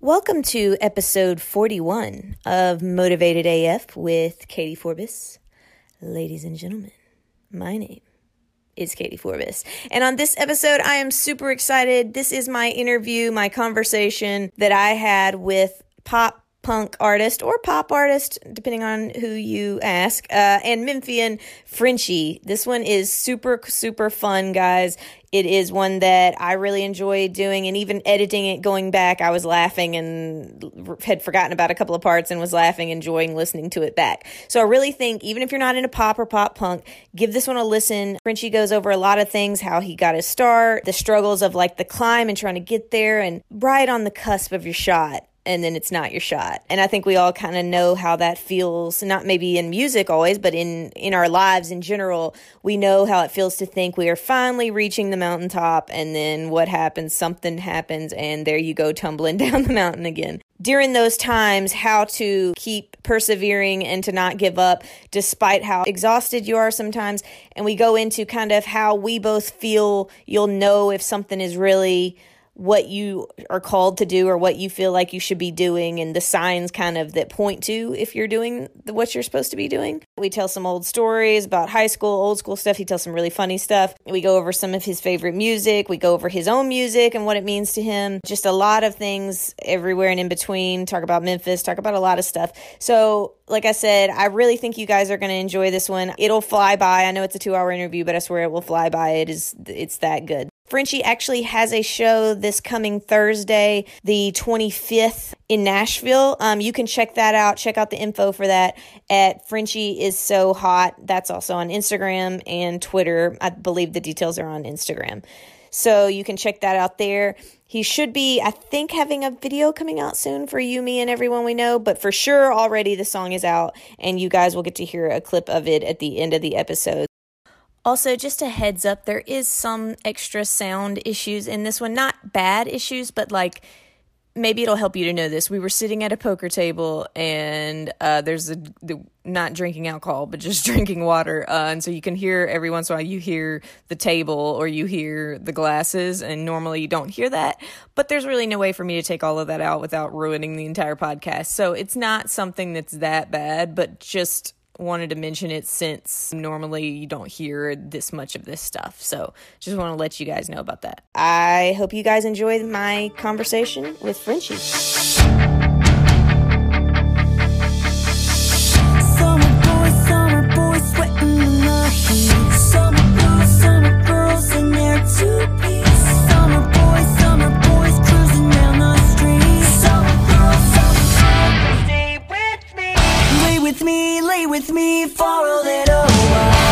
Welcome to episode 41 of Motivated AF with Katee Forbis. Ladies and gentlemen, my name is Katee Forbis. And on this episode, I am super excited. This is my interview, my conversation that I had with pop punk artist or pop artist, depending on who you ask, uh, and Memphian Frenchie. This one is super, super fun, guys. It is one that I really enjoy doing, and even editing it, going back, I was laughing and had forgotten about a couple of parts and was laughing, enjoying listening to it back. So I really think, even if you're not into pop or pop punk, give this one a listen. Frenchie goes over a lot of things how he got his start, the struggles of like the climb and trying to get there, and right on the cusp of your shot and then it's not your shot. And I think we all kind of know how that feels, not maybe in music always, but in in our lives in general. We know how it feels to think we are finally reaching the mountaintop and then what happens? Something happens and there you go tumbling down the mountain again. During those times, how to keep persevering and to not give up despite how exhausted you are sometimes. And we go into kind of how we both feel you'll know if something is really what you are called to do or what you feel like you should be doing and the signs kind of that point to if you're doing what you're supposed to be doing. We tell some old stories about high school, old school stuff. He tells some really funny stuff. We go over some of his favorite music. We go over his own music and what it means to him. Just a lot of things everywhere and in between. Talk about Memphis, talk about a lot of stuff. So, like I said, I really think you guys are going to enjoy this one. It'll fly by. I know it's a 2-hour interview, but I swear it will fly by. It is it's that good. Frenchie actually has a show this coming Thursday, the 25th in Nashville. Um, you can check that out. Check out the info for that at Frenchie is so hot. That's also on Instagram and Twitter. I believe the details are on Instagram. So you can check that out there. He should be, I think, having a video coming out soon for you, me, and everyone we know. But for sure, already the song is out, and you guys will get to hear a clip of it at the end of the episode. Also, just a heads up, there is some extra sound issues in this one. Not bad issues, but like maybe it'll help you to know this. We were sitting at a poker table and uh, there's a the, not drinking alcohol, but just drinking water. Uh, and so you can hear every once in a while you hear the table or you hear the glasses, and normally you don't hear that. But there's really no way for me to take all of that out without ruining the entire podcast. So it's not something that's that bad, but just wanted to mention it since normally you don't hear this much of this stuff. So just want to let you guys know about that. I hope you guys enjoyed my conversation with Frenchie. Summer boys, summer boys sweating in the heat. Summer girls, summer girls in their two-piece. Summer with me, lay with me for a little while.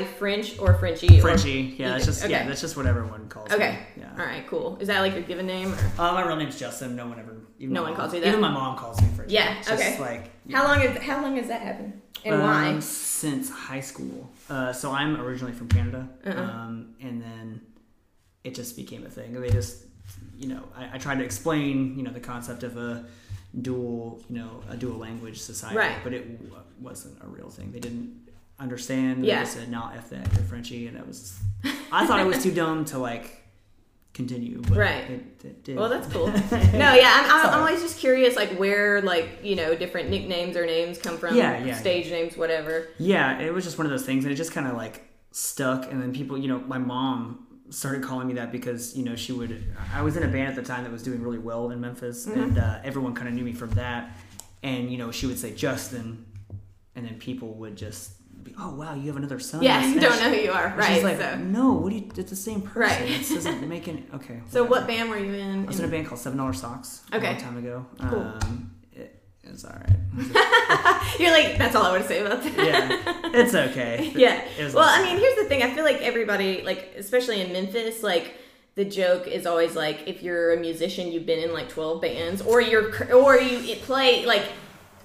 By French or Frenchie? Frenchie, yeah, that's just Okay. yeah, that's just what everyone calls Okay. me. Yeah. All right. Cool. Is that like your given name? Or? Uh, my real name's Justin. No one ever. Even No one calls you that? Even my mom calls me Frenchie. Yeah, It's just okay. Like How long is how long has that happened? And um, why? Since high school. Uh, so I'm originally from Canada, Uh-uh. um, and then it just became a thing. They just, you know, I, I tried to explain, you know, the concept of a dual, you know, a dual language society, Right. but it w- wasn't a real thing. They didn't understand. Yeah. They said, "Not f that, you're Frenchie," and it was. I thought it was too dumb to like continue, but Right. It, it did. Well, that's cool. no, yeah, I'm, I'm, I'm always just curious, like where, like you know, different nicknames or names come from. Yeah, yeah, Stage names, whatever. Yeah, it was just one of those things, and it just kind of like stuck. And then people, you know, my mom started calling me that because you know she would. I was in a band at the time that was doing really well in Memphis, Mm-hmm. and uh, everyone kind of knew me from that. And you know, she would say Justin, and then people would just be, "Oh wow, you have another son." Yeah, you don't know who you are, right? She's like, so, "No, what do you? It's the same person. Right. It doesn't make any." Okay. so whatever. what band were you in? I was in a band called Seven Dollar Socks Okay. a long time ago. Cool. Um, it- It's all right. You're like, that's all I want to say about that. Yeah, it's okay. yeah. It Well, I mean, here's the thing. I feel like everybody, like, especially in Memphis, like, the joke is always like, if you're a musician, you've been in like 12 bands, or you're, or you play like.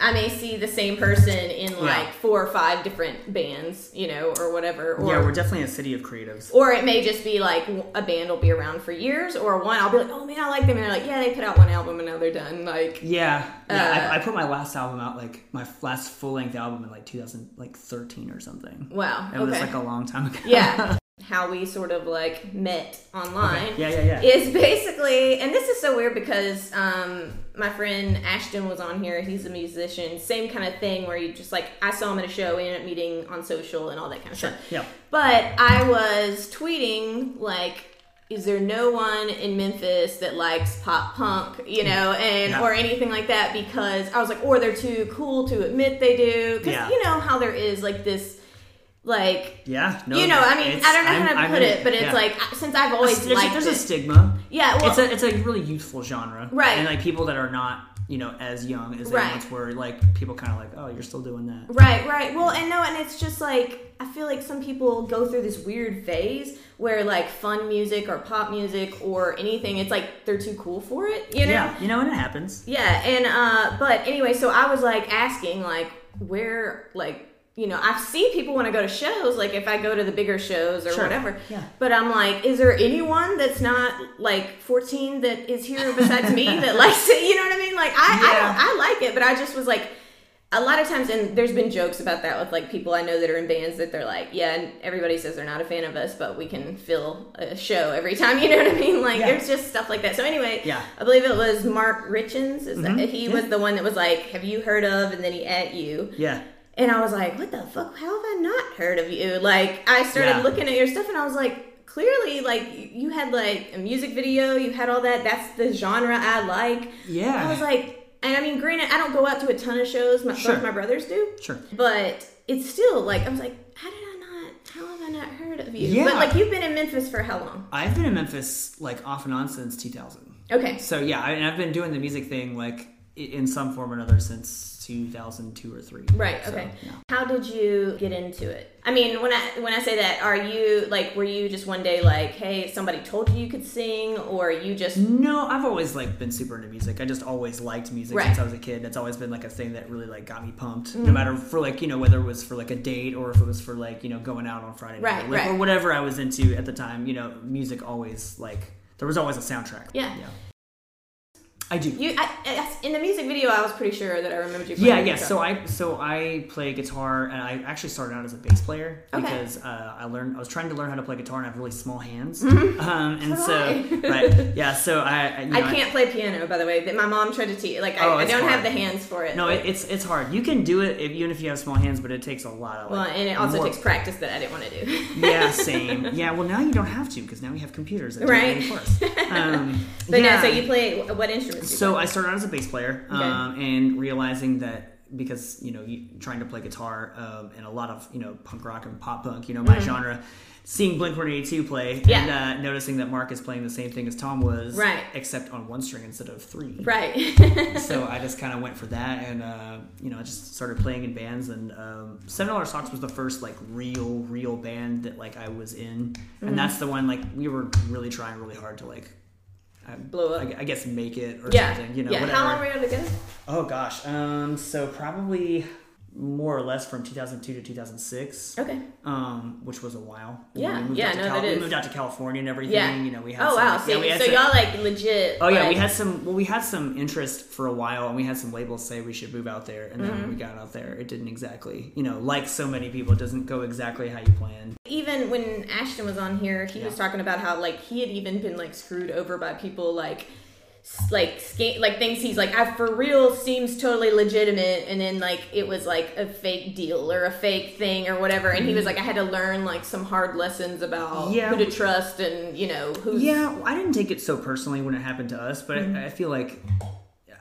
I may see the same person in like four or five different bands, you know, or whatever. Or, yeah, we're definitely a city of creatives. or it may just be like a band will be around for years, or one I'll be like, oh man, I like them, and they're like, yeah, they put out one album and now they're done. Like, Yeah, yeah. Uh, I, I put my last album out, like my last full length album, in like 2013 or something. wow, It was like a long time ago. yeah. How we sort of like met online. Yeah, yeah, yeah. is basically, and this is so weird because um, my friend Ashton was on here. He's a musician, same kind of thing where you just like I saw him at a show, we ended up meeting on social and all that kind of Sure. stuff. Yeah. But I was tweeting like. Is there no one in Memphis that likes pop punk, you know, and Yeah. or anything like that? Because I was like, or they're too cool to admit they do. Because Yeah. you know how there is like this, like Yeah. No, you know, I mean, I don't know how to I'm put it, but it's yeah. like since I've always there's, liked there's it. a stigma. yeah, well, it's a it's a really youthful genre, Right. And like people that are not you know as young as they Right. once were, like people kind of like, oh, you're still doing that. Right, right. Well, and no, and it's just like I feel like some people go through this weird phase where like fun music or pop music or anything, it's like they're too cool for it, you know? Yeah, you know, and it happens. Yeah, and uh but anyway, so I was like asking like where like you know, I see people when I go to shows, like if I go to the bigger shows or Sure. whatever. Yeah. But I'm like, is there anyone that's not like 14 that is here besides me that likes it? You know what I mean? Like I, I Yeah. don't, I like it, but I just was like, a lot of times, and there's been jokes about that with like people I know that are in bands that they're like, yeah, and everybody says they're not a fan of us, but we can fill a show every time. You know what I mean? Like Yeah. there's just stuff like that. So anyway, Yeah. I believe it was Mark Richens. Is that mm-hmm. he yeah. was the one that was like, "Have you heard of?" And then he at you, Yeah. And I was like, "What the fuck? How have I not heard of you?" Like I started Yeah. looking at your stuff, and I was like, clearly, like you had like a music video, you had all that. That's the genre I like. Yeah. I was like, and I mean, granted, I don't go out to a ton of shows. My, Sure. Both my brothers do. Sure. But it's still like I was like, how did I not? How have I not heard of you? Yeah. But like you've been in Memphis for how long? I've been in Memphis like off and on since 2000. Okay. So yeah, I, and I've been doing the music thing like in some form or another since 2002 or three. Right. So, Okay. yeah. How did you get into it? I mean, when I when I say that, are you like, were you just one day like, hey, somebody told you you could sing, or you just No, I've always like been super into music. I just always liked music Right. Mm-hmm. since I was a kid. It's always been like a thing that really like got me pumped. No matter for like you know whether it was for like a date or if it was for like you know going out on Friday Right, night, like, or whatever I was into at the time. You know, music always like there was always a soundtrack. Yeah. yeah. I do. you? I, I, in the music video, I was pretty sure that I remembered you. Yeah, playing yeah. So I so I play guitar, and I actually started out as a bass player Okay. because uh, I learned I was trying to learn how to play guitar, and I have really small hands. Um, and So so right, yeah. So I I, you know, I can't play piano, by the way. That my mom tried to teach. Like Oh, I, I don't have the hands for it. No, it, it's it's hard. You can do it if, even if you have small hands, but it takes a lot of. well, and it also more- takes practice that I didn't want to do. Yeah, same. Yeah, well now you don't have to because now we have computers that do Right. it for us. Um, But yeah. no, so you play what instruments? So? I started out as a bass player, um, and realizing that because you know you, trying to play guitar um, and a lot of you know punk rock and pop punk, you know my genre, seeing Blink One Eighty Two play Mm-hmm. Yeah. and uh, noticing that Mark is playing the same thing as Tom was, Right. Except on one string instead of three. right. So I just kind of went for that, and uh, you know I just started playing in bands. And um, Seven Dollar Socks was the first like real, real band that like I was in, Mm-hmm. and that's the one like we were really trying really hard to like. Uh, Blow up. I, I guess make it or yeah. something, you know. yeah. Whatever. How long were you together? Oh gosh. Um. So probably more or less from 2002 to 2006. Okay. Um, which was a while. Yeah, we moved yeah, out to no, that we moved out to California and everything. Yeah. You know, we had. Oh some, wow. like- So, yeah, we had so some- y'all like legit. Oh yeah, we had some. Well, we had some interest for a while, and we had some labels say we should move out there. And then Mm-hmm. when we got out there, it didn't exactly, you know, like so many people, it doesn't go exactly how you planned. even when Ashton was on here, he was talking about how like he had even been like screwed over by people like like sca- like things he's like I for real seems totally legitimate and then like it was like a fake deal or a fake thing or whatever and he was like I had to learn like some hard lessons about Yeah. who to trust and you know who Yeah, I didn't take it so personally when it happened to us, but Mm-hmm. I, I feel like,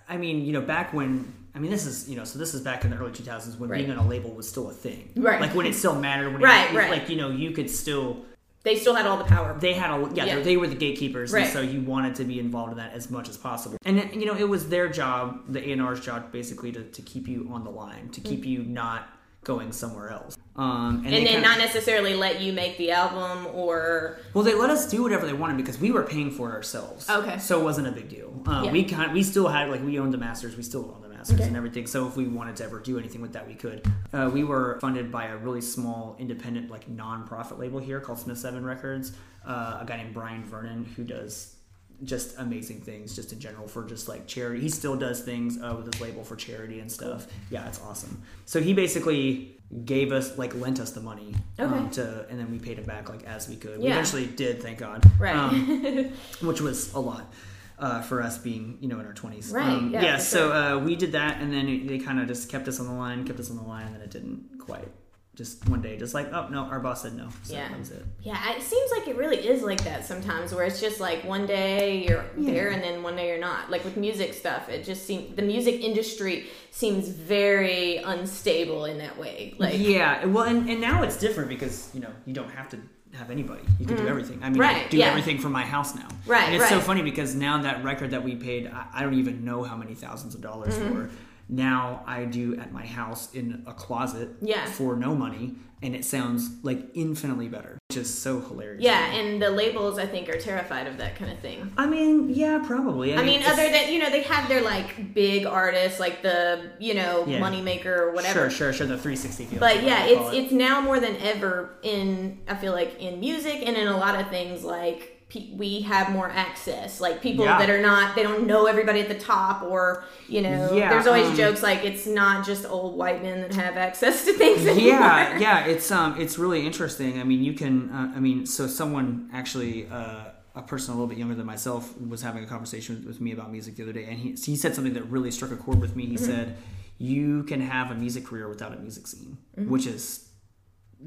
I mean, you know, back when. I mean, this is you know, so this is back in the early 2000s when Right. being on a label was still a thing, Right. Like when it still mattered, when Right, it, right. like you know, you could still They still had all the power. they had a yeah, Yeah. They, were the gatekeepers Right. and so you wanted to be involved in that as much as possible and it, you know it was their job the A&R's job basically to, to keep you on the line to keep you not going somewhere else um, and, and then not necessarily let you make the album or well they let us do whatever they wanted because we were paying for it ourselves Okay. so it wasn't a big deal uh, Yeah. we kind we still had like we owned the masters we still own the masters Okay. and everything. So if we wanted to ever do anything with that we could. Uh, we were funded by a really small independent like non-profit label here called smith 7 records. Uh, a guy named brian vernon who does just amazing things just in general for just like charity. He still does things uh, with his label for charity and stuff. Yeah it's awesome. So he basically gave us like lent us the money um, to and then we paid it back like as we could. We eventually did thank god. Right. um, which was a lot uh, for us being you know in our 20s Right, um, yeah, for so uh, we did that and then it, they kind of just kept us on the line kept us on the line and then it didn't quite just one day just like oh no our boss said no so Yeah. that was it Yeah, it seems like it really is like that sometimes, where it's just like one day you're there and then one day you're not. Like with music stuff, it just seems the music industry seems very unstable in that way. Like, yeah well and, and now it's different because you know you don't have to have anybody you can do everything i mean I Mm-hmm. Do yeah. everything from my house now Right, and it's so funny because now that record that we paid I, I don't even know how many thousands of dollars Mm-hmm. for now i do at my house in a closet Yeah. for no money and it sounds like infinitely better which is so hilarious yeah, and the labels I think are terrified of that kind of thing. i mean yeah probably I mean, it's- other than you know, they have their like big artists, like the you know Yeah. moneymaker or whatever. sure sure sure the 360 deal But yeah, it's it. it's now more than ever in I feel like in music and in a lot of things like we have more access. Like people Yeah. that are not they don't know everybody at the top or you know Yeah, there's always um, jokes like it's not just old white men that have access to things anymore. yeah yeah it's um it's really interesting i mean you can uh, i mean so someone actually uh a person a little bit younger than myself was having a conversation with, with me about music the other day and he, he said something that really struck a chord with me he Mm-hmm. said you can have a music career without a music scene Mm-hmm. which is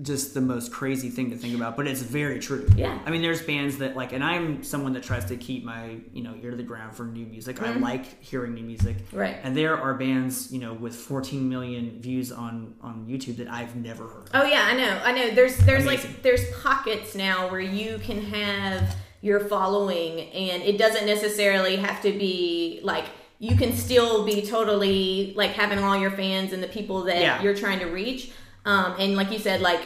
just the most crazy thing to think about but it's very true Yeah. i mean there's bands that like and i'm someone that tries to keep my you know ear to the ground for new music i like hearing new music Mm-hmm. Right. and there are bands you know with 14 million views on on youtube that i've never heard of. Oh yeah, I know. I know. There's there's Amazing. like there's pockets now where you can have your following and it doesn't necessarily have to be like you can still be totally like having all your fans and the people that Yeah. you're trying to reach. Um, and like you said, like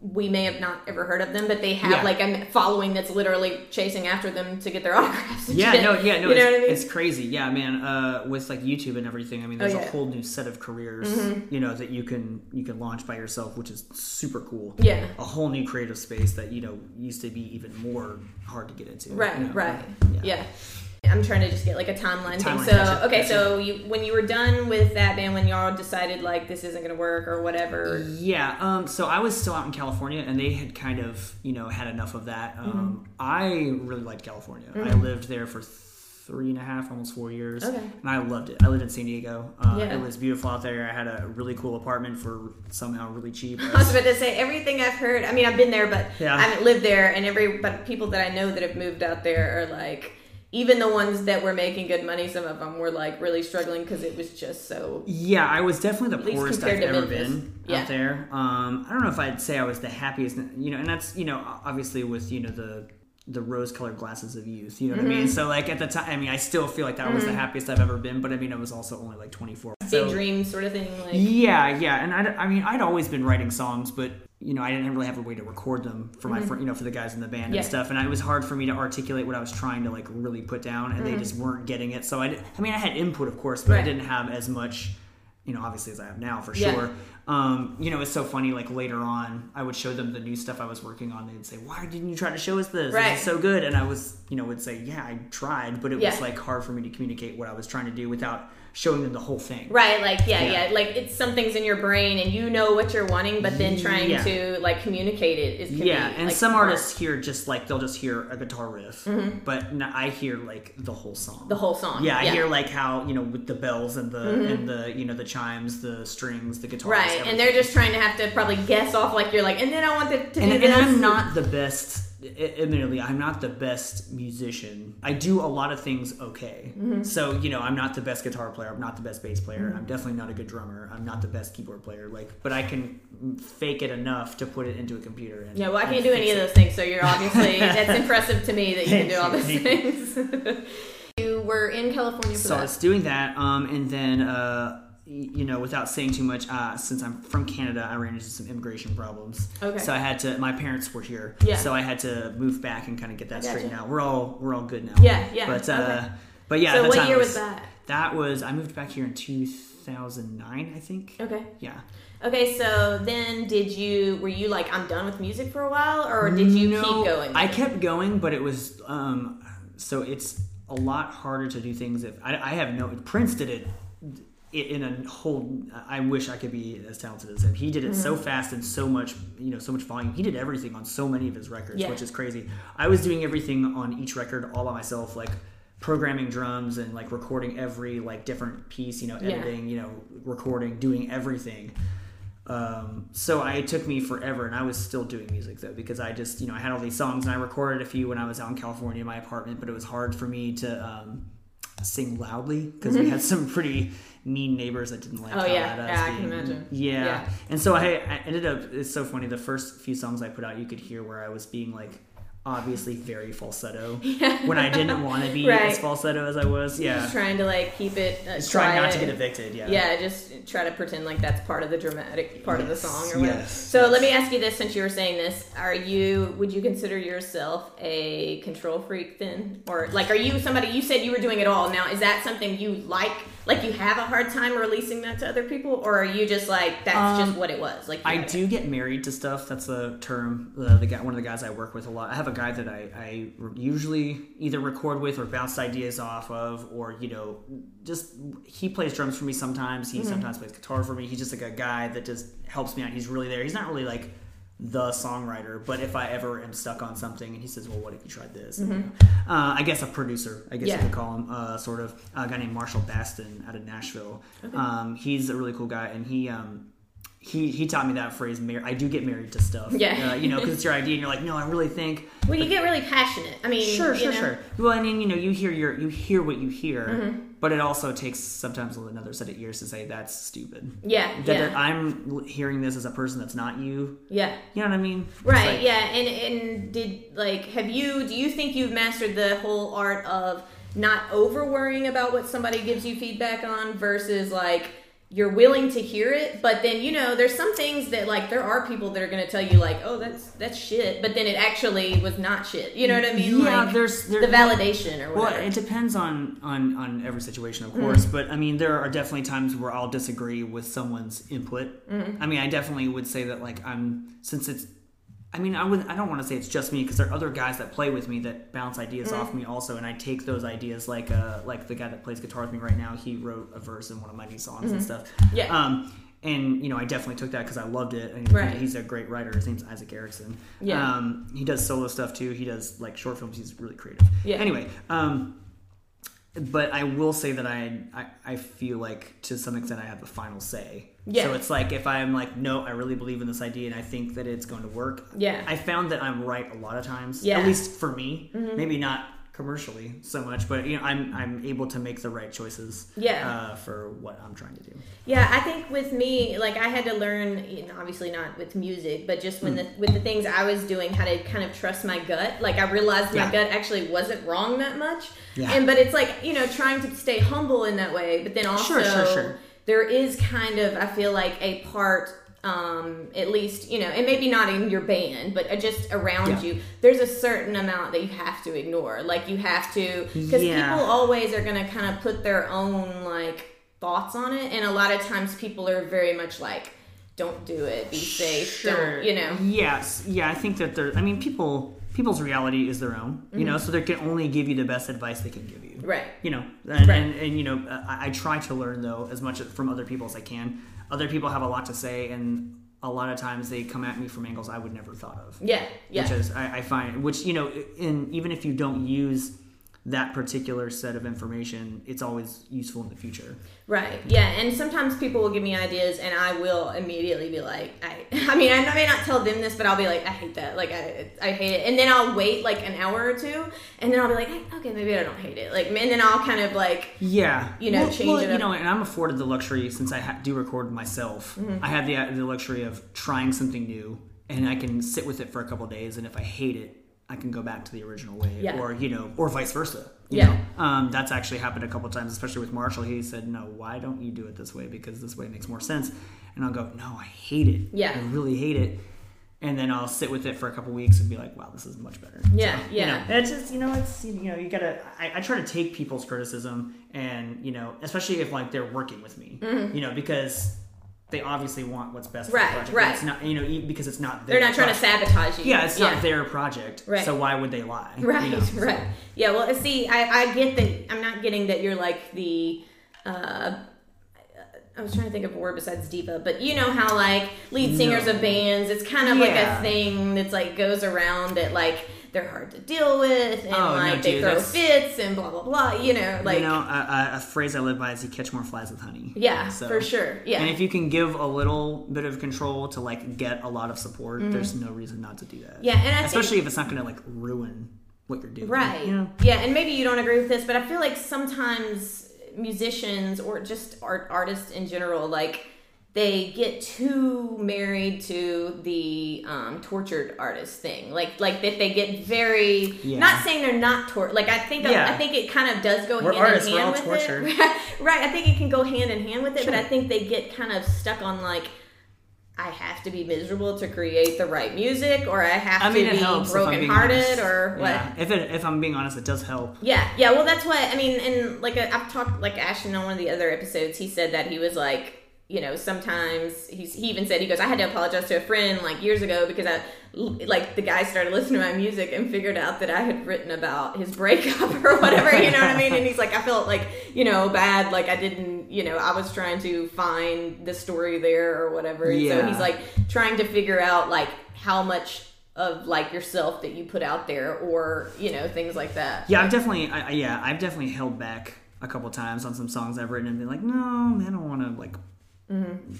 we may have not ever heard of them, but they have Yeah. like a following that's literally chasing after them to get their autographs. Yeah, no, yeah, no, You know it's, what I mean? it's crazy. Yeah, man. Uh, with like YouTube and everything, I mean, there's Oh, a yeah. Mm-hmm. whole new set of careers, you know, that you can you can launch by yourself, which is super cool. Yeah. a whole new creative space that you know used to be even more hard to get into. Right, you know? right. Yeah. Yeah. I'm trying to just get like a timeline, Timeline, thing. So gotcha, okay, gotcha. so you when you were done with that band, when y'all decided like this isn't gonna work or whatever. Yeah. Um, so I was still out in California, and they had kind of, you know, had enough of that. Mm-hmm. Um, I really liked California. I lived there for three and a half, almost four years, Okay. and I loved it. I lived in San Diego. Uh, Yeah. It was beautiful out there. I had a really cool apartment for somehow really cheap. I was about to say everything I've heard. I mean, I've been there, but Yeah. I haven't lived there. And every but people that I know that have moved out there are like, even the ones that were making good money, some of them were like really struggling because it was just so. Yeah, I was definitely the poorest I've ever Memphis. been Yeah. out there. Um, I don't know if I'd say I was the happiest, you know, and that's you know obviously with you know the the rose-colored glasses of youth. You know what I Mm-hmm. mean? So like at the time, I mean, I still feel like that was the happiest I've ever been. But I mean, I was also only like 24. Big So- dream sort of thing, like Yeah, yeah, and I, I mean, I'd always been writing songs, but you know, I didn't really have a way to record them for my, fr- you know, for the guys in the band Mm-hmm. Yeah. and stuff, and it was hard for me to articulate what I was trying to like really put down, and they just weren't getting it. So I, di- I mean, I had input, of course, but I Mm-hmm. Didn't have as much, you know, obviously as I have now for Yeah. sure. Um, you know, it's so funny. Like later on, I would show them the new stuff I was working on. They'd say, "Why didn't you try to show us this? Right. Is so good." And I was, you know, would say, "Yeah, I tried," but it Yeah. was like hard for me to communicate what I was trying to do without showing them the whole thing. Right, like yeah, Yeah. yeah, like it's something's in your brain and you know what you're wanting, but then trying Yeah. to like communicate it is yeah be, and like, some hard. artists hear just like they'll just hear a guitar riff but I hear like the whole song Mm-hmm. the whole song. yeah i hear like how you know with the bells and the and the you know the chimes the strings the guitar. Mm-hmm. right, and they're just trying to have to probably guess off like you're like, and then I want it to and, and i'm not the best admittedly, I'm not the best musician. I do a lot of things okay. Mm-hmm. So you know, I'm not the best guitar player. I'm not the best bass player. I'm definitely not a good drummer. I'm not the best keyboard player. Like, but I can fake it enough to put it into a computer. And, Yeah, well, I can't do any fix of those things, so you're obviously that's impressive to me that you can do all those things. you were in California for So I was doing that, um, and then uh, you know, without saying too much, uh, since I'm from Canada, I ran into some immigration problems. Okay. So I had to. My parents were here. Yeah. So I had to move back and kind of get that straightened out. We're all we're all good now. Yeah, yeah, But uh, okay. but yeah. So what year it was that? That was I moved back here in 2009, I think. Okay. Yeah. Okay, so then did you were you like I'm done with music for a while or did you No, keep going? I kept going, but it was um, so it's a lot harder to do things if I, I have no. Prince did it in a whole. I wish I could be as talented as him. He did it so Mm-hmm. fast and so much, you know, so much volume. He did everything on so many of his records, Yeah. which is crazy. I was doing everything on each record all by myself, like programming drums and like recording every like different piece, you know, Yeah. editing, you know, recording, doing everything. Um, so I, it took me forever, and I was still doing music though because I just you know I had all these songs and I recorded a few when I was out in California in my apartment, but it was hard for me to um, sing loudly because we had some pretty mean neighbors that didn't like Mm-hmm. Oh, yeah. Yeah, I can imagine. Yeah. Yeah. and so I, I ended up. It's so funny. The first few songs I put out, you could hear where I was being like obviously very falsetto yeah. when I didn't want to be Right. as falsetto as I was. Yeah, just trying to like keep it uh, just trying not to get evicted. Yeah, Yeah, just try to pretend like that's part of the dramatic part of the song or whatever. yes, so yes. let me ask you this since you were saying this. Are you would you consider yourself a control freak then? Or like are you somebody you said you were doing it all. Now is that something you like like you have a hard time releasing that to other people or are you just like that's just what it was? Like Um, I had it? do get married to stuff. That's the term. The, the guy, one of the guys I work with a lot. I have a guy that I, I usually either record with or bounce ideas off of, or you know, just he plays drums for me sometimes. Mm-hmm. He sometimes plays guitar for me. He's just like a guy that just helps me out. He's really there. He's not really like the songwriter, but if I ever am stuck on something and he says, "Well, what if you tried this?" And, uh, I guess a producer, I guess Mm-hmm. Yeah. you could call him, uh, sort of a guy named Marshall Baston out of Nashville. Um, he's a really cool guy, and he. Um, he, he taught me that phrase. Mar- I do get married to stuff. Yeah. Uh, you know, because it's your idea, and you're like, no, I really think. Well, you get really passionate. I mean, Sure, sure, know. sure. Well, I mean, you know, you hear your you hear what you hear, Mm-hmm. But it also takes sometimes another set of ears to say that's stupid. Yeah, That yeah. I'm hearing this as a person that's not you. Yeah. You know what I mean? Right, like- yeah. And and did like have you do you think you've mastered the whole art of not over worrying about what somebody gives you feedback on versus like you're willing to hear it, but then you know there's some things that like there are people that are going to tell you like, "Oh, that's that's shit," but then it actually was not shit. You know what I mean? Yeah, like, there's- there- the validation or whatever Well, it depends on on on every situation, of course. But I mean, there are definitely times where I'll disagree with someone's input. Mm-hmm. I mean, I definitely would say that like I'm since it's. I mean, I would. I don't want to say it's just me because there are other guys that play with me that bounce ideas Mm. off me also, and I take those ideas. Like, uh, like the guy that plays guitar with me right now, he wrote a verse in one of my new songs and stuff. Mm-hmm. Yeah. Um, and you know, I definitely took that because I loved it. And Right. he's a great writer. His name's Isaac Erickson. Yeah. Um, he does solo stuff too. He does like short films. He's really creative. Yeah. Anyway, um, but I will say that I, I I feel like to some extent I have the final say. Yeah. So it's like if I'm like, no, I really believe in this idea and I think that it's going to work. Yeah. I found that I'm right a lot of times. Yeah. Mm-hmm. At least for me. Maybe not commercially so much, but you know, I'm I'm able to make the right choices. Yeah. Uh, for what I'm trying to do. Yeah, I think with me, like I had to learn, you know, obviously not with music, but just when the with the things I was doing, how to kind of trust my gut. Like I realized my gut actually wasn't wrong that much. Yeah. And but it's like you know trying to stay humble in that way, but then also Sure, sure, sure. There is kind of I feel like a part. Um, at least you know, and maybe not in your band, but just around Yeah. you. There's a certain amount that you have to ignore. Like you have to, because Yeah. people always are going to kind of put their own like thoughts on it and a lot of times people are very much like don't do it be safe don't you know Yes, yeah. I think that there. I mean, people people's reality is their own. You know, so they can only give you the best advice they can give you. Mm-hmm. right You know, and Right. and, and you know, I, I try to learn though as much from other people as I can. Other people have a lot to say, and a lot of times they come at me from angles I would never thought of. yeah yeah Which is I, I find, which you know, in even if you don't use that particular set of information, it's always useful in the future. Right. Yeah. And sometimes people will give me ideas, and I will immediately be like, I. I mean, I may not tell them this, but I'll be like, I hate that. Like, I, I hate it. And then I'll wait like an hour or two, and then I'll be like, hey, okay, maybe I don't hate it. Like, and then I'll kind of like, Yeah, You know, well, change well, it You up. know, and I'm afforded the luxury since I ha- do record myself. Mm-hmm. I have the the luxury of trying something new, and I can sit with it for a couple days. And if I hate it, I can go back to the original way, Yeah. or you know, or vice versa. you Yeah. know? um, that's actually happened a couple times, especially with Marshall. He said, "No, why don't you do it this way? Because this way makes more sense." And I'll go, "No, I hate it. Yeah. I really hate it." And then I'll sit with it for a couple weeks and be like, "Wow, this is much better." Yeah, So, yeah. You know, it's just you know, it's you know, you gotta. I, I try to take people's criticism, and you know, especially if like they're working with me, you know, because they obviously want what's best for. Right, the project. right. It's not you know because it's not. they're their not trying to sabotage you. Yeah, it's not their project. Right. So why would they lie? you Right. So- right. Yeah, well, see, I, I get that. I'm not getting that you're like the. Uh, I was trying to think of a word besides diva, but you know how like lead singers No. of bands, it's kind of like a thing that's like goes around that like they're hard to deal with and Oh, no, like they dude, throw fits and blah blah blah. You know, like you know, a, a, phrase I live by is "you catch more flies with honey." yeah, So- for sure. Yeah, And if you can give a little bit of control to like get a lot of support, there's no reason not to do that. Mm-hmm. Yeah, and I think- especially if it's not going to like ruin what you're doing. Right. Know? Yeah, and maybe you don't agree with this, but I feel like sometimes musicians or just art artists in general, like they get too married to the um, tortured artist thing. Like like that they get very Yeah. not saying they're not tortured. Like I think Yeah. I think it kind of does go We're hand artists, in we're hand all with tortured. it. right. I think it can go hand in hand with it, but I think they get kind of stuck on like I have to be miserable to create the right music, or I have I mean, to be brokenhearted, or what? Yeah. If it, if I'm being honest, it does help. Yeah, yeah. Well, that's what I mean. And like I've talked, like Ashton on one of the other episodes, he said that he was like, you know, sometimes he's, he even said he goes, I had to apologize to a friend like years ago because I like the guy started listening to my music and figured out that I had written about his breakup or whatever. You know what I mean? And he's like, I felt like you know bad, like I didn't, you know, I was trying to find the story there or whatever. And So he's like trying to figure out like how much of like yourself that you put out there or you know things like that Yeah, I've definitely, I- yeah, I've definitely held back a couple times on some songs I've written and been like, no, man, I don't want to like, Mm-hmm.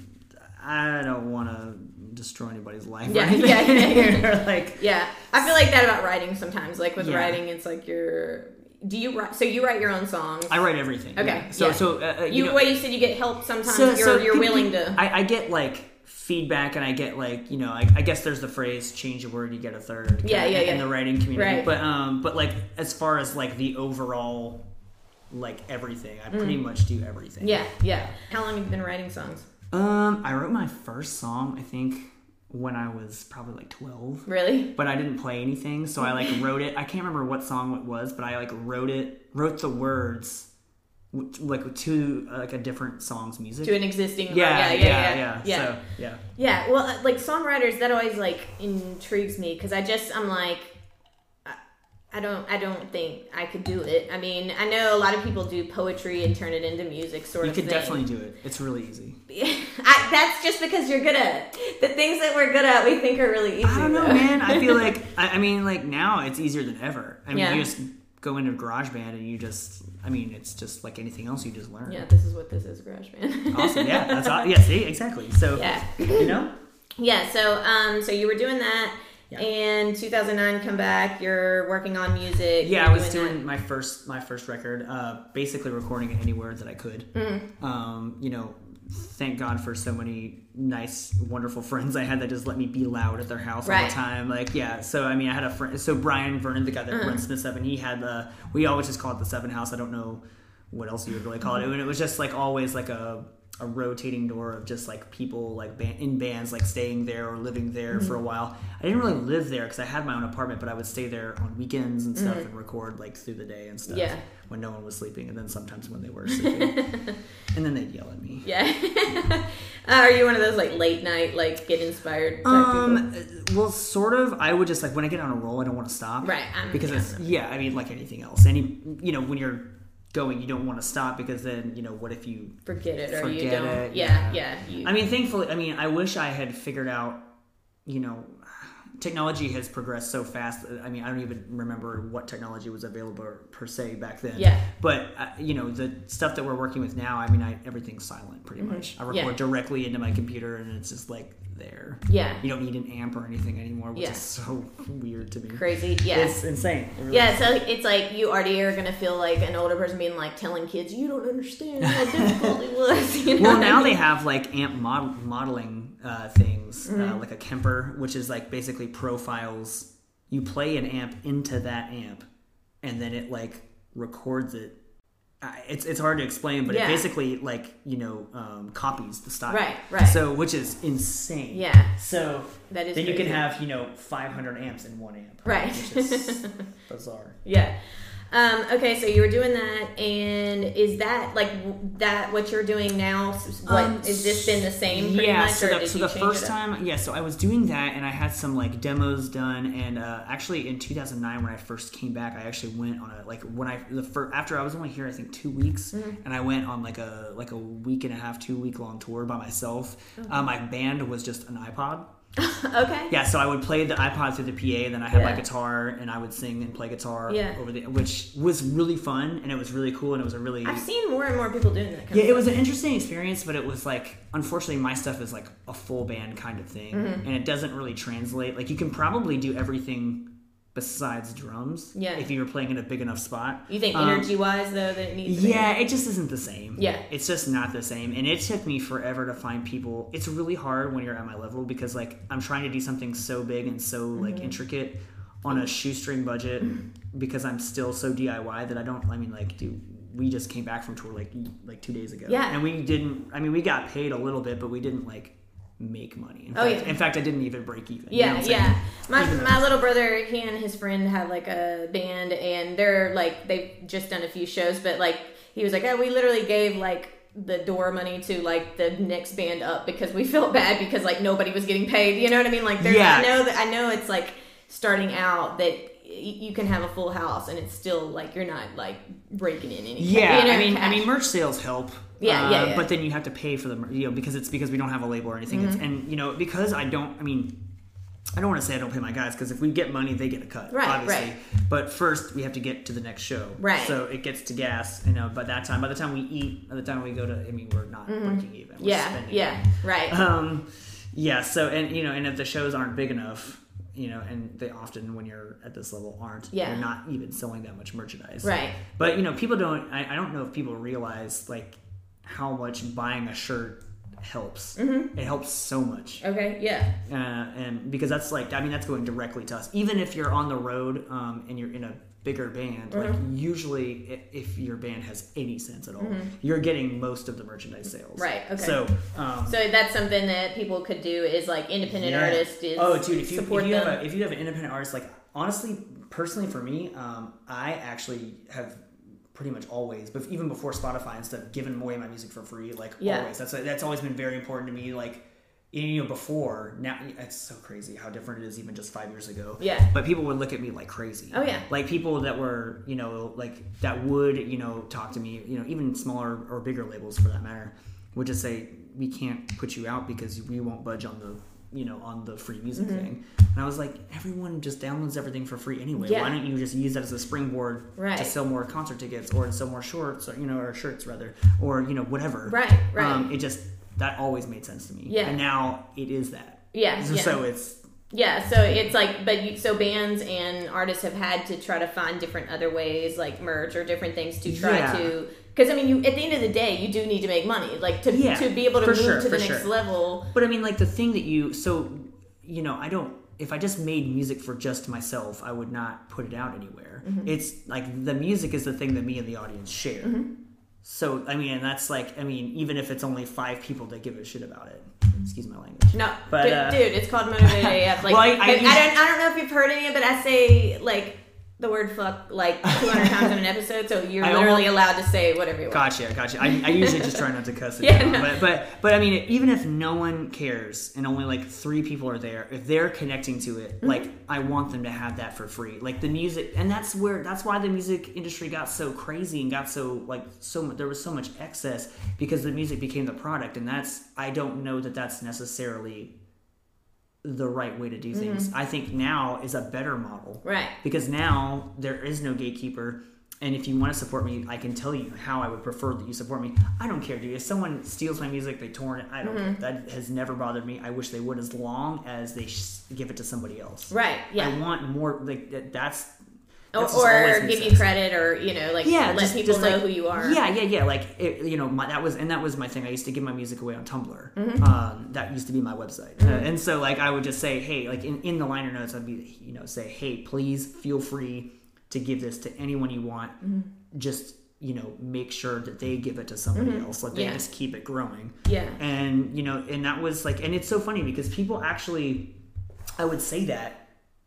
I don't want to destroy anybody's life. Yeah, yeah, yeah, yeah. Like, Yeah, I feel like that about writing sometimes. Like with Yeah. writing, it's like you're. Do you write? So you write your own songs. I write everything. Okay, yeah. So, yeah. so uh, uh, you, you know, you said you get help sometimes. so, you're so you're willing to. I, I get like feedback, and I get like you know, I, I guess there's the phrase "change a word, you get a third. Yeah, kinda yeah, In the writing community, Right. but um, but like as far as like the overall, like everything, I pretty much do everything. Mm. yeah, yeah. How long have you been writing songs? Um, I wrote my first song, I think, when I was probably like 12. Really? But I didn't play anything, so I like wrote it. I can't remember what song it was, but I like wrote it, wrote the words, like to like a different song's music. To an existing. yeah, yeah, yeah, yeah, yeah, yeah. So yeah, Yeah, well, uh, like songwriters, that always like intrigues me because I just I'm like, I don't I don't think I could do it. I mean, I know a lot of people do poetry and turn it into music, sort you of could thing. definitely do it. It's really easy. I, that's just because you're good at. The things that we're good at, we think are really easy. I don't know, though. man. I feel like I, I mean, like now it's easier than ever. I mean, Yeah. you just go into GarageBand and you just, I mean, it's just like anything else. You just learn. yeah, this is what this is, GarageBand. Awesome. Yeah, that's aw- yeah. See, exactly. So Yeah. you know. yeah. So, um, so you were doing that, Yeah. and 2009 come back. You're working on music. Yeah, I was that. doing my first my first record, uh, basically recording it anywhere that I could. Mm-hmm. Um, you know, thank God for so many nice, wonderful friends I had that just let me be loud at their house all the time. Like, yeah. So I mean, I had a friend. So Brian Vernon, the guy that Uh-huh. runs Smith Seven, he had uh, we always just call it the Seven House. I don't know what else you would really call it. And it was just like always like a a rotating door of just like people like in bands like staying there or living there for a Mm-hmm. while. I didn't really live there because I had my own apartment, but I would stay there on weekends and Mm-hmm. stuff and record like through the day and stuff. Yeah. When no one was sleeping, and then sometimes when they were sleeping, and then they'd yell at me. Yeah. uh, are you one of those like late night, like get inspired type people? Um, well, sort of. I would just like when I get on a roll, I don't want to stop. Right, I'm- because it's yeah. I mean, like anything else. Any you know when you're going, you don't want to stop because then you know what if you Forget it or you don't. it, yeah, yeah. yeah. you- I mean, thankfully, I mean, I wish I had figured out, you know, technology has progressed so fast. I mean, I don't even remember what technology was available per se back then. Yeah. But uh, you know, the stuff that we're working with now, I mean, I, everything's silent pretty much. I record Mm-hmm. Yeah. directly into my computer, and it's just like there. Yeah. You don't need an amp or anything anymore, which Yeah. is so weird to me. Crazy. Yeah. It's insane. It really Yeah, so it's like you already are gonna feel like an older person being like telling kids you don't understand how difficult it was. You know well what I now mean? they have like amp mod- modeling uh, things Mm-hmm. uh, like a kemper which is like basically profiles you play an amp into that amp and then it like records it Uh, it's, it's hard to explain but Yeah. it basically like you know um, copies the style Right, right. so which is insane Yeah. so That is then you can have you know 500 amps in one amp Right. which is bizarre Yeah. Um, okay, so you were doing that, and is that like that what you're doing now? What Um, has this been the same pretty yeah, much, so or the, did so the first time, yeah, so I was doing that, and I had some like demos done, and uh, actually in 2009 when I first came back, I actually went on a like when I the first after I was only here I think two weeks, Mm-hmm. and I went on like a like a week and a half, two week long tour by myself. Uh, my band was just an iPod. Okay. Yeah, so I would play the iPod through the PA, and then I had my guitar, and I would sing and play guitar Yeah. over the, which was really fun, and it was really cool, and it was a really I've seen more and more people doing that. Kind yeah, it was an interesting experience, but it was like, unfortunately, my stuff is like a full band kind of thing, Mm-hmm. and it doesn't really translate. Like, you can probably do everything besides drums, Yeah. if you were playing in a big enough spot. You think Um, energy wise though that it needs? to be- Yeah, it just isn't the same. Yeah. It's just not the same. And it took me forever to find people. It's really hard when you're at my level because like I'm trying to do something so big and so like Mm-hmm. intricate on a shoestring budget because I'm still so DIY that I don't I mean like dude we just came back from tour like like 2 days ago. Yeah. And we didn't I mean we got paid a little bit but we didn't like make money. In Oh, fact, yeah. in fact I didn't even break even. You know Yeah, what I'm saying? yeah. My Even my little brother, he and his friend have like a band, and they're like they've just done a few shows, but like he was like, oh, we literally gave like the door money to like the next band up because we felt bad because like nobody was getting paid. You know what I mean? Like, there's, Yeah. I know that I know it's like starting out that. You can have a full house and it's still like you're not like breaking in any. Yeah, you know, I mean, I mean, merch sales help. Yeah, uh, yeah, yeah. But then you have to pay for them, you know, because it's because we don't have a label or anything. Mm-hmm. and you know, because I don't. I mean, I don't want to say I don't pay my guys because if we get money, they get a cut, Right, obviously. right. But first, we have to get to the next show, Right. So it gets to gas, you know. By that time, by the time we eat, by the time we go to, I mean, we're not breaking even. We're Mm-hmm. yeah, spending yeah, right. um yeah so and you know and if the shows aren't big enough you know and they often when you're at this level aren't Yeah. you're not even selling that much merchandise Right. but you know people don't I, I don't know if people realize like how much buying a shirt helps Mm-hmm. it helps so much okay, yeah, uh, and because that's like I mean that's going directly to us. Even if you're on the road um, and you're in a bigger band, like Mm-hmm. usually i- if your band has any sense at all, you're getting most of the merchandise sales. Right, okay. So um, So that's something that people could do is like independent yeah. artist is oh dude if you, support if you them. have a, if you have an independent artist like honestly personally for me um, I actually have pretty much always but even before Spotify and stuff given away my music for free like Yeah. always that's that's always been very important to me like you know before now it's so crazy how different it is even just five years ago Yeah. but people would look at me like crazy Oh, yeah. like people that were you know like that would you know talk to me you know even smaller or bigger labels for that matter would just say we can't put you out because we won't budge on the you know on the free music thing and i was like everyone just downloads everything for free anyway Mm-hmm. Yeah. why don't you just use that as a springboard Right. to sell more concert tickets or to sell more shorts or you know or shirts rather or you know whatever Right, right. um, it just that always made sense to me Yeah. and now it is that Yeah, so, yeah. so it's Yeah, so it's like, but you, so bands and artists have had to try to find different other ways, like merch or different things to try Yeah. to. Because I mean, you at the end of the day, you do need to make money, like to Yeah, to be able to move sure, to the next sure. level. But I mean, like the thing that you so you know, I don't. If I just made music for just myself, I would not put it out anywhere. Mm-hmm. It's like the music is the thing that me and the audience share. Mm-hmm. So I mean, and that's like I mean, even if it's only five people that give a shit about it. Excuse my language. No, But, dude, uh, dude, it's called motivated AF. Like, Well, I- I I, I, don't, I don't know if you've heard any of it, but I say like the word fuck like 200 times in an episode, so you're I literally almost- allowed to say whatever you want. Gotcha, gotcha. I, I usually just try not to cuss it Yeah, down, no. but but but I mean, even if no one cares and only like three people are there, if they're connecting to it, Mm-hmm. like I want them to have that for free. Like the music, and that's where that's why the music industry got so crazy and got so like so there was so much excess because the music became the product, and that's I don't know that that's necessarily the right way to do things. I think now is a better model. Mm-hmm. Right. Because now there is no gatekeeper. And if you want to support me, I can tell you how I would prefer that you support me. I don't care, dude. If someone steals my music, they torrent it. I don't Mm-hmm. care. That has never bothered me. I wish they would, as long as they sh- give it to somebody else. Right. Yeah. I want more. Like that's. Or, that's or give you credit, or you know, like Yeah, let just, people just know like, who you are. Yeah, yeah, yeah. Like it, you know, my, that was and that was my thing. I used to give my music away on Tumblr. Mm-hmm. Um, that used to be my website, uh, and so like I would just say, hey, like in, in the liner notes, I'd be you know say, hey, please feel free to give this to anyone you want. Mm-hmm. Just you know, make sure that they give it to somebody else. Like they Yeah. just keep it growing. Yeah. And you know, and that was like, and it's so funny because people actually, I would say that.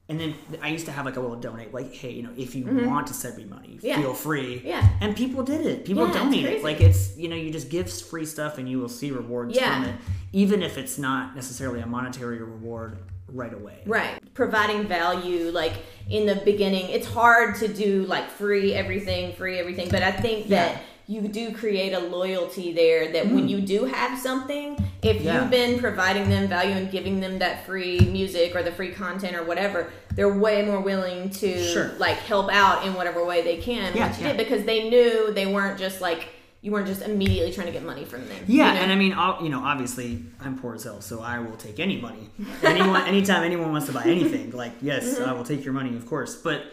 And then I used to have like a little donate, like, hey, you know, if you want to send me money, Mm-hmm. Yeah. feel free. Yeah. And people did it. People Yeah, donate it. Like it's you know, you just give free stuff and you will see rewards Yeah. from it. Even if it's not necessarily a monetary reward right away. Right. Providing value, like in the beginning, it's hard to do like free everything, free everything. But I think that. You do create a loyalty there that when you do have something, if Yeah. you've been providing them value and giving them that free music or the free content or whatever, they're way more willing to Sure. like help out in whatever way they can. Yeah, you yeah. did because they knew they weren't just like you weren't just immediately trying to get money from them. Yeah, you know? and I mean, I'll, you know, obviously, I'm poor as hell, so I will take any money. Anyone, anytime anyone wants to buy anything, like, yes, Mm-hmm. I will take your money, of course. But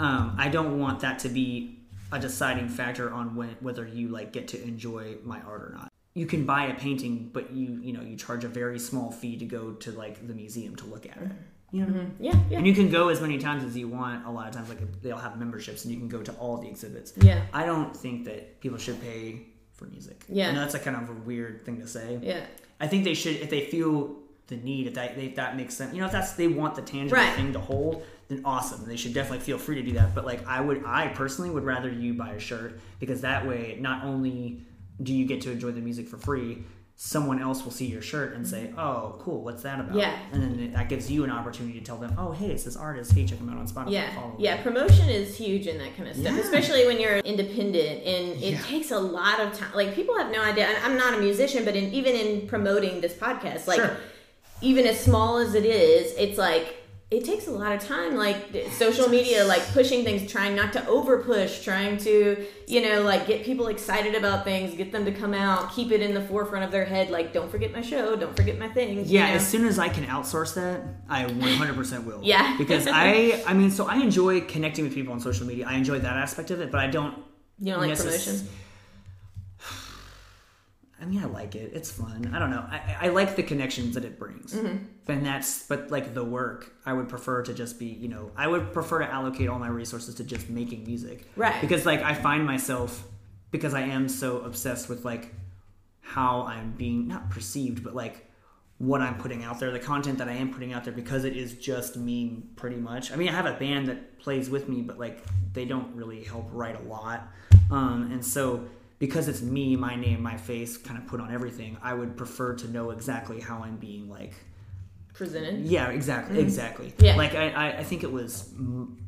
um, I don't want that to be a deciding factor on when whether you like get to enjoy my art or not. You can buy a painting, but you, you know, you charge a very small fee to go to like the museum to look at it. Mm-hmm. You know, yeah, yeah. and you can go as many times as you want. A lot of times, like they'll have memberships, and you can go to all the exhibits. Yeah. I don't think that people should pay for music. Yeah. I know that's a kind of a weird thing to say. yeah. I think they should, if they feel the need, if that if that makes sense, you know, if that's they want the tangible Right. thing to hold, then awesome. They should definitely feel free to do that. But like, I would, I personally would rather you buy a shirt because that way, not only do you get to enjoy the music for free, someone else will see your shirt and say, mm-hmm. "Oh, cool, what's that about?" Yeah. and then that gives you an opportunity to tell them, "Oh, hey, it's this artist. Hey, check them out on Spotify. Yeah, Follow yeah. Promotion is huge in that kind of stuff, Yeah. especially when you're independent, and it Yeah. takes a lot of time. Like people have no idea. I'm not a musician, but in, even in promoting this podcast, like Sure. even as small as it is, it's like it takes a lot of time. Like social media, like pushing things, trying not to over push, trying to you know like get people excited about things, get them to come out, keep it in the forefront of their head. Like don't forget my show, don't forget my things. you Yeah, know? as soon as I can outsource that, I 100% will. Yeah. because I, I mean, so I enjoy connecting with people on social media. I enjoy that aspect of it, but I don't. you don't like necess- promotion. I mean, I like it. It's fun. I don't know. I, I like the connections that it brings, Mm-hmm. and that's. But like the work, I would prefer to just be. You know, I would prefer to allocate all my resources to just making music. Right. Because like I find myself, because I am so obsessed with like how I'm being not perceived, but like what I'm putting out there, the content that I am putting out there, because it is just me pretty much. I mean, I have a band that plays with me, but like they don't really help write a lot. Um, and so because it's me, my name, my face, kind of put on everything, I would prefer to know exactly how I'm being like. Presented. Yeah, exactly, exactly. Mm-hmm. Yeah. Like I, I, think it was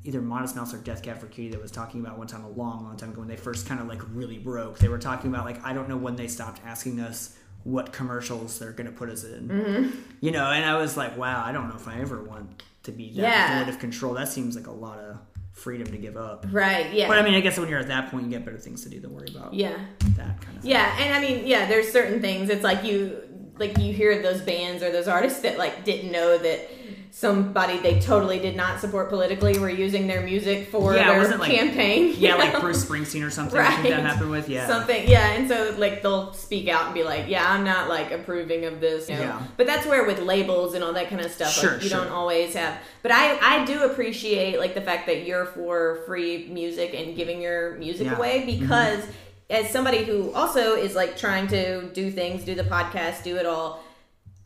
either Modest Mouse or Death Cab for Cutie that was talking about one time a long, long time ago when they first kind of like really broke. They were talking about like I don't know when they stopped asking us what commercials they're gonna put us in. Mm-hmm. You know, and I was like, wow, I don't know if I ever want to be that Yeah. of control. That seems like a lot of freedom to give up. Right. Yeah. But I mean, I guess when you're at that point, you get better things to do than worry about yeah. that kind of thing. Yeah, and I mean, yeah, there's certain things. It's like you, like you hear those bands or those artists that like didn't know that somebody they totally did not support politically were using their music for Yeah, their wasn't like- campaign. Yeah, you like? Bruce Springsteen or something. Think that happened with yeah. Something, yeah, and so like they'll speak out and be like, "Yeah, I'm not like approving of this." You know? Yeah. But that's where with labels and all that kind of stuff, Sure, like, you sure. don't always have. But I, I do appreciate like the fact that you're for free music and giving your music Yeah. Mm-hmm. away because as somebody who also is like trying to do things, do the podcast, do it all.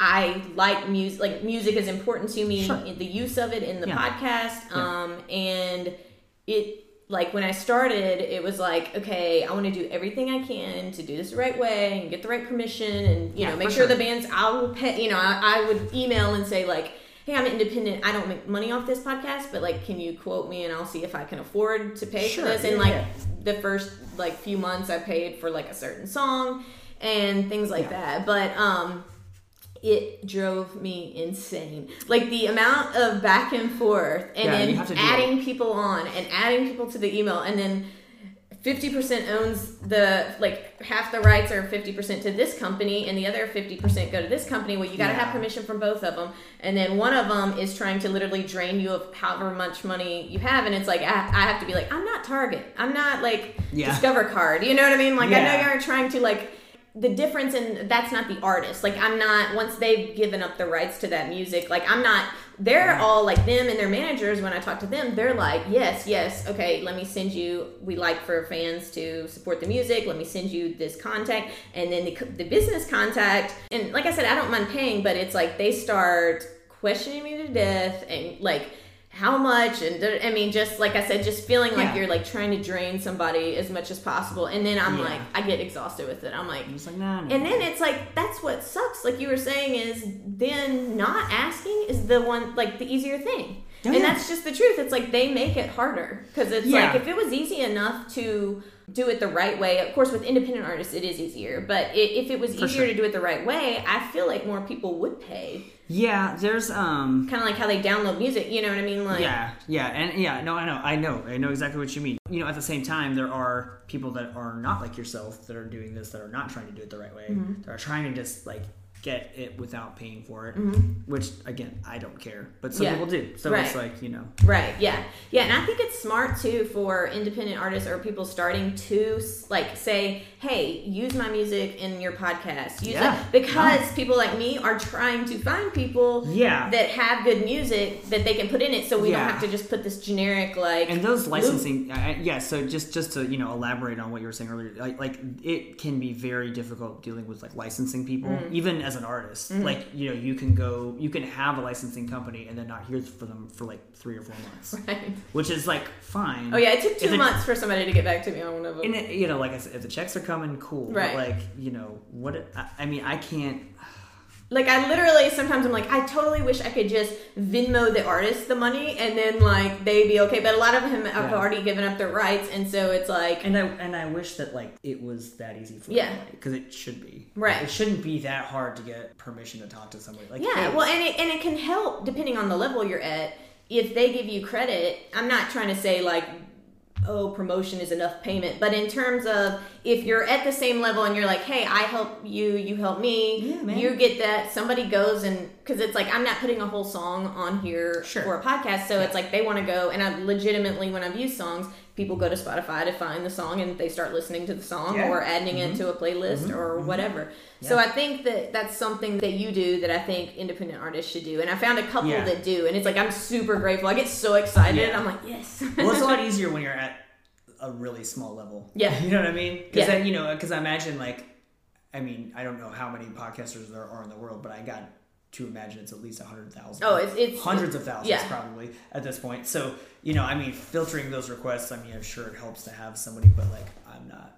I like music. Like music is important to me. Sure. The use of it in the Yeah. podcast, Yeah. um, and it like when I started, it was like, okay, I want to do everything I can to do this the right way and get the right permission, and you Yeah, know, make sure sure. the bands. I will pay. You know, I, I would email and say like. Hey, I'm independent. I don't make money off this podcast, but like, can you quote me and I'll see if I can afford to pay Sure, for this? And like, the first like few months, I paid for like a certain song and things like that. But um, it drove me insane. Like the amount of back and forth, and Yeah, then adding people on, and adding people to the email, and then. 50% owns the like half the rights are 50% to this company and the other 50% go to this company well you got to Yeah. have permission from both of them and then one of them is trying to literally drain you of however much money you have and it's like i, I have to be like i'm not target i'm not like Yeah. discover card you know what i mean like i know you're trying to like the difference in that's not the artist. Like i'm not once they've given up the rights to that music like i'm not they're all like them and their managers when i talk to them they're like yes yes okay let me send you we like for fans to support the music let me send you this contact. And then the, the business contact and like i said i don't mind paying but it's like they start questioning me to death and like how much and i mean just like i said just feeling like Yeah. you're like trying to drain somebody as much as possible and then i'm Yeah. like i get exhausted with it i'm like I'm like, nah, and then it's like that's what sucks like you were saying is then not asking is the one like the easier thing Oh, and yeah. that's just the truth it's like they make it harder because it's like if it was easy enough to do it the right way of course with independent artists it is easier but i if it was For easier sure. to do it the right way i feel like more people would pay yeah, there's um, kind of like how they download music you know what i mean like yeah, yeah, and yeah, no, I know, I know, I know exactly what you mean. You know, at the same time, there are people that are not like yourself that are doing this that are not trying to do it the right way. Mm-hmm. That are trying to just like get it without paying for it. Which again, I don't care, but some Mm-hmm. Yeah. people do. So Right. it's like you know, Right. Yeah. Yeah. And I think it's smart too for independent artists or people starting to like say, "Hey, use my music in your podcast." Use Yeah. it because people like me are trying to find people Yeah. that have good music that they can put in it, so we don't have to just put this generic like and those licensing I, I- yeah so just just to you know elaborate on what you were saying earlier like, like it can be very difficult dealing with like licensing people Mm-hmm. even as an artist like you know you can go you can have a licensing company and then not hear from them for like three or four months Right. which is like fine Oh yeah, it took two If it- months for somebody to get back to me on one of them. and it, you know like I said, if the checks are coming cool Right. but like you know what I, I mean i can't Like I literally sometimes I'm like I totally wish I could just Venmo the artist the money and then like they'd be okay. But a lot of them have Yeah. already given up their rights, and so it's like and I and I wish that like it was that easy for Yeah. because it should be Right. It shouldn't be that hard to get permission to talk to somebody. Like yeah. hey, Well, and it and it can help depending on the level you're at. If they give you credit, I'm not trying to say like oh promotion is enough payment. But in terms of if you're at the same level and you're like hey i help you you help me Yeah, you get that. Somebody goes and because it's like i'm not putting a whole song on here Sure. for a podcast. So it's like they want to go and i legitimately when i've used songs people go to spotify to find the song and they start listening to the song Yeah. or adding it mm-hmm. to a playlist mm-hmm. or mm-hmm. whatever so i think that that's something that you do that i think independent artists should do and i found a couple Yeah. that do and it's like i'm super grateful i get so excited Yeah. i'm like yes well, it's a lot easier when you're at a really small level. Yeah. you know what I mean? Because Yeah. then you know, because I imagine like, I mean, I don't know how many podcasters there are in the world, but I got to imagine it's at least a hundred thousand. Oh, it's- it's- hundreds of thousands yeah. probably at this point. So you know, I mean, filtering those requests. I mean, I'm sure it helps to have somebody, but like, I'm not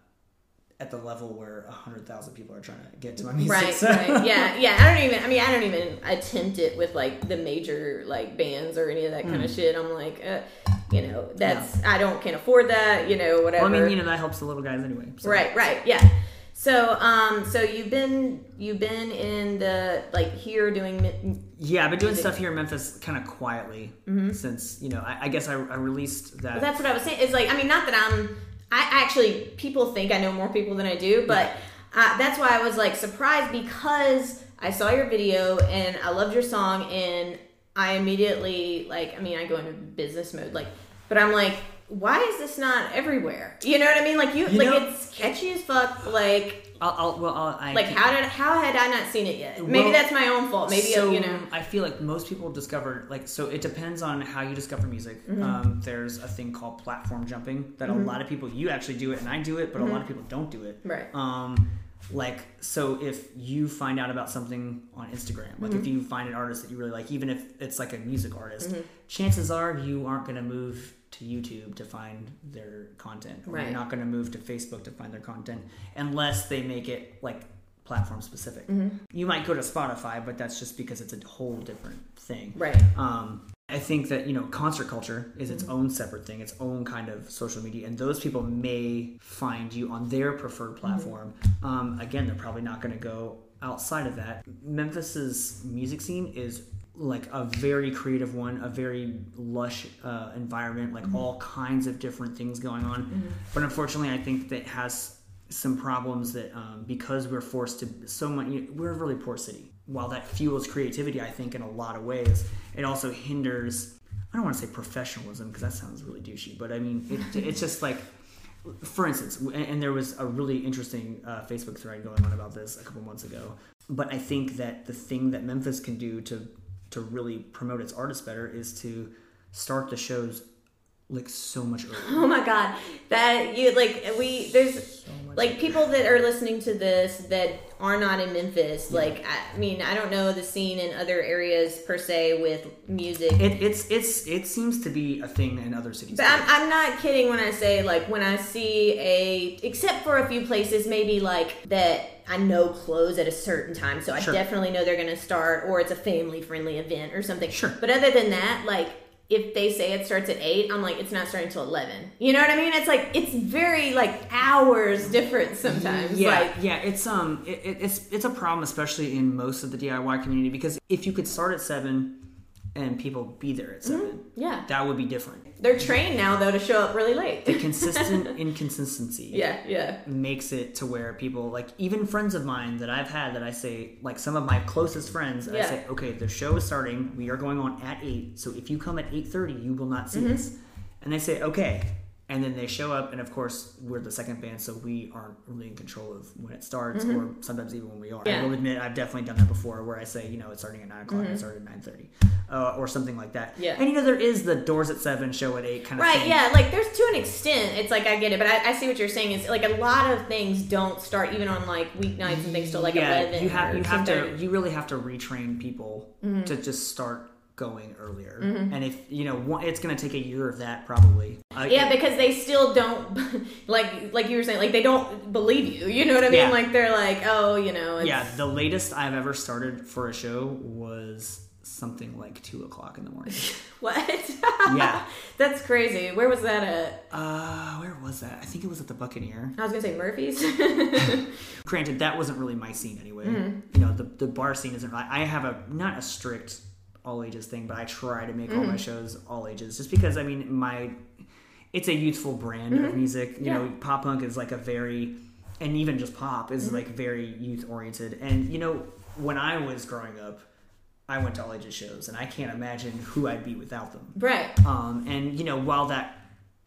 at the level where a hundred thousand people are trying to get to my music. right so- right yeah yeah i don't even i mean i don't even attempt it with like the major like bands or any of that kind Hmm. of shit i'm like uh, you know that's i don't can't afford that you know whatever Well, I mean, you know, that helps the little guys anyway. So. right right yeah so um so you've been you've been in the like here doing mi- Yeah, I've been doing Music. Mm-hmm. stuff here in Memphis kind of quietly since you know. I, I guess I, I released that. Well, that's what I was saying. It's like I mean, not that I'm. I actually people think I know more people than I do, but uh, that's why I was like surprised because I saw your video and I loved your song and I immediately like. I mean, I go into business mode like, but I'm like, why is this not everywhere? You know what I mean? Like you, You like know- it's catchy as fuck. Like, I'll, I'll well, I'll, I like how did how had I not seen it yet? Maybe Well, that's my own fault. Maybe so, you know. I feel like most people discover like so. It depends on how you discover music. Mm-hmm. Um, there's a thing called platform jumping that a lot of people you actually do it and I do it, but a lot of people don't do it. Mm-hmm. Right. Um, like so, if you find out about something on Instagram, like Mm-hmm. if you find an artist that you really like, even if it's like a music artist, Mm-hmm. chances are you aren't going to move to YouTube to find their content. Or Right. You're not going to move to Facebook to find their content unless they make it like platform specific. Mm-hmm. You might go to Spotify, but that's just because it's a whole different thing. Right. Um, I think that you know concert culture is Mm-hmm. its own separate thing, its own kind of social media, and those people may find you on their preferred Mm-hmm. platform. Um, again, they're probably not going to go outside of that, Memphis's music scene is like a very creative one, a very lush uh, environment, like all kinds of different things going on. But unfortunately, I think that has some problems that um, because we're forced to so much, we're a really poor city. While that fuels creativity, I think in a lot of ways, it also hinders. I don't want to say professionalism because that sounds really douchey, but I mean it, it's just like for instance, and, and there was a really interesting uh, Facebook thread going on about this a couple months ago. But I think that the thing that Memphis can do to to really promote its artists better is to start the shows like so much earlier. Oh my god, that you like we there's like people that are listening to this that are not in Memphis. Like I mean, I don't know the scene in other areas per se with music. It, it's it's it seems to be a thing in other cities. But I'm, I'm not kidding when I say like when I see a except for a few places maybe like that I know close at a certain time, so I Sure. definitely know they're gonna start or it's a family friendly event or something. Sure. But other than that, like if they say it starts at eight, I'm like it's not starting till eleven. You know what I mean? It's like it's very like hours different sometimes. yeah, Like yeah, it's um, it, it- it's it's a problem, especially in most of the DIY community, because if you could start at seven and people be there at 7 yeah, that would be different. they're trained now though to show up really late. The consistent inconsistency. yeah, yeah. makes it to where people like even friends of mine that I've had that I say like some of my closest friends I say okay the show is starting we are going on at 8 so if you come at 8:30 you will not see Mm-hmm. us and they say okay and then they show up and of course we're the second band so we aren't really in control of when it starts or sometimes even when we are Mm-hmm. Yeah. I will admit I've definitely done that before where I say you know it's starting at 9 o'clock and it started at 9:30 uh, or something like that Mm-hmm. Yeah. and you know there is the doors at 7 show at 8 kind of Right, thing yeah, like there's to an extent, it's like I get it, but I, I see what you're saying. Is like a lot of things don't start even on like weeknights and things till like yeah, eleven. you have you have to you really have to retrain people Mm-hmm. to just start going earlier. And if you know, one, it's going to take a year of that probably. Uh, Yeah, because they still don't like like you were saying, like they don't believe you. You know what I mean? Yeah. Like they're like, oh, you know, it's, yeah. The latest I've ever started for a show was something like two o'clock in the morning. What? Yeah. that's crazy. Where was that at? uh, where was that? I think it was at the Buccaneer. I was gonna say Murphy's. Granted, that wasn't really my scene anyway. Mm-hmm. You know, the the bar scene isn't. I have a not a strict all ages thing, but I try to make all Mm-hmm. my shows all ages, just because I mean my it's a youthful brand of music. You Mm-hmm. Yeah. know, pop punk is like a very and even just pop is Mm-hmm. like very youth oriented. And you know, when I was growing up, I went to all ages shows, and I can't imagine who I'd be without them. right. Um, and you know, while that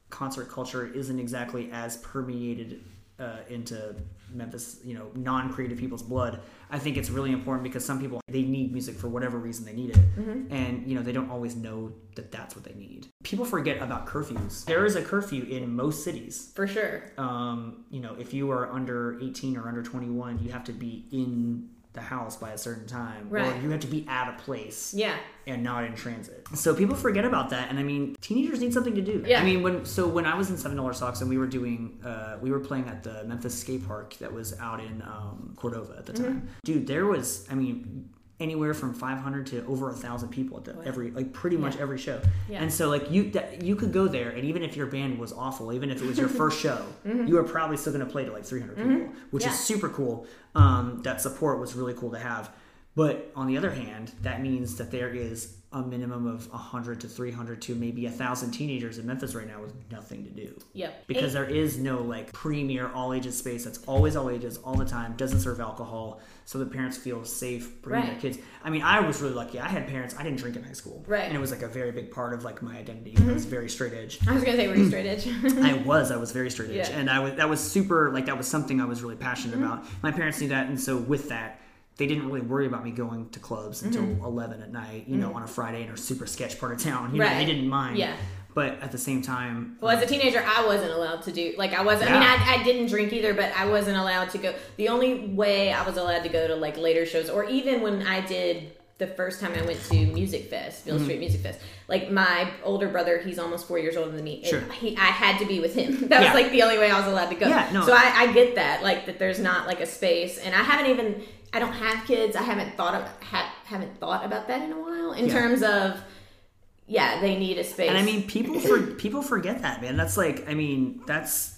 concert culture isn't exactly as permeated uh, into Memphis, you know, non-creative people's blood, I think it's really important because some people they need music for whatever reason they need it, and you know they don't always know that that's what they need. People forget about curfews. There is a curfew in most cities. For sure. Um, you know, if you are under 18 or under 21, you have to be in the house by a certain time, Right. or you have to be at a place Yeah. and not in transit. So people forget about that, and I mean, teenagers need something to do. Yeah. I mean, when so when I was in Seven Dollar Socks and we were doing, uh, we were playing at the Memphis skate park that was out in um, Cordova at the Mm-hmm. time. Dude, there was, I mean. Anywhere from 500 to over a thousand people at the, every like pretty much every show, Yeah. and so like you that, you could go there, and even if your band was awful, even if it was your first show, you were probably still going to play to like 300 people, which Mm-hmm. Yeah. is super cool. Um, that support was really cool to have. But on the other hand, that means that there is a minimum of 100 to 300 to maybe a thousand teenagers in Memphis right now with nothing to do. Yep. Because there is no like premier all ages space that's always all ages all the time, doesn't serve alcohol, so the parents feel safe bringing Right. their kids. I mean, I was really lucky. I had parents. I didn't drink in high school, Right. And it was like a very big part of like my identity. Mm-hmm. I was very straight edge. I was gonna say were you straight edge? I was. I was very straight edge, Yeah. and I was. That was super. Like that was something I was really passionate Mm-hmm. about. My parents knew that, and so with that, they didn't really worry about me going to clubs until Mm-hmm. eleven at night. You know, on a Friday in a super sketch part of town. You know, Right. they didn't mind. Yeah. But at the same time, Well, as a teenager, I wasn't allowed to do like I wasn't. I mean, I, I didn't drink either, but I wasn't allowed to go. The only way I was allowed to go to like later shows, or even when I did the first time I went to Music Fest, Mm-hmm. Beale Street Music Fest. Like my older brother, he's almost four years older than me. and Sure. he, I had to be with him. That was like the only way I was allowed to go. Yeah, no. So I, I get that, like that. There's not like a space, and I haven't even. I don't have kids. I haven't thought of ha, haven't thought about that in a while in Yeah. terms of. Yeah, they need a space. and I mean, people for people forget that, man. That's like, I mean, that's.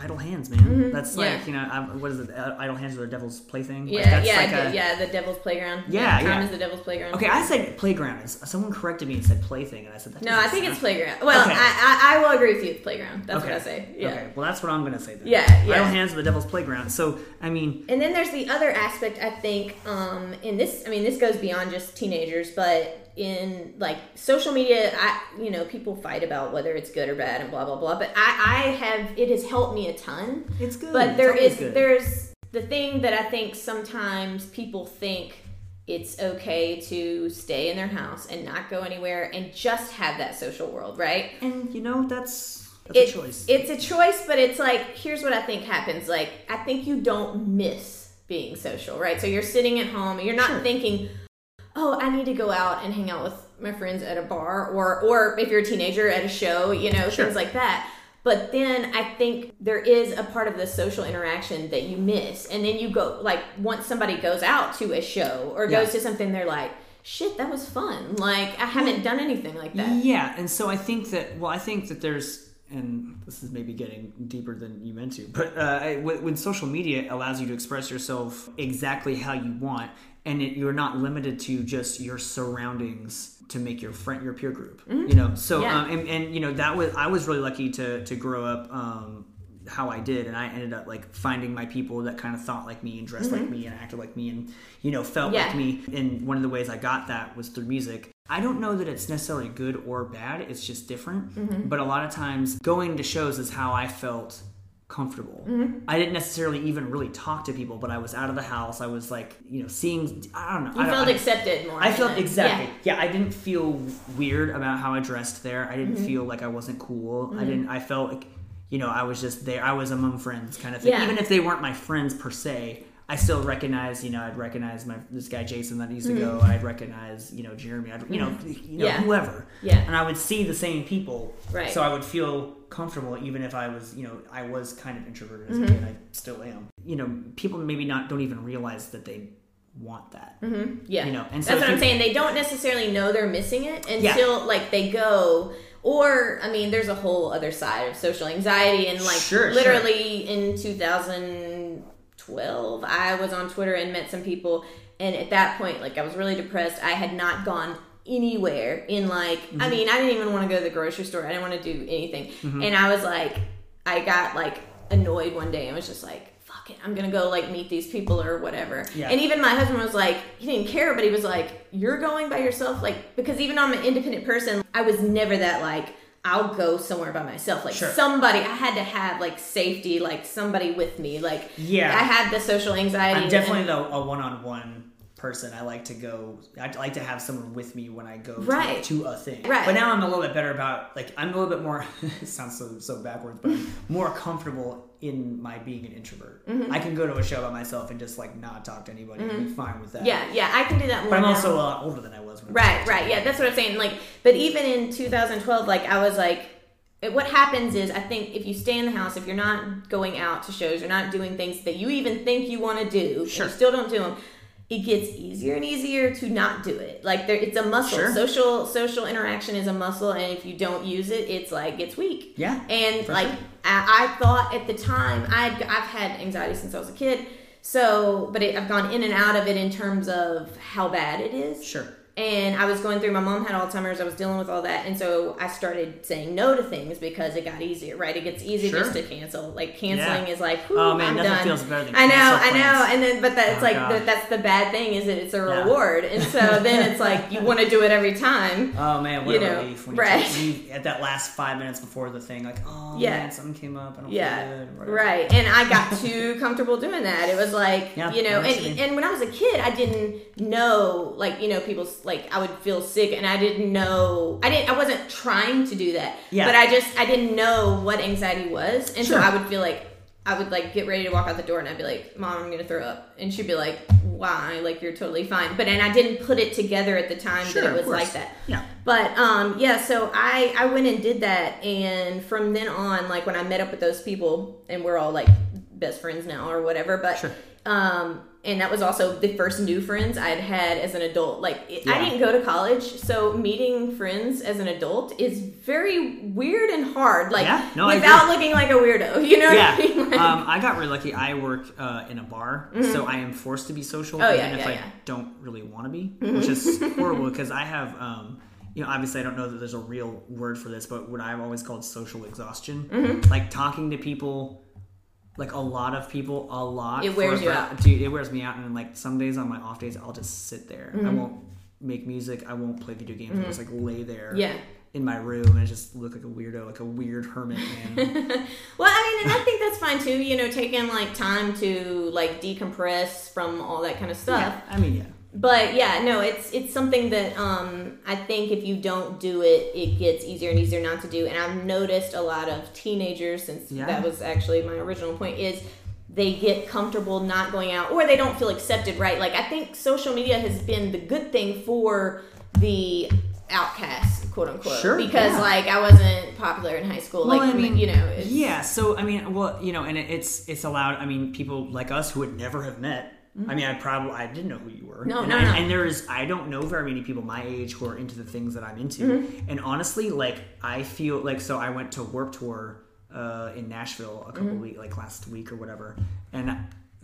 Idle hands, man. That's like Mm-hmm. yeah. you know, I, what is it? Uh, Idle hands are the devil's plaything. Like, Yeah, that's yeah, like a- yeah. The Devil's Playground. Yeah, time yeah. is the Devil's Playground. Okay, I said playground. Someone corrected me and said plaything, and I said that. No, I think sound- it's playground. Well, Okay. I, I I will agree with you. It's playground. That's Okay. what I say. Yeah. Okay, well that's what I'm gonna say then. Yeah, yeah. Idle hands are the devil's playground. So I mean, And then there's the other aspect I think, um, and this I mean this goes beyond just teenagers, but in like social media, I you know people fight about whether it's good or bad and blah blah blah. But I, I have it has helped me a ton. it's good. But there It's is good. there's the thing that I think sometimes people think it's okay to stay in their house and not go anywhere and just have that social world, right? and you know that's that's it- a choice. It's a choice, but it's like here's what I think happens. Like I think you don't miss being social, right? So you're sitting at home and you're not Sure. thinking, "Oh, I need to go out and hang out with my friends at a bar," or or if you're a teenager at a show, you know, Sure. things like that. But then I think there is a part of the social interaction that you miss, and then you go like once somebody goes out to a show or goes Yeah. to something, they're like. Shit, that was fun. Like I haven't done anything like that. Yeah, and so I think that well, I think that there's and this is maybe getting deeper than you meant to, but uh, when, when social media allows you to express yourself exactly how you want, and it, you're not limited to just your surroundings to make your friend your peer group, you know. So Mm-hmm. Yeah. um, and, and you know that was I was really lucky to to grow up. Um, how I did, and I ended up like finding my people that kind of thought like me and dressed like me and acted like me and you know felt Mm-hmm. Yeah. like me. And one of the ways I got that was through music. I don't know that it's necessarily good or bad. It's just different. Mm-hmm. But a lot of times, going to shows is how I felt comfortable. Mm-hmm. I didn't necessarily even really talk to people, but I was out of the house. I was like, you know, seeing. I don't know. You I felt I- accepted more. I felt exactly. yeah. Yeah. I didn't feel weird about how I dressed there. I didn't Mm-hmm. feel like I wasn't cool. I didn't. I felt like, you know, I was just there. I was among friends, kind of thing. Yeah. Even if they weren't my friends per se, I still recognize. You know, I'd recognize my this guy Jason that used to go. I'd recognize you know Jeremy. I'd, you know, you know Mm-hmm. Yeah. whoever. Yeah. And I would see the same people. Right. So I would feel comfortable even if I was, you know, I was kind of introverted as Mm-hmm. a kid. I still am. You know, people maybe not don't even realize that they want that. Yeah, You know, and so that's what I'm you- saying. They don't necessarily know they're missing it until like they go. Or I mean, there's a whole other side of social anxiety, and like Sure, literally in 2012, I was on Twitter and met some people, and at that point, like I was really depressed. I had not gone anywhere in like Mm-hmm. I mean, I didn't even want to go to the grocery store. I didn't want to do anything, Mm-hmm. and I was like, I got like annoyed one day and was just like. Fuck it, I'm gonna go like meet these people or whatever. Yeah. And even my husband was like, he didn't care, but he was like, "You're going by yourself," like because even I'm an independent person, I was never that like I'll go somewhere by myself. Like Sure. somebody, I had to have like safety, like somebody with me. Like Yeah. I had the social anxiety. I'm definitely and- the, a one-on-one person. I like to go. I like to have someone with me when I go Right. to, to a thing. Right. But now I'm a little bit better about like I'm a little bit more. it sounds so so backwards, but more comfortable in my being an introvert. Mm-hmm. I can go to a show by myself and just like not talk to anybody and be fine with that. yeah, yeah, I can do that more. But I'm now. also a lot older than I was. When I was Right, right. Yeah, that's what I'm saying. Like, but even in 2012, like I was like, it, what happens is I think if you stay in the house, if you're not going out to shows, you're not doing things that you even think you want to do, Sure. you still don't do them. It gets easier and easier to not do it. Like there, it's a muscle. Sure. Social social interaction is a muscle, and if you don't use it, it's like it's weak. Yeah, And like sure. I, I thought at the time, I'd I've had anxiety since I was a kid. So, but it, I've gone in and out of it in terms of how bad it is Sure. And I was going through. My mom had Alzheimer's. I was dealing with all that, and so I started saying no to things because it got easier. Right? It gets easier Sure. just to cancel. Like canceling Yeah. is like, Oh, man, I'm nothing done. feels better than canceling. I know, I know. And then, but that's Oh, like the, that's the bad thing is that it's a Yeah. reward, and so then it's like you want to do it every time. Oh man, what You a know, relief when right. you, at that last five minutes before the thing, like, oh Yeah. man, something came up. I don't Yeah, right. And I got too comfortable doing that. It was like, Yeah, you know, I know what you and, and when I was a kid, I didn't know, like, you know, people's, like, I would feel sick and I didn't know, I didn't, I wasn't trying to do that. Yeah. But I just, I didn't know what anxiety was. And Sure. so I would feel like, I would like get ready to walk out the door and I'd be like, Mom, I'm gonna throw up. And she'd be like, Why? Like, you're totally fine. But, and I didn't put it together at the time Sure, that it was like that. Yeah. But um, yeah, so I I went and did that, and from then on, like when I met up with those people, and we're all like best friends now or whatever. But Sure. um, and that was also the first new friends I'd had as an adult. Like it, I didn't go to college, so meeting friends as an adult is very weird and hard. Like Yeah, no, without looking like a weirdo, you know yeah. what I mean? Like, um, I got really lucky. I work uh, in a bar, so I am forced to be social, Oh, even yeah, if yeah, I yeah. don't really want to be, which is horrible because I have, um, you know, obviously I don't know that there's a real word for this, but what I've always called social exhaustion, Mm-hmm. like talking to people. Like a lot of people, a lot. It wears you out. dude. It wears me out, and like some days on my off days, I'll just sit there. Mm-hmm. I won't make music. I won't play video games. I'll just like lay there. Yeah. In my room and just look like a weirdo, like a weird hermit man. Well, I mean, and I think that's fine too. You know, taking like time to like decompress from all that kind of stuff. yeah, I mean, yeah. But yeah, no, it's it's something that um, I think if you don't do it, it gets easier and easier not to do. And I've noticed a lot of teenagers, since Yeah. that was actually my original point, is they get comfortable not going out or they don't feel accepted. Right? Like I think social media has been the good thing for the outcast, quote unquote. Sure, Because yeah. like I wasn't popular in high school. Well, like I mean, you know, it's, yeah. So I mean, well, you know, and it's it's allowed. I mean, people like us who would never have met. I mean, I probably I didn't know who you were. Mm-hmm. No, and no, I, no. And there's I don't know very many people my age who are into the things that I'm into. Mm-hmm. And honestly, like I feel like so I went to Warped Tour uh, in Nashville a couple Mm-hmm. week like last week or whatever, and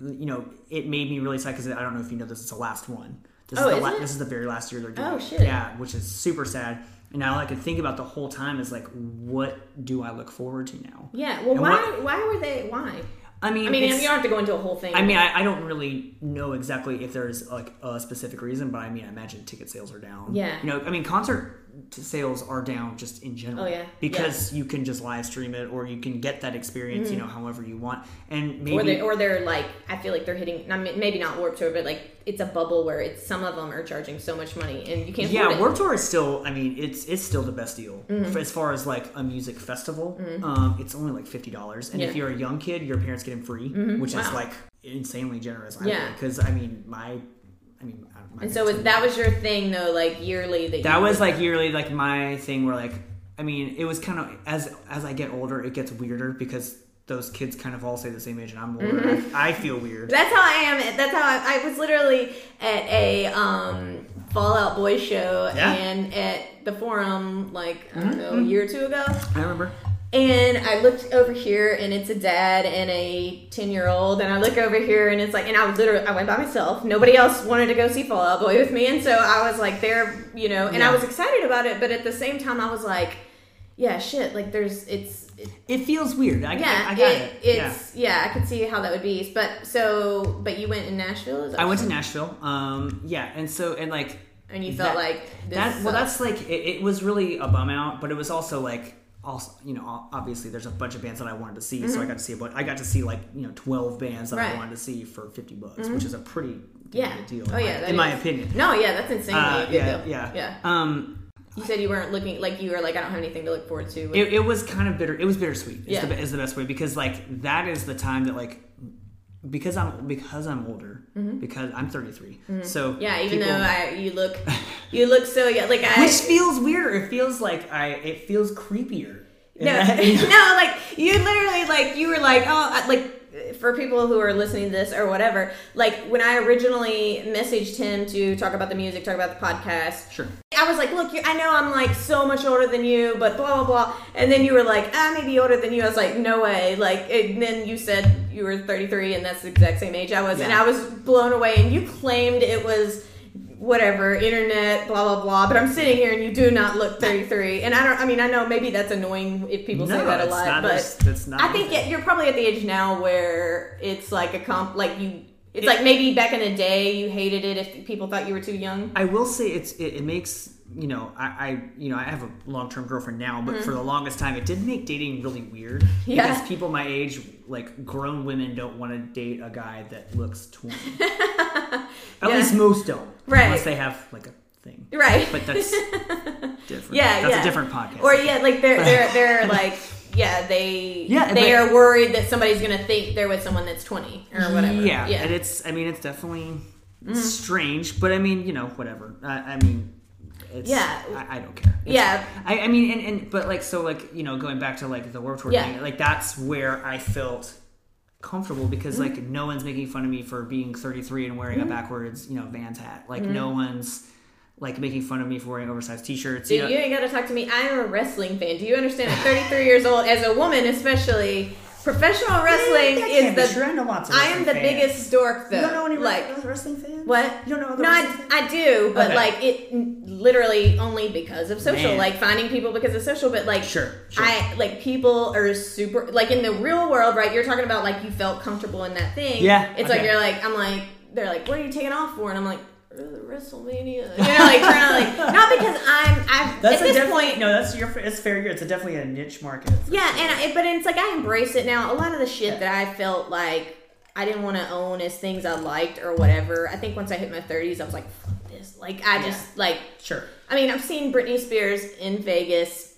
you know it made me really sad because I don't know if you know this. It's the last one. This Oh, is the is la- this is the very last year they're doing. Oh, shit. Yeah, which is super sad. And now all I could think about the whole time is like, what do I look forward to now? Yeah. Well, And why? what- why were they? Why? I mean, I mean, you don't have to go into a whole thing. I mean, I, I don't really know exactly if there's like a specific reason, but I mean, I imagine ticket sales are down. Yeah. You know, I mean, concert sales are down just in general. Oh, yeah. Because you can just live stream it, or you can get that experience, you know, however you want, and maybe Mm-hmm. or they or they're like I feel like they're hitting I mean, maybe not Warped Tour but like it's a bubble where it's some of them are charging so much money and you can't yeah. Mm-hmm. Warped Tour is still. I mean, it's it's still the best deal For- as far as like a music festival. Um, it's only like fifty dollars, and if Yeah. Mm-hmm. you're a young kid, your parents get them free, which is like insanely generous. Yeah. because I mean, my, I mean, and so was, that was your thing though like yearly that that you was would- like yearly like my thing where like i mean it was kind of as as i get older it gets weirder because those kids kind of all say the same age and i'm older. Mm-hmm. I, I feel weird. That's how I am. That's how I, I was literally at a um Fall Out Boy show Yeah. and at the forum like I don't know a year or two ago. I remember And I looked over here, and it's a dad and a ten-year-old. And I look over here, and it's like, and I literally, I went by myself. Nobody else wanted to go see Fall Out Boy with me, and so I was like, there, you know. And I was excited about it, but at the same time, I was like, yeah, shit. Like, there's, it's, it, it feels weird i, yeah, I, I got it, yeah it's, yeah. I could see how that would be. But so, but you went in Nashville, i went to nashville um yeah and so and like and you felt that- like this that well sucks. that's like it, it was really a bum out but it was also like also you know obviously there's a bunch of bands that i wanted to see so i got to see a bunch i got to see like you know 12 bands that Mm-hmm. Right. Mm-hmm. i wanted to see for 50 bucks which is a pretty yeah. good deal oh my, yeah, that in my opinion No, yeah, that's insanely uh, yeah, deal. yeah yeah. um You said you weren't looking like you were like I don't have anything to look forward to. it, it was kind of bitter it was bittersweet is, Yeah. the, is the best way because like that is the time that like because i'm because i'm older because i'm 33 so Mm-hmm. Yeah, even people- though I, you look, you look so yeah, like I. which feels weirder it feels like i it feels creepier no, no, like you literally like you were like oh I- like for people who are listening to this or whatever. Like when I originally messaged him to talk about the music, talk about the podcast. sure I was like, look, I know I'm like so much older than you, but blah blah blah. And then you were like, ah, I may be older than you. I was like, no way. Like, and then you said you were 33, and that's the exact same age I was, and I was blown away. And you claimed it was whatever internet, blah blah blah. But I'm sitting here, and you do not look 33. And I don't. I mean, I know maybe that's annoying if people say that a lot, but not I think yeah, you're probably at the age now where it's like a comp, like you. It's like maybe back in the day you hated it if people thought you were too young. I will say it's it, it makes you know I, I you know I have a long term girlfriend now, but for the longest time it did make dating really weird Mm-hmm. Yeah. because people my age like grown women don't want to date a guy that looks twenty. At Yeah. least most don't, Right. Unless they have like a thing, Right. but that's different. Yeah, that's yeah. a different podcast. Or yeah, like they're they're they're like yeah they Yeah, they but- are worried that somebody's gonna think they're with someone that's twenty or whatever. Yeah, yeah. and it's I mean it's definitely Mm-hmm. strange, but I mean you know whatever. I, I mean. It's, Yeah. I, I don't care. It's- Yeah. I, I mean, and, and but like so, like you know, going back to like the Warped Tour Yeah. thing, like that's where I felt comfortable because like no one's making fun of me for being 33 and wearing Mm-hmm. a backwards you know Vans hat. Like no one's like making fun of me for wearing oversized t-shirts. you Dude, know? you ain't gotta talk to me. I am a wrestling fan. Do you understand? At 33 years old, as a woman especially, professional wrestling is the. true. I know lots of I am the biggest dork though. You don't know any like wrestling fans? what? You don't know other No, I, I do, but Okay. like it literally only because of social, Man. like finding people because of social. But like, Sure, sure. I like people are super like in the real world, right? You're talking about like you felt comfortable in that thing. Yeah, it's like you're like I'm like they're like, what are you taking off for? And I'm like. "Uh, WrestleMania, you know, like trying to like not because I'm I've That's at a this point no. That's your. It's fair. It's a definitely a niche market. yeah, sure. and I, but it's like I embrace it now. A lot of the shit that I felt like I didn't want to own as things I liked or whatever. I think once I hit my 30s, I was like, fuck this. Like I just like. sure. I mean, I've seen Britney Spears in Vegas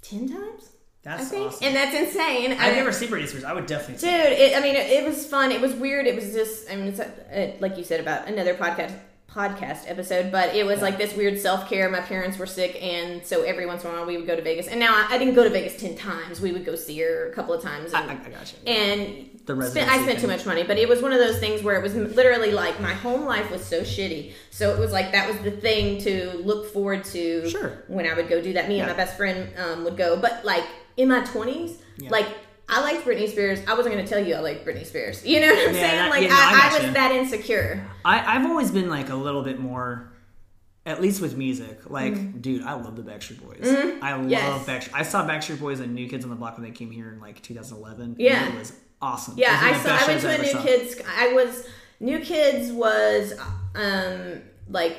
ten times. I That's think, awesome. and that's insane. I've I- never seen Britney Spears. I would definitely. see Dude, it, I mean, it, it was fun. It was weird. It was just, I mean, it's uh like you said about another podcast podcast episode, but it was like this weird self care. My parents were sick, and so every once in a while we would go to Vegas. And now I, I didn't go to Vegas ten times. We would go see her a couple of times. I, And, I, I got you. and The spent, I spent too much money, but it was one of those things where it was literally like my home life was so shitty. So it was like that was the thing to look forward to Sure. when I would go do that. Me and my best friend um, would go, but like in my twenties, Yeah. like. I liked Britney Spears. I wasn't going to tell you I liked Britney Spears. You know what I'm Yeah, saying? that- like yeah, no, I I, was that insecure. I, I've always been like a little bit more, at least with music. Like, dude, I love the Backstreet Boys. I love Mm-hmm. Yes. Backstreet. I saw Backstreet Boys and New Kids on the Block when they came here in like 2011. Yeah. and it was awesome. Yeah, It I saw. I went to a New saw. Kids. I was New Kids was um like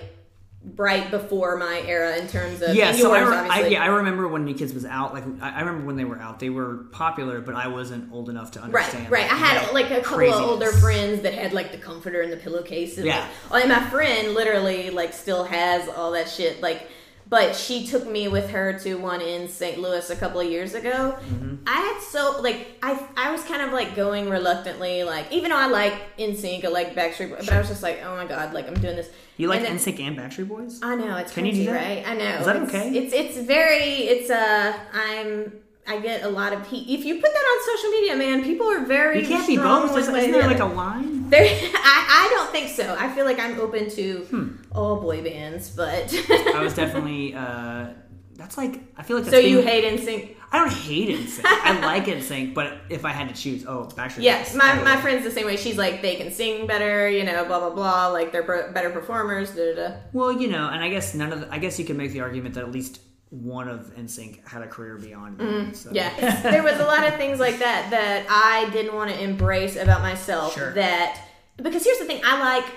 right before my era in terms of Yeah, so I, re- I, yeah, I remember when New Kids was out. Like, I, I remember when they were out. They were popular, but I wasn't old enough to Right, understand. right. I had like a couple craziness. of older friends that had like the comforter and the pillowcase. And, Yeah. Like, oh, and my friend literally like still has all that shit. Like, but she took me with her to one in St. Louis a couple of years ago. Mm-hmm. I had so like I I was kind of like going reluctantly. Like even though I like NSYNC, I like Backstreet, Boys, but I was just like, oh my god, like I'm doing this. You like And then- NSYNC and Backstreet Boys? I know it's Can you crazy, do that? right? I know. Is that it's, okay? It's it's very it's uh I'm I get a lot of pe- if you put that on social media, man, people are very You can't be both. Isn't way or the there like a line? There, I, I don't think so. I feel like I'm open to Hmm. all boy bands, but I was definitely. uh That's like I feel like. so you hate NSYNC? I don't hate NSYNC. I like NSYNC, but if I had to choose, oh, Backstreet Yes, my, my friend's the same way. She's like they can sing better, you know, blah blah blah. Like they're better performers. Da, da, da. Well, you know, and I guess none of. The, I guess you can make the argument that at least one of NSYNC had a career beyond. them, so. Mm-hmm. Yeah, there was a lot of things like that that I didn't want to embrace about myself. Sure. That because here's the thing, I like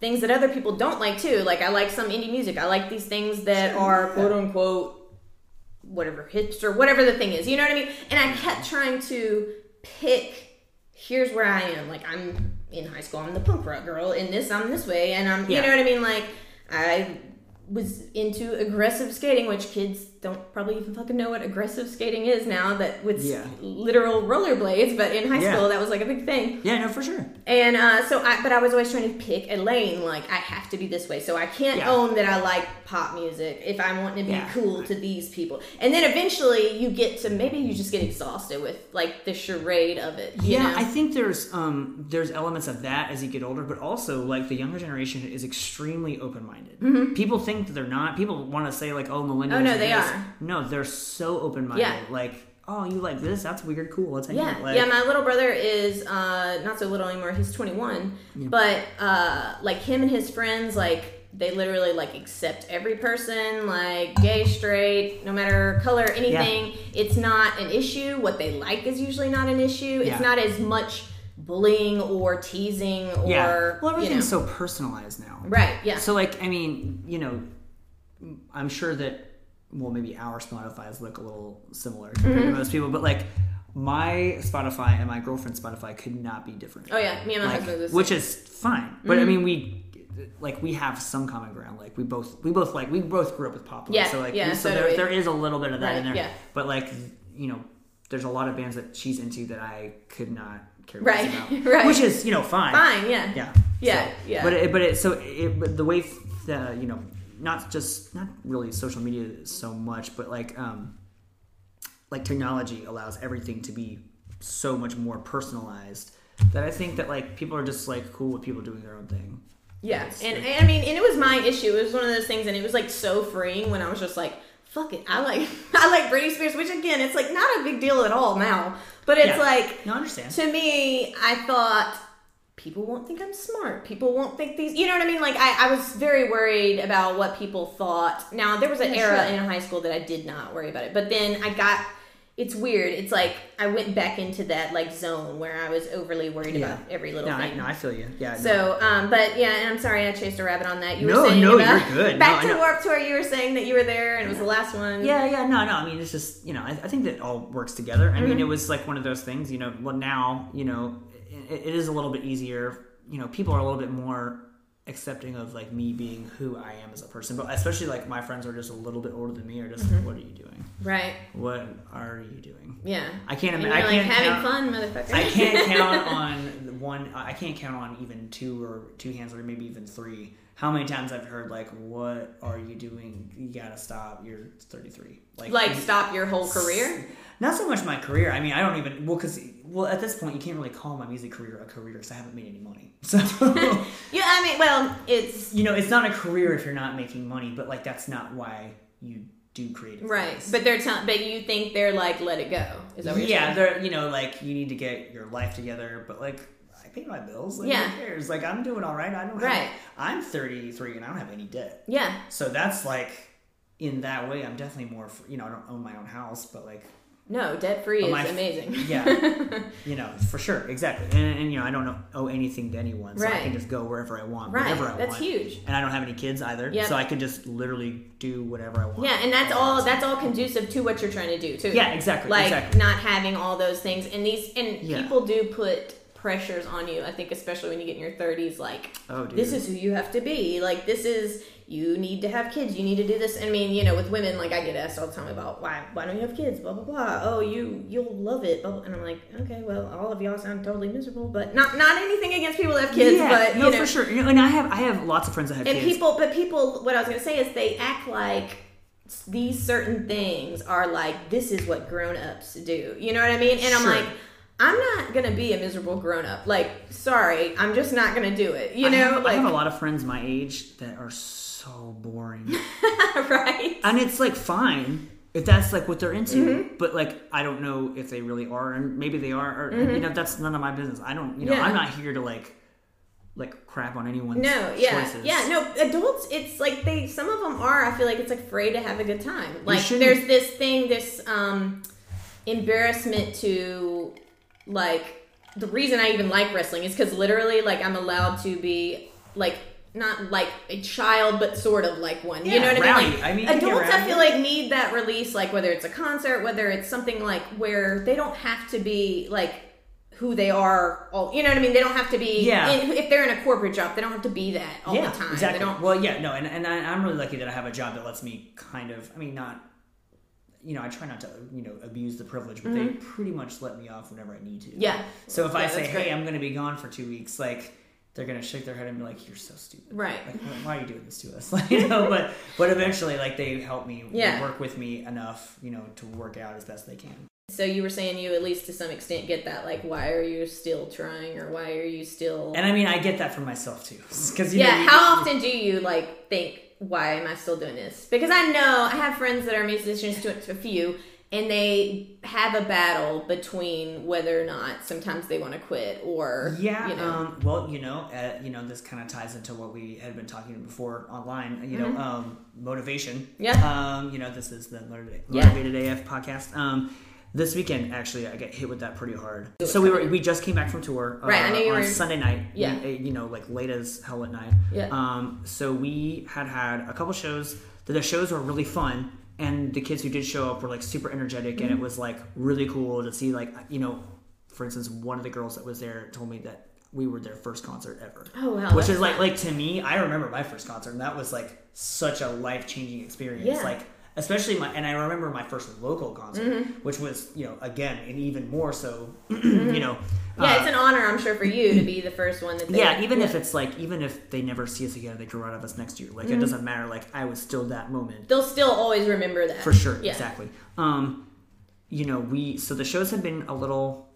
things that other people don't like too. Like I like some indie music. I like these things that are quote unquote whatever hipster, whatever the thing is. You know what I mean? And I kept trying to pick. Here's where I am. Like I'm in high school. I'm the punk rock girl. In this, I'm this way, and I'm. You know what I mean? Like I was into aggressive skating, which kids don't probably even fucking know what aggressive skating is now. That with Yeah. literal rollerblades, but in high Yeah. school that was like a big thing. Yeah, no, for sure. And uh, so, I, but I was always trying to pick a lane. Like I have to be this way, so I can't Yeah. own that I like pop music if I want to be cool to these people. And then eventually, you get to maybe you just get exhausted with like the charade of it. You Yeah, know? I think there's um there's elements of that as you get older, but also like the younger generation is extremely open minded. People think that they're not. People want to say like, oh, millennials. Oh, no, they this. are. No, they're so open minded. Yeah. Like, oh, you like this? That's weird. Cool. Let's hang Yeah, out. Like, yeah. My little brother is uh, not so little anymore. He's 21, but uh, like him and his friends, like they literally like accept every person, like gay, straight, no matter color, anything. Yeah. It's not an issue. What they like is usually not an issue. Yeah. It's not as much bullying or teasing or yeah. Well, you know. everything's so personalized now. right. Yeah. So like, I mean, you know, I'm sure that well, maybe our Spotify's look a little similar compared Mm-hmm. to most people, but like my Spotify and my girlfriend's Spotify could not be different. oh yeah, me and my Like, husband. are which is fine. But Mm-hmm. I mean, we like we have some common ground. Like we both we both like we both grew up with pop. Yeah, so like yeah, so, so there, there is a little bit of that in there. yeah. But like you know, there's a lot of bands that she's into that I could not care Right, right. Which is you know fine. fine. Yeah. Yeah. Yeah, So- yeah. But it, but it so it, but the way the you know not just not really social media so much, but like um like technology allows everything to be so much more personalized that I think that like people are just like cool with people doing their own thing. Yeah, and, and I mean, and it was my issue. It was one of those things, and it was like so freeing when I was just like, "Fuck it, I like I like Britney Spears," which again, it's like not a big deal at all now, but it's Yeah. like No, I understand. to me, I thought people won't think I'm smart. People won't think these. You know what I mean? Like I, I was very worried about what people thought. Now there was an Yeah, era sure. in high school that I did not worry about it, but then I got. It's weird. It's like I went back into that like zone where I was overly worried Yeah. about every little No, I, thing. no, I feel you. Yeah. no. So, um, but yeah, and I'm sorry I chased a rabbit on that. You No, were saying no, about, you're good. Back No, to. Warped Tour, you were saying that you were there and it was the last one. Yeah, yeah, no, no. I mean, it's just you know, I, I think that all works together. I Mm-hmm. mean, it was like one of those things. You know, well now you know, it, it is a little bit easier. You know, people are a little bit more accepting of like me being who I am as a person. But especially like my friends are just a little bit older than me, are just Mm-hmm. like, what are you doing? Right. What are you doing? Yeah. I can't. And I like can't having count, fun, motherfucker. I can't count on one. I can't count on even two or two hands, or maybe even three. How many times I've heard like, "What are you doing? You gotta stop. You're 33." like you- stop your whole career. Not so much my career. I mean, I don't even well because well at this point you can't really call my music career a career because I haven't made any money. So Yeah, I mean, well, it's you know, it's not a career if you're not making money. But like that's not why you do creative. right. things. But they're telling, but you think they're like, let it go. Is that what you're yeah, saying? they're you know like you need to get your life together. But like I pay my bills. Like, Yeah. who cares? Like I'm doing all right. I don't. Right. Have, I'm 33 and I don't have any debt. Yeah. So that's like in that way, I'm definitely more. You know, I don't own my own house, but like No, debt free is my- amazing. Yeah, you know, for sure, exactly. And, and you know, I don't know, owe anything to anyone, so I can just go wherever I want, Right, whenever I that's want. That's huge. And I don't have any kids either, Yep. so I can just literally do whatever I want. Yeah, and that's all. That's all conducive to what you're trying to do too. Yeah, exactly, Like exactly. not having all those things, and these, and Yeah. people do put pressures on you. I think especially when you get in your 30s, like Oh, this is who you have to be. Like this is you need to have kids. You need to do this. I mean, you know, with women, like I get asked all the time about why why don't you have kids? Blah blah blah. Oh, you you'll love it. Blah. And I'm like, okay, well, all of y'all sound totally miserable, but not not anything against people that have kids, yeah, but no, know, for sure. You know, and I have I have lots of friends that have kids and kids. people but people what i was going to say is they act like these certain things are like this is what grown-ups do you know what i mean and i'm Sure. like i'm not going to be a miserable grown-up like sorry i'm just not going to do it you I know have, I have a lot of friends my age that are so boring, right and it's like fine if that's like what they're into. Mm-hmm. But like, I don't know if they really are, and maybe they are, or you know, that's none of my business. I don't, you know, Mm-hmm. I'm not here to like like crap on anyone's no yeah choices. yeah no adults it's like they some of them are i feel like it's like afraid to have a good time like there's this thing this um embarrassment to like the reason i even like wrestling is because literally like i'm allowed to be like not like a child but sort of like one you know what i mean like I mean, you can get adults i feel like need that release like whether it's a concert whether it's something like where they don't have to be like who they are all you know what i mean they don't have to be Yeah. in, if they're in a corporate job they don't have to be that all yeah, the time exactly. they don't Well, yeah, no, and, and I, I'm really lucky that I have a job that lets me kind of, I mean, not, you know, I try not to, you know, abuse the privilege, but they pretty much let me off whenever I need to. Mm-hmm. Yeah. So if I say, that's great. hey, I'm going to be gone for two weeks, like, they're gonna shake their head and be like, "You're so stupid." Right. Like, why- are you doing this to us? Like, you know, but but eventually, like, they help me Yeah. work with me enough, you know, to work out as best they can. so you were saying you at least to some extent get that like why are you still trying or why are you still And I mean, I get that for myself too, because yeah how often do you like think why am i still doing this because i know i have friends that are musicians to a few and they have a battle between whether or not sometimes they want to quit or Yeah. you know Um, well, you know, uh, you know, this kind of ties into what we had been talking before online. You know, um, motivation. Mm-hmm. Yeah. Um, you know, this is the Motivated, Yeah. Motivated AF podcast. Um, this weekend, actually, I get hit with that pretty hard. So we were we just came back from tour. Uh, Right, I knew you on were- Sunday night. Yeah. You, you know, like late as hell at night. Yeah. Um, so we had had a couple shows. The shows were really fun, and the kids who did show up were like super energetic, Mm-hmm. and it was like really cool to see. Like you know, for instance, one of the girls that was there told me that we were their first concert ever. Oh, wow, Which is like like to me, I remember my first concert, and that was like such a life changing experience. Yeah. Like especially my and I remember my first local concert, Mm-hmm. which was you know again and even more so, you know. yeah uh, it's an honor i'm sure for you to be the first one that they yeah, even if it's like, even if they never see us again, they grow out of us next year. Like, Mm-hmm. it doesn't matter. Like, I was still that moment they'll still always remember that for sure. yeah. Exactly. Um, you know, we so the shows have been a little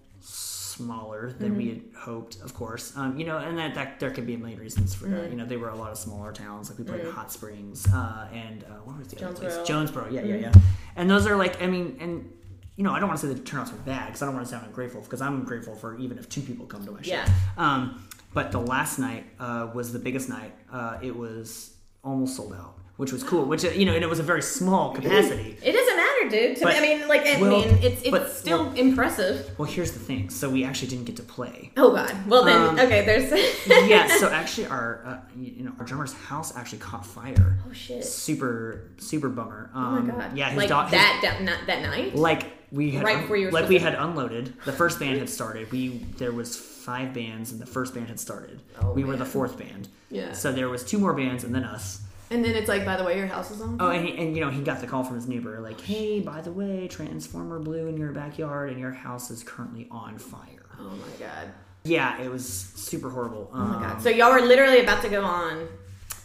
smaller than we Mm-hmm. had hoped, of course. Um, you know, and that, that there could be a million reasons for Mm-hmm. that. You know, they were a lot of smaller towns, like we played in Hot Springs uh, and uh, what was the other place? Jonesboro. Jonesboro. Yeah, yeah, Mm-hmm. yeah. And those are like, I mean, and you know, I don't want to say the turnouts were bad because I don't want to sound ungrateful because I'm grateful for even if two people come to my show. Yeah. Um, but the last night uh, was the biggest night. Uh, it was almost sold out, which was cool. Which you know, and it was a very small capacity. It doesn't matter, dude. But- me, I mean, like, I well, mean, it's it's but- still well- impressive. Well, here's the thing. So we actually didn't get to play. Oh God. Well then, Um, okay. There's. yeah. So actually, our uh, you know our drummer's house actually caught fire. oh shit. Super super bummer. Oh Um, my God. Yeah. His like dog. his- that, that not that night. like we had Right before you were like we had unloaded. The first band had started. We there was five bands and the first band had started. Oh, we were the fourth band. Yeah. So there was two more bands and then us. And then it's like, by the way, your house is on. Oh, and, he, and you know he got the call from his neighbor like, hey, by the way, Transformer blew in your backyard and your house is currently on fire. Oh my god. Yeah, it was super horrible. Oh my Um, god. So y'all were literally about to go on.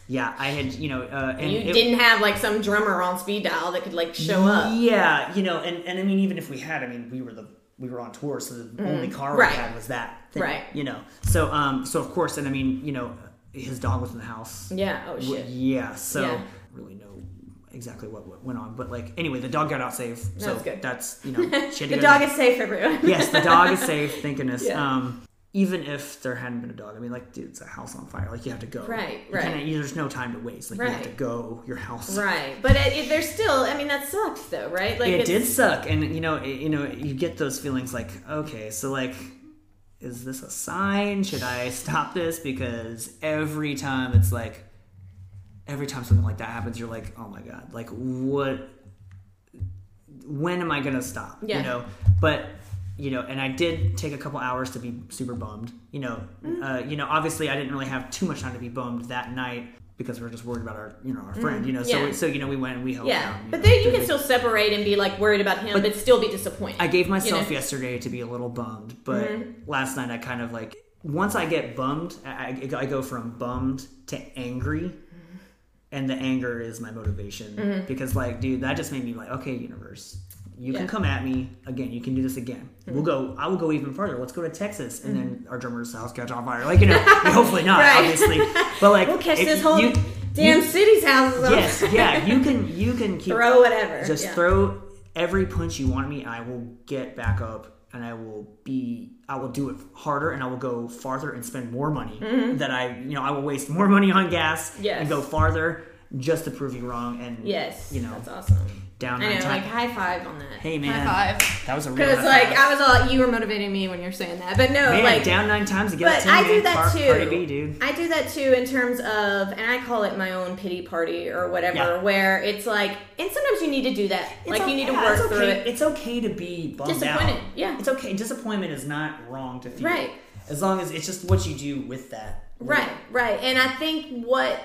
Yeah, I had you know, uh, and You it- didn't have like some drummer on speed dial that could like show up. Yeah, you know, and, and I mean, even if we had, I mean, we were the we were on tour, so the only car. Right. we had was that, thing, Right. You know, so um, so of course, and I mean, you know, his dog was in the house. Yeah. Oh shit. Yeah, so Yeah. really know exactly what, what went on, but like anyway, the dog got out safe. So That's good. that's you know, she The dog is safe, everyone. yes, the dog is safe. Thank goodness. Yeah. Um, even if there hadn't been a dog, I mean, like, dude, it's a house on fire. Like, you have to go. Right, You right. Kinda, there's no time to waste. Like, you have to go. Your house. Right. But it, it, there's still. I mean, that sucks though, right? Like it did suck, and you know, it, you know, you get those feelings like, okay, so like, is this a sign? Should I stop this? Because every time it's like, every time something like that happens, you're like, oh my god, like what? When am I gonna stop? Yeah. You know, but you know, and I did take a couple hours to be super bummed. You know, Mm-hmm. uh, you know, obviously I didn't really have too much time to be bummed that night because we are just worried about our, you know, our friend. You know, so Mm-hmm. Yeah. so you know, we went and we helped Yeah. out. But know, then you can it. still separate and be like worried about him, but, still be disappointed. I gave myself know? yesterday to be a little bummed, but Mm-hmm. last night I kind of like once I get bummed, I, I go from bummed to angry, Mm-hmm. and the anger is my motivation because like, dude, that just made me like, okay, universe, you Yeah. can come at me again. You can do this again. Mm-hmm. We'll go. I will go even further. Let's go to Texas, and then our drummer's house catch on fire. Like you know, hopefully not, Right. obviously, but like We'll catch this whole you- damn you- city's houses Yes, yeah, you can you can keep Throw whatever. just yeah. throw every punch you want at me and i will get back up and i will be i will do it harder and i will go farther and spend more money that i you know i will waste more money on gas Mm-hmm. Yes. and go farther just to prove you wrong and Yes. you know That's awesome. Down I nine know, like times high five on that. hey man High five. that was a real Because high like five. I was all you were motivating me when you're saying that, but no, man like down nine times to get But a 10 I do that Car- too. Cardi B, dude I do that too in terms of, and I call it my own pity party or whatever, Yeah. where it's like, and sometimes you need to do that. It's like o- you need to work it's through okay. it. It's okay to be bummed Disappointed, out. yeah. it's okay. Disappointment is not wrong to feel. Right. As long as it's just what you do with that. Right, right. And I think what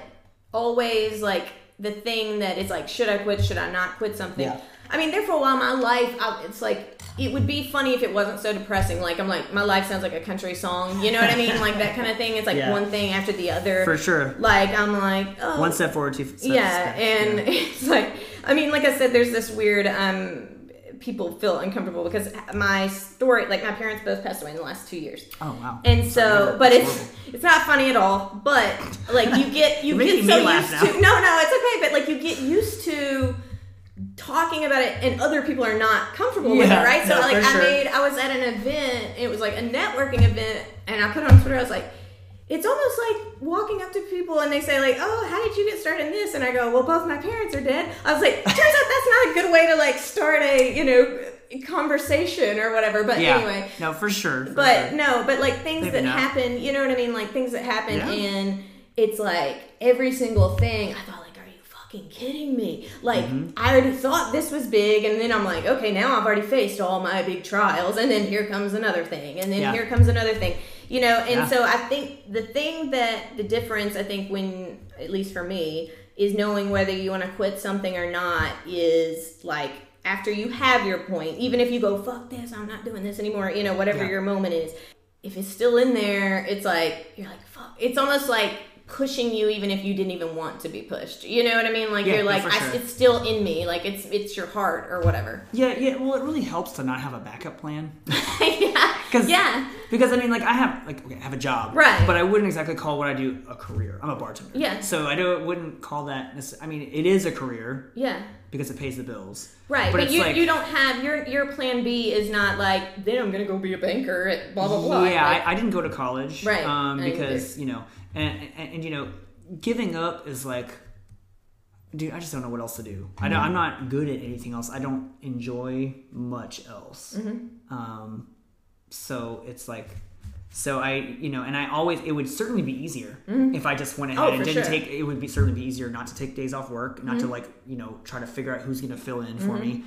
always like the thing that is like, should I quit? Should I not quit something? Yeah. I mean, there for a while, my life, I, it's like it would be funny if it wasn't so depressing. Like I'm like, my life sounds like a country song. You know what I mean? Like that kind of thing. It's like Yeah. one thing after the other. For sure. Like I'm like, oh, One step forward, two steps yeah, and Yeah. it's like, I mean, like I said, there's this weird. um People feel uncomfortable because my story, like my parents both passed away in the last two years. Oh wow. And Sorry to hear so, but it's horrible. it's not funny at all. But like you get you get so used now. to no no it's okay. But like you get used to talking about it, and other people are not comfortable with it, right? So no, like I sure. made I was at an event. It was like a networking event, and I put it on Twitter. I was like. It's almost like walking up to people and they say like, "Oh, how did you get started in this?" And I go, "Well, both my parents are dead." I was like, "Turns out that's not a good way to like start a you know conversation or whatever." But yeah. anyway, No, for sure. for but sure. no, but like things Maybe that not. happen, you know what I mean? Like things that happen, Yeah. and it's like every single thing. I thought, like, are you fucking kidding me? Like, Mm-hmm. I already thought this was big, and then I'm like, okay, now I've already faced all my big trials, and then here comes another thing, and then Yeah. here comes another thing. You know, and Yeah. so I think the thing that the difference, I think, when at least for me, is knowing whether you want to quit something or not is like after you have your point, even if you go, fuck this, I'm not doing this anymore, you know, whatever Yeah. your moment is, if it's still in there, it's like, you're like, fuck. It's almost like pushing you even if you didn't even want to be pushed. You know what I mean? Like Yeah, you're no, like I, it's still in me. Like it's it's your heart or whatever. Yeah, yeah. Well, it really helps to not have a backup plan. yeah. 'Cause- Yeah. Because I mean, like I have like okay, I have a job, Right. But I wouldn't exactly call what I do a career. I'm a bartender, Yeah. So I don't wouldn't call that. I mean, it is a career Yeah. because it pays the bills, Right, But but, you, like- you don't have your your plan B is not like then I'm gonna go be a banker at blah blah blah. Yeah, Like, I, I didn't go to college, Right, Um, because you know, and, and and you know, giving up is like, dude, I just don't know what else to do. I Mm-hmm. don't, I'm not good at anything else. I don't enjoy much else. Mm-hmm. Um, so it's like. So I, you know, and I always, it would certainly be easier if I just went ahead Oh, and didn't sure. take. It would be certainly be easier not to take days off work, not to Mm-hmm. like, you know, try to figure out who's going to fill in for me.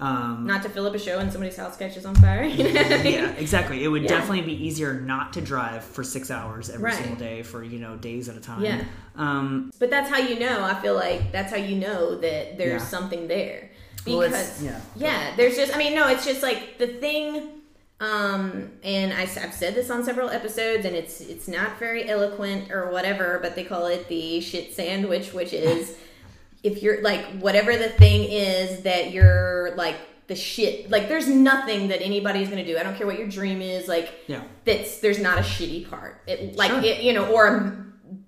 Um, not to fill up a show and somebody's house catches on fire. you know? yeah, exactly. It would Yeah. definitely be easier not to drive for six hours every Right. single day for you know days at a time. Yeah. Um, But that's how you know. I feel like that's how you know that there's Yeah. something there. Well, Because it's- yeah. yeah. there's just I mean no, it's just like the thing um and I, have said this on several episodes and it's it's not very eloquent or whatever but they call it the shit sandwich which is if you're like whatever the thing is that you're like the shit like there's nothing that anybody's gonna do i don't care what your dream is like Yeah. that's there's not a shitty part it like Sure. it you know or a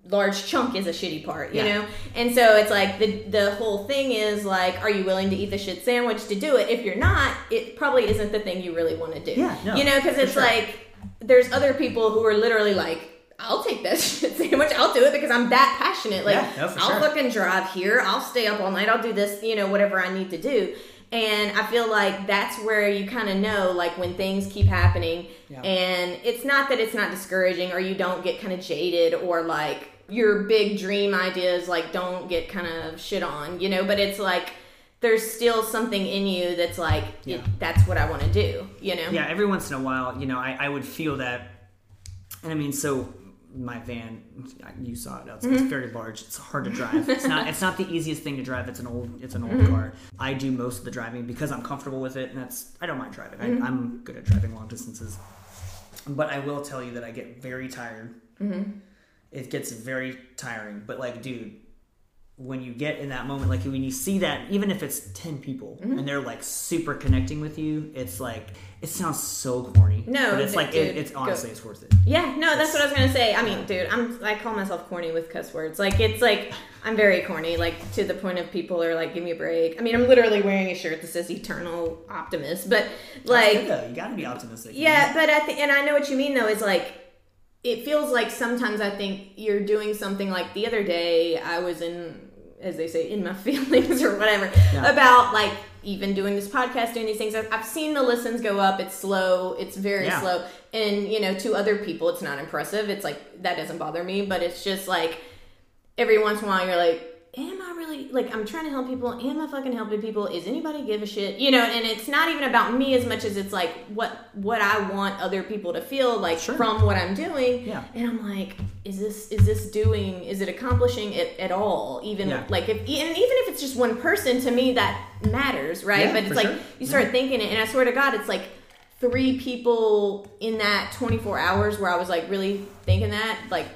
large chunk is a shitty part you Yeah. know and so it's like the the whole thing is like are you willing to eat the shit sandwich to do it if you're not it probably isn't the thing you really want to do Yeah, no, you know because it's sure. like there's other people who are literally like I'll take that shit sandwich. I'll do it because I'm that passionate. Like Yeah, no, I'll sure. fucking drive here. I'll stay up all night. I'll do this, you know, whatever I need to do. And I feel like that's where you kind of know, like when things keep happening, Yeah. and it's not that it's not discouraging or you don't get kind of jaded or like your big dream ideas like don't get kind of shit on, you know. But it's like there's still something in you that's like Yeah. it, that's what I want to do, you know. yeah. Every once in a while, you know, I, I would feel that, and I mean, so my van, you saw it. It's, Mm-hmm. it's very large. It's hard to drive. It's not. It's not the easiest thing to drive. It's an old. It's an old Mm-hmm. car. I do most of the driving because I'm comfortable with it, and that's. I don't mind driving. Mm-hmm. I, I'm good at driving long distances. But I will tell you that I get very tired. Mm-hmm. It gets very tiring. But like, dude, when you get in that moment, like when you see that, even if it's ten people Mm-hmm. and they're like super connecting with you, it's like it sounds so corny. No, but it's d- like it, dude, it's go- honestly it's worth it. Yeah, no, that's what I was gonna say. I mean, dude, I'm I call myself corny with cuss words. Like it's like I'm very corny, like to the point of people are like, "Give me a break." I mean, I'm literally wearing a shirt that says "Eternal Optimist," but like, good, though. you got to be optimistic. yeah, but I think, and I know what you mean though. Is like, it feels like sometimes I think you're doing something. Like the other day, I was in, as they say, in my feelings or whatever Yeah. about like even doing this podcast, doing these things. I've, I've seen the listens go up. It's slow. It's very Yeah. slow, and you know, to other people, it's not impressive. It's like that doesn't bother me, but it's just like every once in a while, you're like. Am I really like I'm trying to help people? Am I fucking helping people? Is anybody give a shit? You know, and it's not even about me as much as it's like what what I want other people to feel like Sure. from what I'm doing. Yeah. And I'm like, is this is this doing is it accomplishing it at all? Even Yeah. like if and even if it's just one person, to me that matters, right? Yeah, but it's like sure. you start thinking it, and I swear to God, it's like three people in that 24 hours where I was like really thinking that like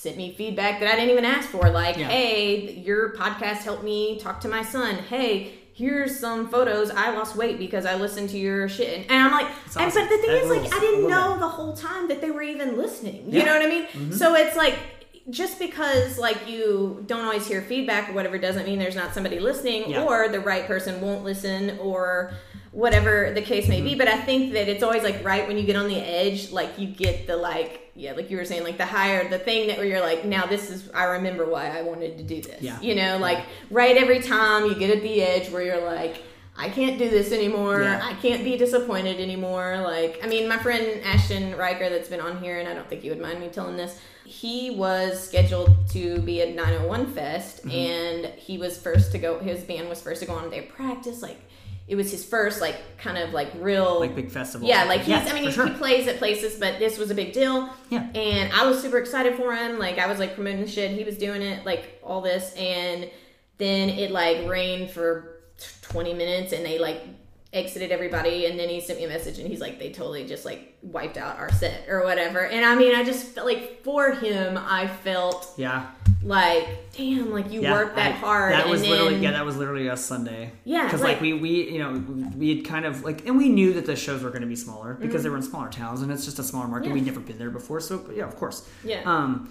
sent me feedback that I didn't even ask for. Like, Yeah. hey, your podcast helped me talk to my son. Hey, here's some photos. I lost weight because I listened to your shit. And, and I'm like, That's and, but the thing That is, like. I I didn't know the whole time that they were even listening. You Yeah. Mm-hmm. know what I mean? So it's like, just because like you don't always hear feedback or whatever doesn't mean there's not somebody listening Yeah. or the right person won't listen or whatever the case may Mm-hmm. be but i think that it's always like right when you get on the edge like you get the like yeah like you were saying like the higher the thing that where you're like now this is i remember why i wanted to do this Yeah. you know like right every time you get at the edge where you're like I can't do this anymore. Yeah. I can't be disappointed anymore. Like, I mean, my friend Ashton Riker, that's been on here, and I don't think you would mind me telling this. He was scheduled to be at 901 Fest, Mm-hmm. and he was first to go. His band was first to go on their practice. Like, it was his first, like, kind of like real, like big festival. yeah, like he's. Yes, I mean, he, sure. he plays at places, but this was a big deal. Yeah. And I was super excited for him. Like I was like promoting shit. He was doing it, like all this, and then it like rained for twenty minutes, and they like exited everybody and then he sent me a message and he's like they totally just like wiped out our set or whatever and i mean i just felt like for him i felt Yeah. like damn like you Yeah, worked that I- hard That was and literally yeah, that was literally us Sunday. Yeah, because like- like we we you know we had kind of like and we knew that the shows were going to be smaller because Mm-hmm. they were in smaller towns and it's just a smaller market. Yeah. We'd never been there before, so but yeah, of course. Yeah. Um,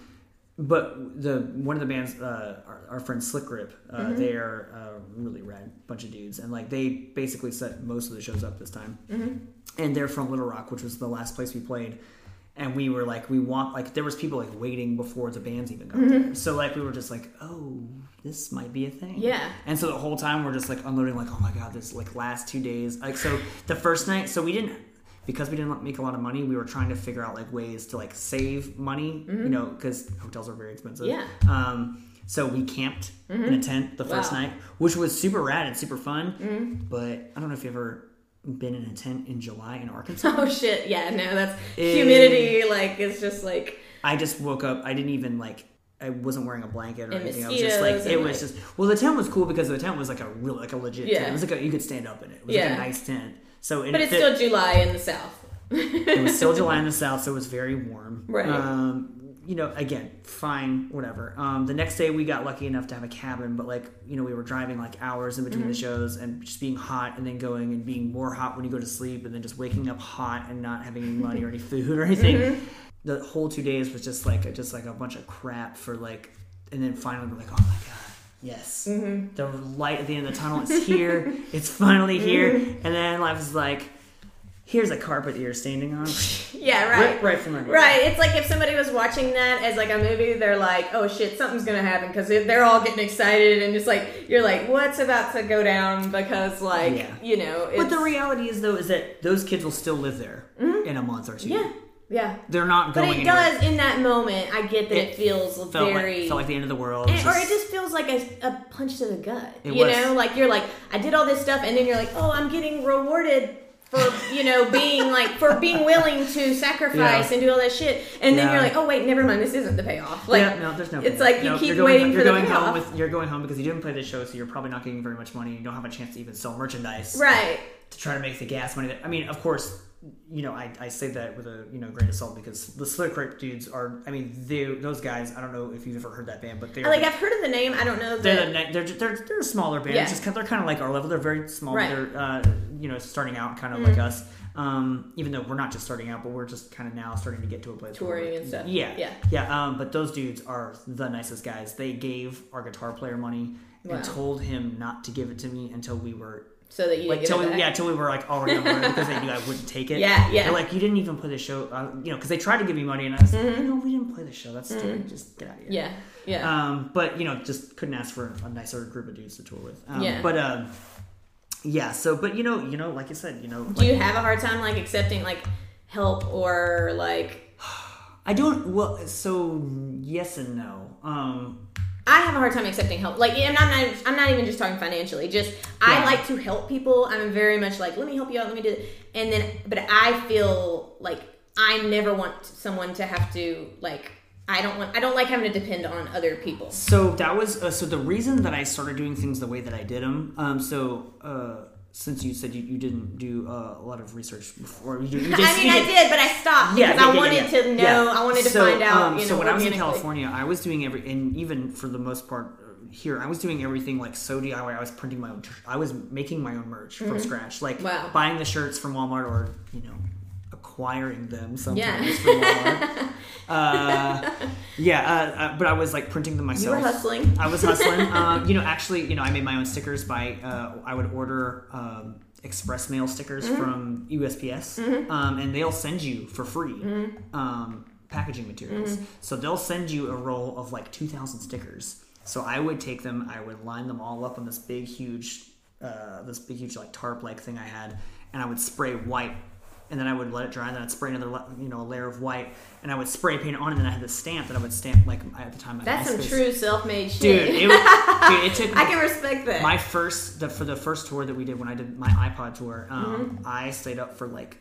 but the one of the bands, uh, our, our friend Slick Grip, uh, Mm-hmm. they are a really rad bunch of dudes, and like they basically set most of the shows up this time. Mm-hmm. And they're from Little Rock, which was the last place we played. And we were like, we want like there was people like waiting before the bands even got there. So like we were just like, oh, this might be a thing. Yeah. And so the whole time we're just like unloading, like, oh my god, this like last two days. Like so the first night, so we didn't because we didn't make a lot of money. We were trying to figure out like ways to like save money, you know, because hotels are very expensive. Yeah. Um. So we camped in a tent the first Wow. night, which was super rad and super fun. But I don't know if you've ever been in a tent in July in Arkansas. oh shit yeah no that's Eh. humidity like it's just like I just woke up. I didn't even like. I wasn't wearing a blanket or anything. I was just like, it was like- just. Well, the tent was cool because the tent was like a real, like a legit Yeah. tent. It was like a, you could stand up in it. It was like Yeah. a nice tent. So, but it's still july in the south it was still July in the south, so it was very warm. Right. Um, you know, again, fine, whatever. Um, the next day we got lucky enough to have a cabin, but like, you know, we were driving like hours in between the Mm-hmm. shows and just being hot and then going and being more hot when you go to sleep and then just waking up hot and not having any money or any food or anything. Mm-hmm. The whole two days was just like just like a bunch of crap for like, and then finally we're like, oh my god. Yes, Mm-hmm. the light at the end of the tunnel is here. it's finally here, Mm-hmm. and then life is like, here's a carpet that you're standing on. yeah right Right, right from under. Right, it's like if somebody was watching that as like a movie, they're like, "Oh shit, something's gonna happen," because they're all getting excited, and it's like you're like, "What's about to go down?" Because like Yeah. you know, it's, But the reality is, though, is that those kids will still live there in a month or two. Mm-hmm. yeah, yeah. They're not good. But going it anywhere. does in that moment. I get that it, It feels Felt very, like, felt like the end of the world. and, or it just feels like a, a punch to the gut. It you was. know, like you're like, I did all this stuff, and then you're like, oh, I'm getting rewarded. For you know being like for being willing to sacrifice Yeah. and do all that shit, and then Yeah. you're like, oh wait, never mind, this isn't the payoff. Like, yeah, no, there's no. it's like you keep you're going, waiting you're for the going payoff. home with you're going home because you didn't play the show, so you're probably not getting very much money. You don't have a chance to even sell merchandise right. to try to make the gas money. That I mean, of course, you know, I, I say that with a you know grain of salt because the Slick Rip dudes are. I mean, they those guys. I don't know if you've ever heard that band, but they're Like I've heard of the name, I don't know the. They're, the, they're, they're, they're a smaller band. Yeah. Just they're kind of like our level. They're very small. Right. Mm-hmm. They're uh, you know starting out kind of like us. Um, even though we're not just starting out, but we're just kind of now starting to get to a place Touring and stuff. Yeah, Yeah. yeah. Um, but those dudes are the nicest guys. They gave our guitar player money Wow. and told him not to give it to me until we were so that you like till we, yeah till we were like already on board because they knew I wouldn't take it. Yeah, yeah. They're like you didn't even play the show, uh, you know, because they tried to give me money and I was Mm-hmm. like, no, we didn't play the show. That's stupid. Just get out of here. yeah, yeah. Um, but you know, just couldn't ask for a nicer group of dudes to tour with. Um, Yeah. But um, yeah. So, but you know, you know, like I said, you know, Do like, you have a hard time like accepting like help or like? I don't. Well, so yes and no. Um, I have a hard time accepting help. Like, and I'm not. I'm not even just talking financially. Just I like to help people. I'm very much like, let me help you out. Let me do it. And then, but I feel like I never want someone to have to like. I don't want. I don't like having to depend on other people. so that was uh, so the reason that I started doing things the way that I did them. Um, so. Uh, since you said you, you didn't do uh, a lot of research before, you, you just, I mean, I did- but I stopped Yeah, because yeah, I yeah, wanted yeah. to know. I wanted to So, find out. um, you know, so when I was in. California, I was doing every, and even for the most part here, I was doing everything like so DIY. I was printing my own. I was making my own merch from scratch, like Mm-hmm. Wow. buying the shirts from Walmart or you know acquiring them sometimes Yeah. uh, yeah, uh, uh, but I was like printing them myself. You were hustling. I was hustling. um, you know, actually, you know, I made my own stickers by. Uh, I would order um, express mail stickers Mm-hmm. from USPS, um, and they'll send you for free Mm-hmm. um, packaging materials. So they'll send you a roll of like two thousand stickers. So I would take them. I would line them all up on this big, huge, uh, this big, huge like tarp like thing I had, and I would spray white and then I would let it dry, and then I'd spray another, you know, a layer of white, and I would spray paint it on, and then I had this stamp that I would stamp like at the time. I That's some true self-made shit. dude. It, was- dude, it took I can respect that. my first the, for the first tour that we did when I did my iPod tour. Um, Mm-hmm. I stayed up for like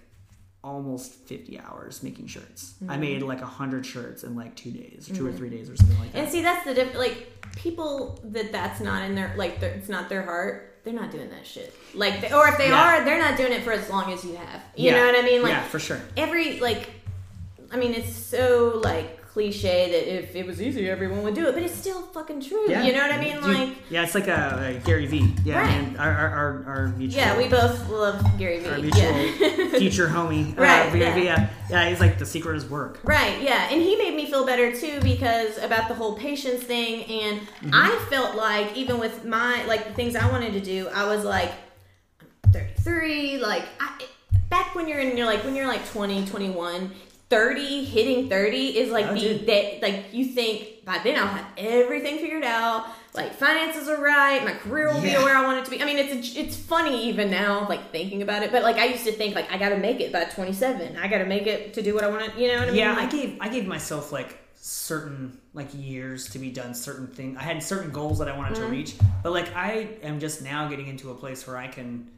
almost 50 hours making shirts. I Mm-hmm. made like 100 shirts in like two days, or 2 or three days, or something like that. And see, that's the difference like people that that's not in their like it's not their heart. They're not doing that shit. Like, they, or if they Yeah. are, they're not doing it for as long as you have. You Yeah. know what I mean? Like, yeah, for sure. every like I mean it's so like cliche that if it was easy everyone would do it, but it's still fucking true. Yeah. You know what I mean? Dude, Like yeah, it's like a, a Gary Vee. Yeah, Right. and our, our, our, our mutual. yeah, we both love Gary our mutual Yeah. future homie. Right, Uh, Gary Vee, yeah. yeah. yeah, he's like the secret is work. Right, yeah. And he made me feel better too because about the whole patience thing and Mm-hmm. I felt like even with my like the things I wanted to do, I was like I'm 33, like I back when you're in you're like when you're like 20, 21, 30, hitting 30 is like Oh, the that like you think by then I'll have everything figured out. Like finances are right, my career will Yeah. be where I want it to be. I mean, it's it's funny even now, like thinking about it. But like I used to think, like I got to make it by 27. I got to make it to do what I want to. You know what I mean? Yeah, I gave I gave myself like certain like years to be done certain things. I had certain goals that I wanted Mm-hmm. to reach, but like I am just now getting into a place where I can.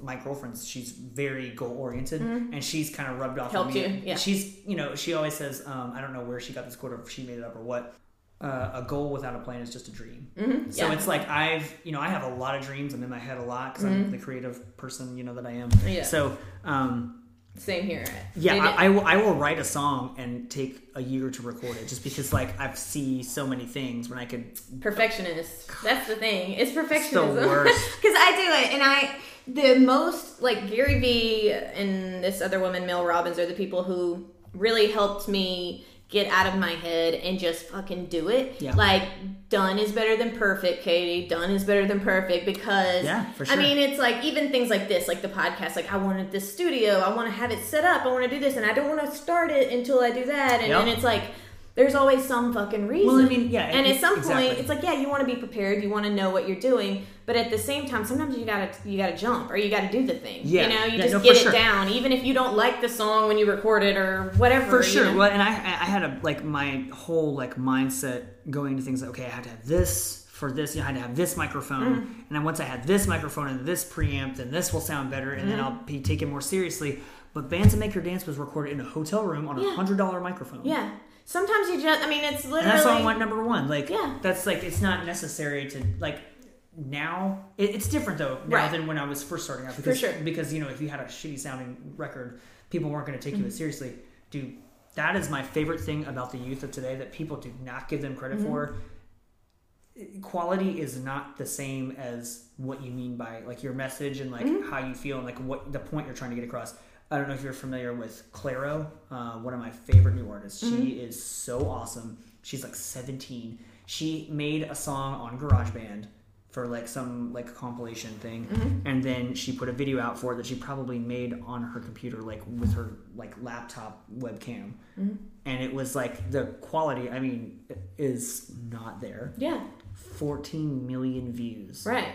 My girlfriend's she's very goal oriented, and she's kind of rubbed off. on Mm-hmm. Me. you, yeah. She's you know she always says um, I don't know where she got this quote or if she made it up or what. Uh, a goal without a plan is just a dream. Mm-hmm. So yeah. it's like I've you know I have a lot of dreams. I'm in my head a lot because I'm the creative person you know that I am. Mm-hmm. Yeah. So um, Same here. yeah, I, I, will, I will write a song and take a year to record it just because like I see so many things when I could. perfectionist. That's the thing. It's perfectionism. worst. Because I do it, and I the most like Gary Vee and this other woman, Mel Robbins, are the people who really helped me get out of my head and just fucking do it. Yeah. Like done is better than perfect, Katee. Done is better than perfect because Yeah, for sure. I mean it's like even things like this, like the podcast, like I wanted this studio, I want to have it set up, I want to do this, and I don't want to start it until I do that. And, Yep. and it's like there's always some fucking reason. Well, I mean, yeah, And at some exactly. point, it's like, yeah, you want to be prepared, you want to know what you're doing, but at the same time, sometimes you gotta you gotta jump or you gotta do the thing. Yeah. you know, you Yeah, just no, get it sure. down, even if you don't like the song when you record it or whatever. For sure. know? Well, and I I had a like my whole like mindset going to things like okay, I had to have this for this. You know, I had to have this microphone, Mm-hmm. and then once I had this microphone and this preamp, then this will sound better, and then Mm-hmm. I'll be taken more seriously. But Bands That Make Your Dance was recorded in a hotel room on a Yeah. hundred dollar microphone. yeah. Sometimes you just, I mean, it's and literally. that song went number one. Like, Yeah. that's like it's not necessary to like now. It, it's different though now Right. than when I was first starting out because sure. because you know if you had a shitty sounding record, people weren't going to take you Mm-hmm. as seriously. Dude, that is my favorite thing about the youth of today that people do not give them credit Mm-hmm. for. Quality is not the same as what you mean by like your message and like Mm-hmm. how you feel and like what the point you're trying to get across. I don't know if you're familiar with Clairo, uh, one of my favorite new artists. Mm-hmm. She is so awesome. She's like 17. She made a song on GarageBand for like some like compilation thing, Mm-hmm. and then she put a video out for it that she probably made on her computer, like with her like laptop webcam, Mm-hmm. and it was like the quality. I mean, is not there. Yeah, 14 million views right.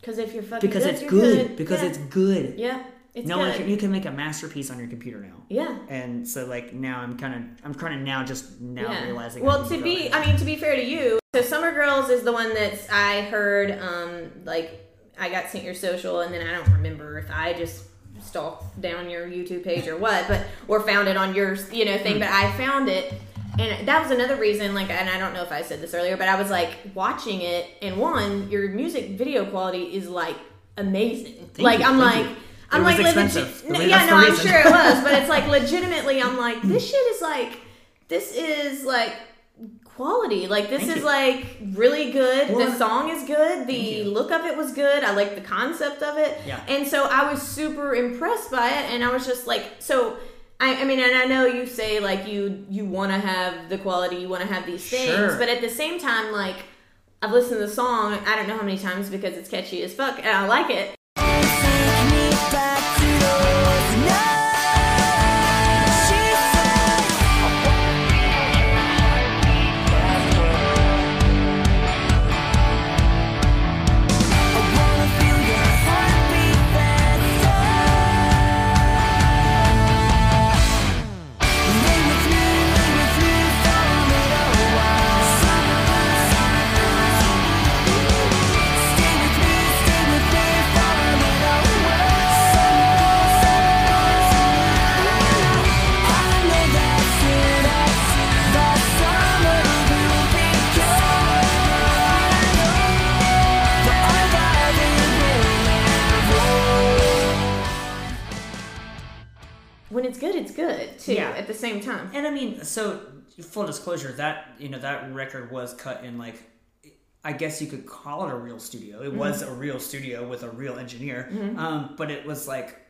Because if you're fucking because good, it's you're good. Because yeah. it's good. yeah, it's no good. one can, you can make a masterpiece on your computer now. yeah. And so like now I'm kind of I'm kind of now just now Yeah. realizing. Well, to be, I mean, to be fair to you, so Summer Girls is the one that's I heard. Um, like I got sent your social, and then I don't remember if I just stalked down your YouTube page or what, but or found it on your you know thing. But I found it, and that was another reason. Like, and I don't know if I said this earlier, but I was like watching it, and one, your music video quality is like amazing. like you, I'm thank like. you. I'm like, expensive. Yeah, no, I'm sure it was, but it's like legitimately, I'm like, this shit is like, this is like quality. Like this Thank is you. like really good. Well, the song is good. The look of it was good. I like the concept of it. Yeah. And so I was super impressed by it, and I was just like, so. I, I mean, and I know you say like you you want to have the quality, you want to have these things, Sure. but at the same time, like I've listened to the song. I don't know how many times because it's catchy as fuck, and I like it. Back it's good, it's good too. Yeah. At the same time. And I mean, so full disclosure, that you know that record was cut in like, I guess you could call it a real studio. It was Mm-hmm. a real studio with a real engineer, um, but it was like,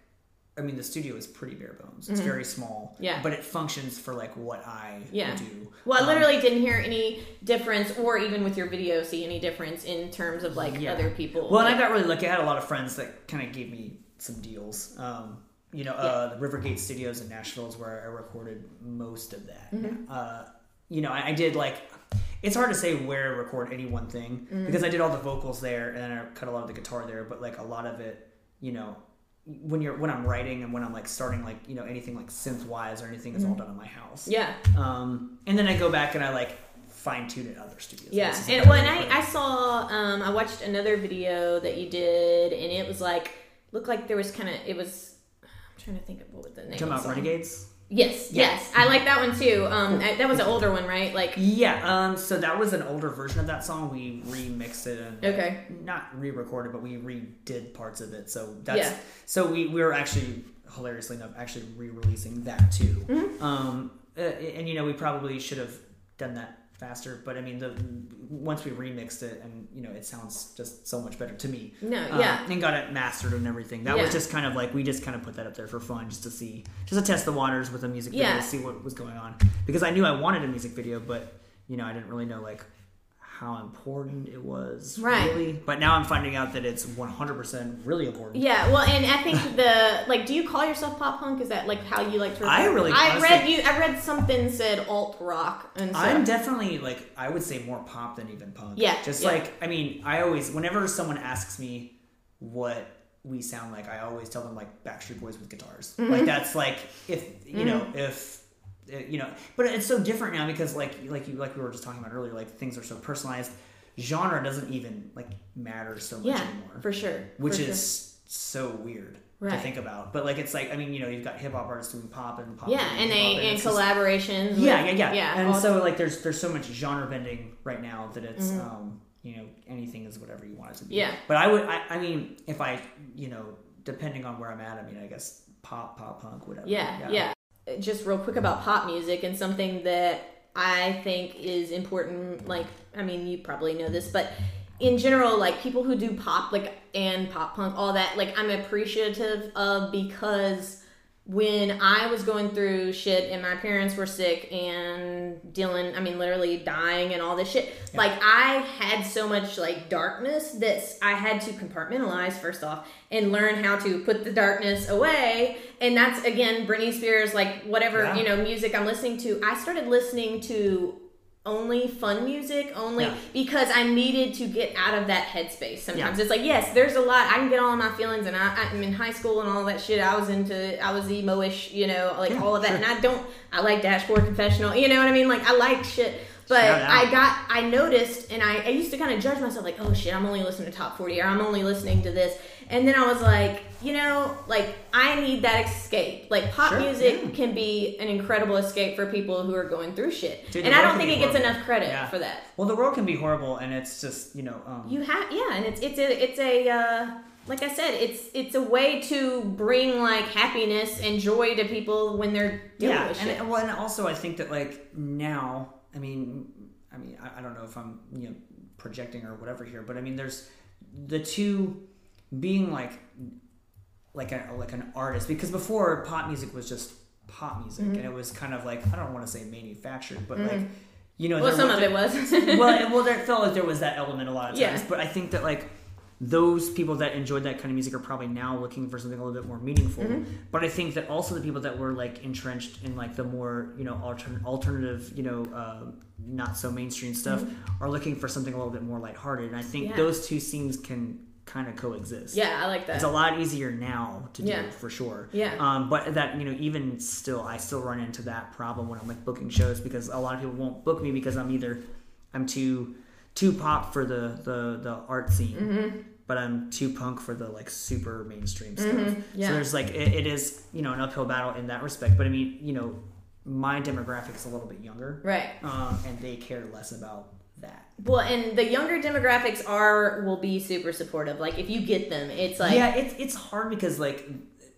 I mean, the studio is pretty bare bones. It's very small, Mm-hmm. Yeah. but it functions for like what I Yeah. do. Well, I Um, literally didn't hear any difference, or even with your video, see any difference in terms of like Yeah. other people. Well, and I got really lucky. I had a lot of friends that kind of gave me some deals. Um, you know, uh, the Rivergate Studios in Nashville is where I recorded most of that. Mm-hmm. Uh, you know, I, I did like. It's hard to say where to record any one thing Mm-hmm. because I did all the vocals there and then I cut a lot of the guitar there. But like a lot of it, you know, when you're when I'm writing and when I'm like starting like you know anything like synth wise or anything is all done in my house. Mm-hmm. yeah, Um, and then I go back and I like fine tune it at other studios. yeah. And when. I, I saw, um, I watched another video that you did, and it was like looked like there was kind of it was. Trying to think of what was the name. talking of about song. Renegades. Yes, Yeah. yes, I like that one too. Um, that was an older one, right? Like, Yeah, um, so that was an older version of that song. We remixed it and Okay. not re-recorded, but we redid parts of it. So that's Yeah. so we we were actually hilariously enough actually re-releasing that too. Mm-hmm. Um, uh, and you know we probably should have done that faster, but I mean the once we remixed it and you know it sounds just so much better to me. No, Um, yeah. and got it mastered and everything. That Yeah. was just kind of like we just kind of put that up there for fun, just to see, just to test the waters with a music video, Yeah. to see what was going on. Because I knew I wanted a music video, but you know I didn't really know like how important it was Right. really. But now I'm finding out that it's 100% really important. Yeah, well, and I think the like, do you call yourself pop punk? Is that like how you like to? I refer- really- I honestly- read you. I read something said alt rock, and so I'm definitely like I would say more pop than even punk. Yeah, Just yeah. like I mean, I always whenever someone asks me what we sound like, I always tell them like Backstreet Boys with guitars. Mm-hmm. Like that's like if you know if you know, but it's so different now because like like you like we were just talking about earlier, like things are so personalized. Genre doesn't even like matter so much yeah, anymore, for sure. which for is so weird. To think about, but like it's like I mean, you know, you've got hip hop artists doing pop and pop, yeah, doing and they and collaborations. with- yeah, yeah, yeah, yeah. And so like there's there's so much genre bending right now that it's Mm-hmm. um you know anything is whatever you want it to be. Yeah. But I would I, I mean if I you know depending on where I'm at I mean I guess pop pop punk whatever. yeah, yeah, Just real quick about pop music and something that I think is important. Like, I mean, you probably know this, but in general, like people who do pop, like and pop punk, all that, like I'm appreciative of because when I was going through shit and my parents were sick and dealing, I mean, literally dying and all this shit, like I had so much like darkness that I had to compartmentalize first off and learn how to put the darkness away. And that's again, Britney Spears, like whatever, Yeah. you know, music I'm listening to. I started listening to only fun music only Yeah. because I needed to get out of that headspace. Sometimes Yeah. it's like yes, there's a lot I can get all of my feelings, and I, I'm in high school and all that shit. I was into I was emo-ish, you know, like Yeah, all of that, sure. and I don't I like Dashboard Confessional, you know what I mean? Like I like shit. But I got, I noticed, and I, I used to kind of judge myself, like, oh shit, I'm only listening to top 40, or I'm only listening to this. And then I was like, you know, like, I need that escape. Like, pop Sure, music yeah. can be an incredible escape for people who are going through shit. Dude, and I don't think it gets enough credit Yeah. for that. Well, the world can be horrible, and it's just you know um, You have, yeah, and it's, it's a, it's a, uh, like I said, it's it's a way to bring like happiness and joy to people when they're dealing yeah, with and, shit. and well, and also I think that like now, I mean, I mean, I, I don't know if I'm you know projecting or whatever here, but I mean, there's the two being like like a like an artist because before pop music was just pop music Mm-hmm. and it was kind of like I don't want to say manufactured, but like you know, well, some of it was. well, it- well, there felt like there was that element a lot of times, Yeah. but I think that like those people that enjoyed that kind of music are probably now looking for something a little bit more meaningful. Mm-hmm. But I think that also the people that were like entrenched in like the more you know altern- alternative, you know, uh, not so mainstream stuff are looking for something a little bit more lighthearted. And I think Mm-hmm. Yeah. those two scenes can kind of coexist. yeah, I like that. It's a lot easier now to do Yeah. for sure. Yeah. Um, but that you know, even still, I still run into that problem when I'm like booking shows because a lot of people won't book me because I'm either I'm too too pop for the the the art scene, Mm-hmm. but I'm too punk for the like super mainstream stuff. Mm-hmm. yeah. So there's like it, it is you know an uphill battle in that respect. But I mean you know my demographic is a little bit younger, right. um, and they care less about that. Well, and the younger demographics are will be super supportive. Like if you get them, it's like yeah, it's it's hard because like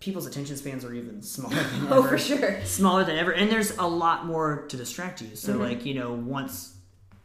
people's attention spans are even smaller than Oh, for sure. Smaller than ever, and there's a lot more to distract you. So Mm-hmm. like you know once.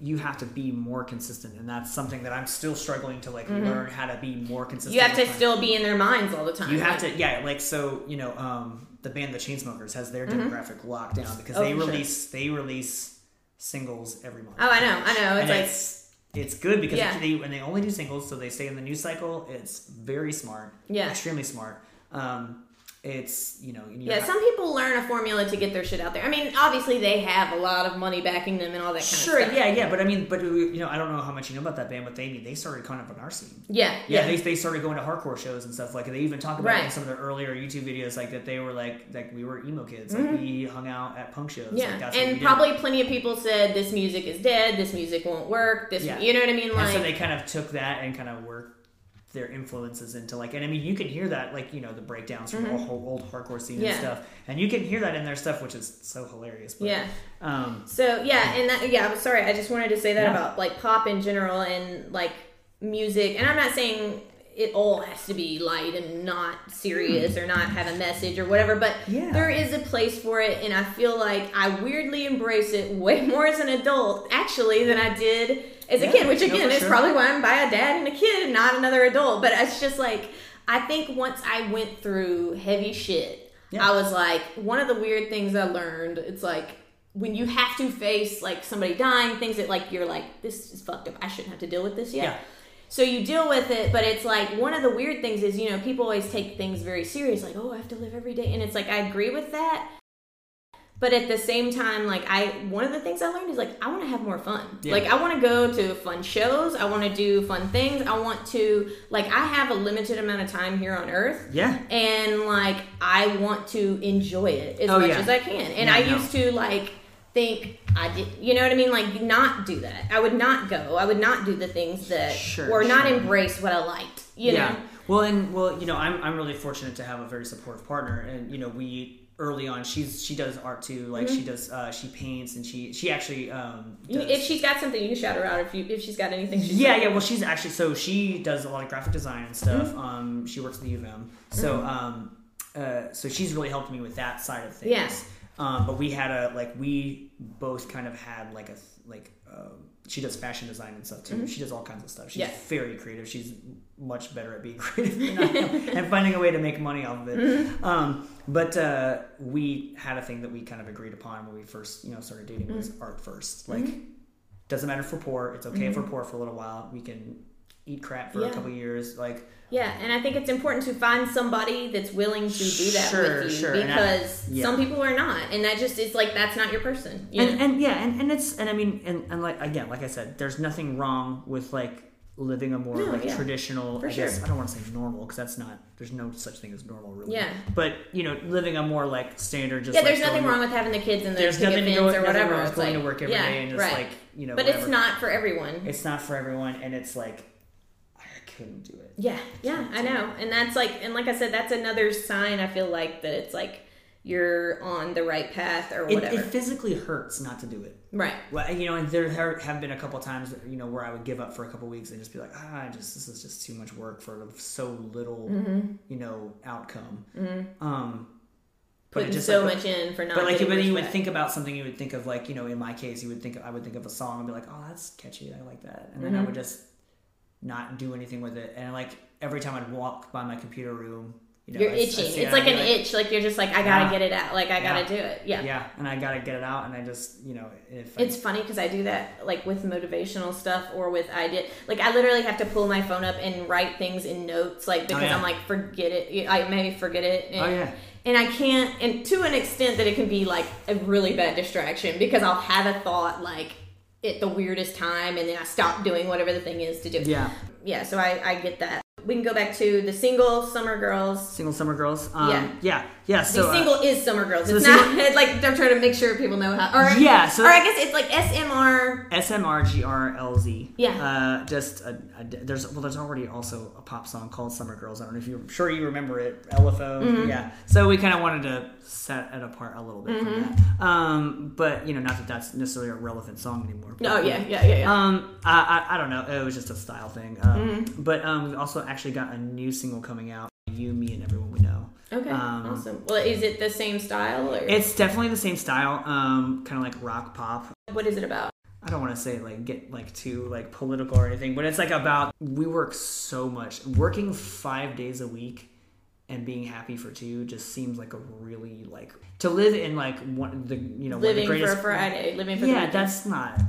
You have to be more consistent, and that's something that I'm still struggling to like learn how to be more consistent. Mm-hmm. You have to my- still be in their minds all the time. you have Like, to, yeah, like so, you know, um, the band The Chainsmokers has their demographic locked down because Oh, they for sure. release they release singles every month. Oh, I know, I know. It's and like it's it's good because Yeah. they and they only do singles, so they stay in the news cycle. It's very smart, Yeah. extremely smart. Um, it's you know, you Yeah, some people learn a formula to get their shit out there. I mean, obviously they have a lot of money backing them and all that kind Sure, of stuff. Sure, yeah, yeah, but I mean, but you know, I don't know how much you know about that band, but they they started kind of on our scene. Yeah, Yeah, yeah. They, they started going to hardcore shows and stuff like they even talk about it in some of their earlier YouTube videos like that they were like like we were emo kids like we hung out at punk shows Mm-hmm. yeah, like, that's what we and did. probably plenty of people said this music is dead, this music won't work, this, Yeah. you know what I mean? and Like, so they kind of took that and kind of worked their influences into like and I mean you can hear that like you know the breakdowns from the whole old hardcore scene Mm-hmm. Yeah. and stuff and you can hear that in their stuff which is so hilarious but, yeah. um So yeah, and that, yeah, I'm sorry. I just wanted to say that Yeah. about like pop in general and like music. And I'm not saying it all has to be light and not serious or not have a message or whatever, but Yeah. there is a place for it. And I feel like I weirdly embrace it way more as an adult, actually, than I did as a kid. Which again for is sure. probably why I'm by a dad and a kid and not another adult. But it's just like I think once I went through heavy shit, Yeah. I was like, one of the weird things I learned, it's like when you have to face like somebody dying, things that like you're like, this is fucked up. I shouldn't have to deal with this yet. Yeah. So you deal with it, but it's like one of the weird things is, you know, people always take things very serious, like, oh, I have to live every day. And it's like I agree with that. But at the same time, like I one of the things I learned is like I want to have more fun. Yeah. Like I want to go to fun shows. I want to do fun things. I want to like I have a limited amount of time here on earth yeah and like I want to enjoy it as Oh, much yeah. as I can. And Yeah, I no. used to like think I did, you know what I mean? Like not do that. I would not go. I would not do the things that Sure, or not embrace what I liked. You yeah know? well and well you know I'm, I'm really fortunate to have a very supportive partner and you know we early on she's she does art too like she does uh she paints and she she actually um does- If she's got something, you can shout her out. If you if she's got anything, she's yeah, yeah. Well, she's actually so she does a lot of graphic design and stuff. Mm-hmm. Um, she works at the U of M. So, um, uh, so she's really helped me with that side of things. Yeah. Um, but we had a like we both kind of had like a like um, she does fashion design and stuff too. She does all kinds of stuff. She's Mm-hmm. Yeah. very creative. She's much better at being creative than I am and finding a way to make money off of it. Mm-hmm. Um, but uh, we had a thing that we kind of agreed upon when we first you know started dating was Mm-hmm. art first. Like doesn't matter if we're poor. It's okay if we're poor for a little while. We can eat crap for. Yeah. a couple years. Like Yeah, and I think it's important to find somebody that's willing to do that Sure, with you sure, and I- because yeah. some people are not, and that just is like that's not your person. You and, and yeah, and, and it's and I mean and, and like again, like I said, there's nothing wrong with like living a more No, like yeah. traditional. For I guess sure. I don't want to say normal because that's not. There's no such thing as normal, really. Yeah. But you know, living a more like standard. Just yeah, like there's nothing wong with having the kids in the There's nothing, go, or whatever. wrong with It's going like, to work every day yeah, and just right. like you know. but whatever. it's not for everyone. It's not for everyone, and it's like couldn't do it. Yeah, yeah, I know. And that's like, and like I said, that's another sign I feel like that it's like you're on the right path or whatever. it physically hurts not to do it. right. Well, you know, and there have been a couple times, you know, where I would give up for a couple weeks and just be like, ah, I just this is just too much work for so little, Mm-hmm. you know, outcome. Um, but Putting just so like, much in for not. But like, but you would think about something, you would think of like, you know, in my case, you would think I would think of a song and be like, oh, that's catchy, I like that, and then Mm-hmm. I would just not do anything with it, and like every time I'd walk by my computer room, you know, you're I'd itching. It's it, like an be itch. Like you're just like I gotta Yeah. get it out. Like I gotta Yeah. do it. Yeah. Yeah, and I gotta get it out, and I just, you know, if I- It's funny because I do that like with motivational stuff or with idea. Like I literally have to pull my phone up and write things in notes, like because Oh, yeah. I'm like forget it. I maybe forget it. And, Oh, yeah. And I can't, and to an extent that it can be like a really bad distraction because I'll have a thought like at the weirdest time and then I stop doing whatever the thing is to do. yeah, Yeah. So I I get that. We can go back to the single Summer Girls. single summer girls. Um, Yeah. yeah, yeah. The So uh, single is Summer Girls. so It's the not like I'm trying to make sure people know how. Or, Yeah, so- or I guess it's like SMR. SMRGRLZ. Yeah. Uh, just a, a, there's well, there's already also a pop song called Summer Girls. I don't know if you're sure you remember it. LFO. Mm-hmm. Yeah. So we kind of wanted to set it apart a little bit Mm-hmm. from that. Um, but you know, not that that's necessarily a relevant song anymore. But, Oh yeah, yeah, yeah, yeah. Um, I, I I don't know. It was just a style thing. Um, Mm-hmm. but um, we also actually got a new single coming out. You, me, and everyone we know. Okay, Um, awesome. Well, is it the same style or It's definitely the same style, um, kind of like rock pop. what is it about? I don't want to say like get like too like political or anything, but it's like about we work so much. Working five days a week and being happy for two just seems like a really like to live in like one the you know one of the Living for a Friday, living for Yeah, that's not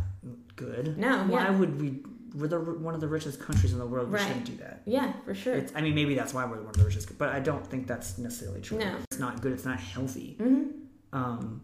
good. No, why yeah. would we? We're the one of the richest countries in the world. We Right. shouldn't do that. yeah, for sure. It's, I mean, maybe that's why we're one of the richest, but I don't think that's necessarily true. No. It's not good. It's not healthy. Mm-hmm. Um,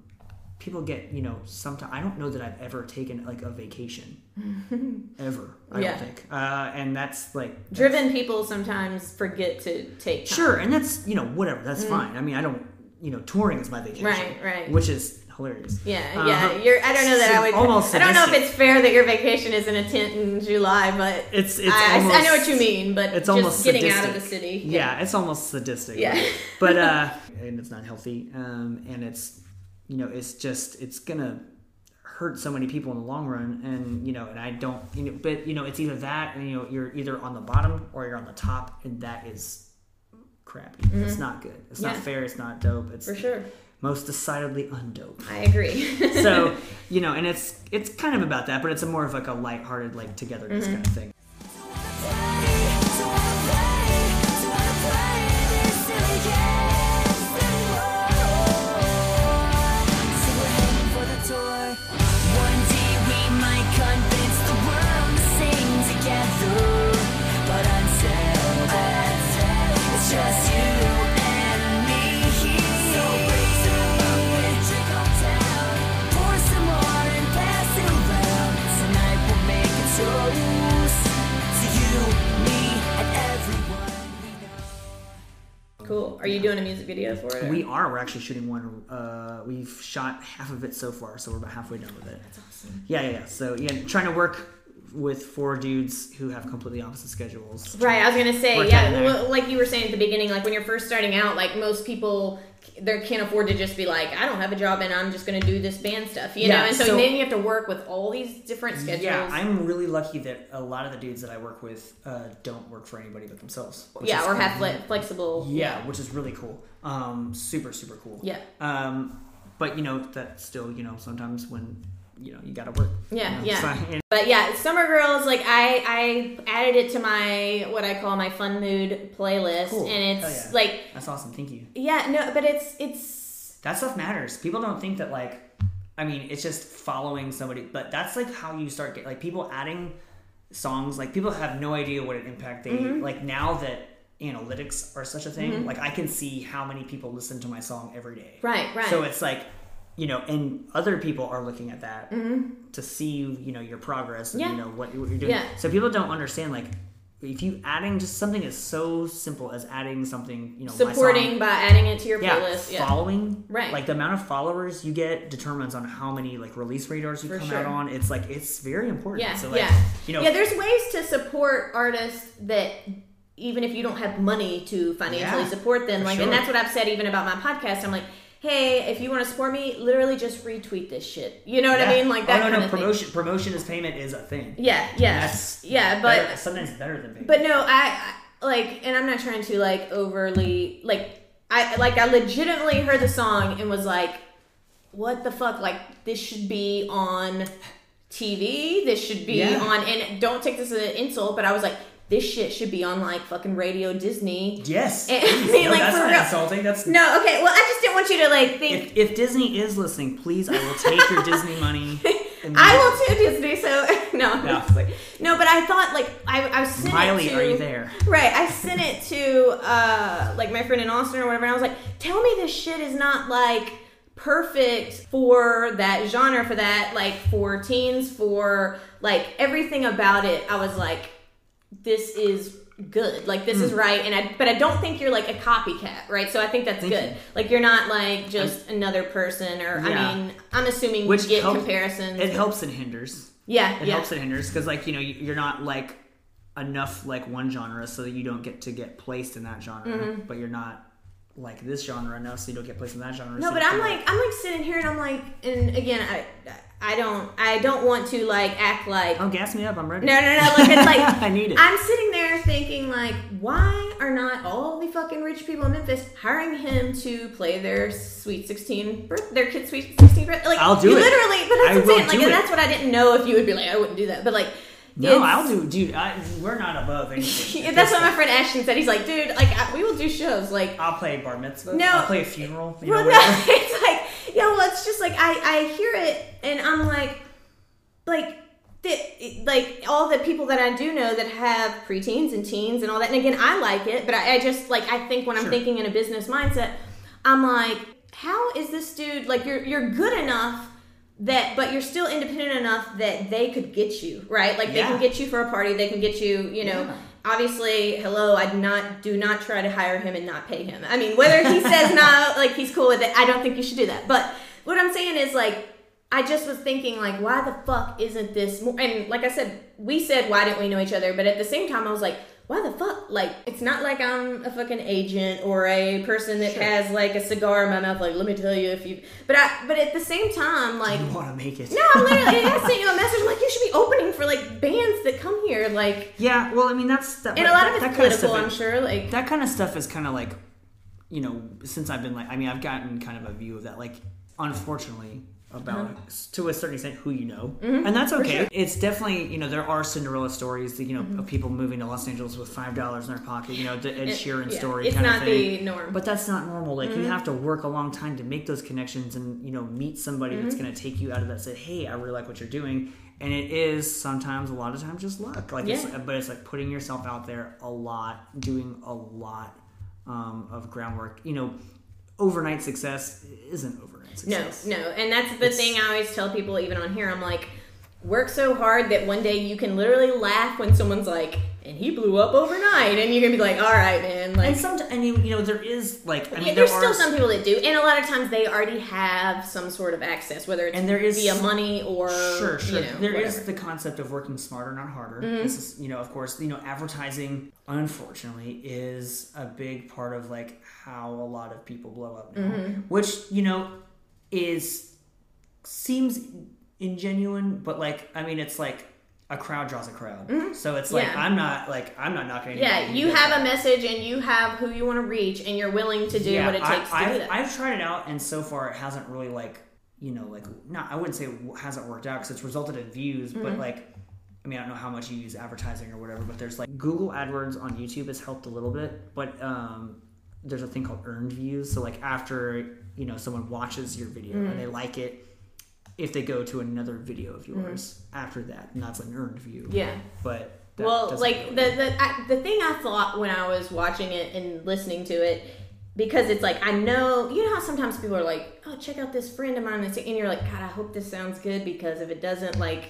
people get, you know, sometimes I don't know that I've ever taken like a vacation, ever. I Yeah. don't think. Uh, and that's like Driven people sometimes forget to take time. Sure, and that's you know whatever. That's fine. I mean, I don't. You know, touring is my vacation. Right, right. Which is hilarious. Yeah, Uh, yeah. You're. I don't know that I would. almost I don't know if it's fair that your vacation is in a tent in July, but It's it's I, I- almost, I know what you mean. But It's just almost getting out of the city. Yeah, it's almost sadistic. Yeah. but uh, and it's not healthy. Um, and it's you know it's just it's gonna hurt so many people in the long run. And you know, and I don't. You know, but you know, it's either that, and you know, you're either on the bottom or you're on the top, and that is crappy. It's not good. It's not Mm-hmm. Fair. It's not dope. It's for sure. most decidedly undope. I agree. so you know, and it's it's kind of about that, but it's a more of like a lighthearted, like togetherness Mm-hmm. kind of thing. Are you doing a music video for it? or- We are. We're actually shooting one. Uh, we've shot half of it so far, so we're about halfway done with it. That's awesome. Yeah, yeah, yeah. So yeah, trying to work with four dudes who have completely opposite schedules. Right, I was gonna say, yeah, that in there. well, like you were saying at the beginning, like when you're first starting out, like most people, they can't afford to just be like, I don't have a job and I'm just gonna do this band stuff, you Yeah, know. And so, so- then you have to work with all these different schedules. Yeah, I'm really lucky that a lot of the dudes that I work with uh, don't work for anybody but themselves. yeah, or have fle- flexible. Yeah, which is really cool. Um, super, super cool. Yeah. Um, but you know that still, you know, sometimes when you know you got to work. Yeah, you know, yeah. But yeah, Summer Girls, like I, I added it to my what I call my fun mood playlist, Cool. and it's yeah. like, that's awesome. Thank you. yeah, no, but it's it's that stuff matters. People don't think that like I mean, it's just following somebody, but that's like how you start get like people adding songs, like people have no idea what an impact they Mm-hmm. like now that analytics are such a thing, like I can see how many people listen to my song every day. right, right. So it's like you know, and other people are looking at that to see you know your progress and Mm-hmm. Yeah. you know what, what you're doing. Yeah. So people don't understand like if you adding just something as so simple as adding something, you know, my song- supporting by adding it to your yeah, playlist. Yeah, following, Right. Like the amount of followers you get determines on how many like release radars you For come sure. out on. It's like it's very important. Yeah, so like, yeah, you know, yeah. There's ways to support artists that even if you don't have money to financially Yeah, support them, like, sure. and that's what I've said even about my podcast. I'm like, hey, if you want to support me, literally just retweet this shit. You know what I mean? Like that Oh, no, no, promotion, promotion as payment is a thing. thing. Yeah, yeah, That's yeah. But better- sometimes better than payment. but no, I, I like, and I'm not trying to like overly like. I like I legitimately heard the song and was like, "What the fuck? Like this should be on TV. This should be Yeah. on." And don't take this as an insult, but I was like, "This shit should be on like fucking Radio Disney." yes, I mean, no, like, that's for not real. insulting. That's No, okay. Well, I just didn't want you to like think. if, if Disney is listening, please, I will take your Disney money. and I will too, Disney. So no, honestly. no. But I thought like I, I was sent Miley, it to, are you there? Right. I sent it to uh like my friend in Austin or whatever, and I was like, "Tell me this shit is not like perfect for that genre, for that like for teens, for like everything about it." I was like, "This is." good like this Hmm. is right and i but i don't think you're like a copycat right so i think that's Thank good you. like you're not like just another person or Yeah. i mean i'm assuming Which get helps- comparisons It helps and hinders. yeah It yeah helps and hinders because, like, you know, you- you're not like enough like one genre, so that you don't get to get placed in that genre, Mm-hmm. but you're not like this genre enough, so you don't get placed in that genre. No, so but I'm kinda- like I'm like sitting here and I'm like and again I I don't I don't want to like act like oh, gas me up, I'm ready. no no no like it's like I need it. I'm sitting there thinking like why are not all the fucking rich people in Memphis hiring him to play their sweet 16 birth their kid's sweet 16 birth like I'll do you it. literally but that's I what I'm saying like and that's what I didn't know if you would be like I wouldn't do that but like no, it's- I'll do, dude. I, we're not above anything. That's what my friend Ashton said. He's like, dude, like I, we will do shows. Like, I'll play bar mitzvah. No. I'll play a funeral. You well, know, no, it's like, yeah, well, it's just like I I hear it and I'm like, like. The, like all the people that I do know that have preteens and teens and all that, and again, I like it, but I, I just like I think when I'm Sure. thinking in a business mindset, I'm like, how is this dude like you're you're good enough that but you're still independent enough that they could get you right like they can get you for a party they can get you you know Yeah. Obviously hello i do not do not try to hire him and not pay him. I mean whether he says no like he's cool with it i don't think you should do that. But what i'm saying is like i just was thinking like why the fuck isn't this more and like i said we said why didn't we know each other? But at the same time i was like why the fuck like it's not like i'm a fucking agent or a person that Sure. has like a cigar in my mouth like let me tell you if you but i but at the same time like you want to make it. no, I'm literally I sent you a message. I'm like, you should be opening for like bands that come here, like, Yeah, well, I mean, that's that, and a lot that, of it's kind of political. I'm is- sure, like, that kind of stuff is kind of like you know since i've been like i mean i've gotten kind of a view of that like unfortunately about uh-huh. to a certain extent who you know. Mm-hmm. And that's okay. sure. it's definitely you know there are cinderella stories that you know mm-hmm. of people moving to los angeles with five dollars in their pocket you know the ed It- sheeran yeah, story it's kind not of thing. the norm. but that's not normal. Like you mm-hmm. have to work a long time to make those connections and you know meet somebody that's going to take you out of that say hey i really like what you're doing. And it is sometimes a lot of times just luck. Like it's but it's like putting yourself out there a lot doing a lot um, of groundwork. You know overnight success isn't overnight success no, and that's the It's- thing I always tell people, even on here. I'm like, work so hard that one day you can literally laugh when someone's like, and he blew up overnight, and you're gonna be like, all right, man, like. and sometimes I mean, you know there is like I mean yeah, there there's are still some people that do, and a lot of times they already have some sort of access, whether it's And there is- via money or Sure, sure. You know, There is. Mm-hmm. the concept of working smarter, not harder. This is, you know, of course, you know, advertising, unfortunately, is a big part of like how a lot of people blow up now, Mm-hmm. which you know is seems ingenuine, but like, I mean, it's like a crowd draws a crowd. So it's like Mm-hmm. Yeah. I'm not like I'm not knocking. Yeah, you have that. a message and you have who you want to reach, and you're willing to do what it takes I, to I've, do that. I've tried it out, and so far it hasn't really like you know like not I wouldn't say it hasn't worked out because it's resulted in views, Mm-hmm. but like I mean I don't know how much you use advertising or whatever, but there's like Google AdWords on YouTube has helped a little bit, but um, there's a thing called earned views. So like after you know someone watches your video Mm-hmm. and they like it. If they go to another video of yours after that, and that's an earned view. Yeah. But Well, like really- the the I, the thing I thought when I was watching it and listening to it, because it's like I know you know how sometimes people are like, oh, check out this friend of mine and you're like, God, I hope this sounds good because if it doesn't, like.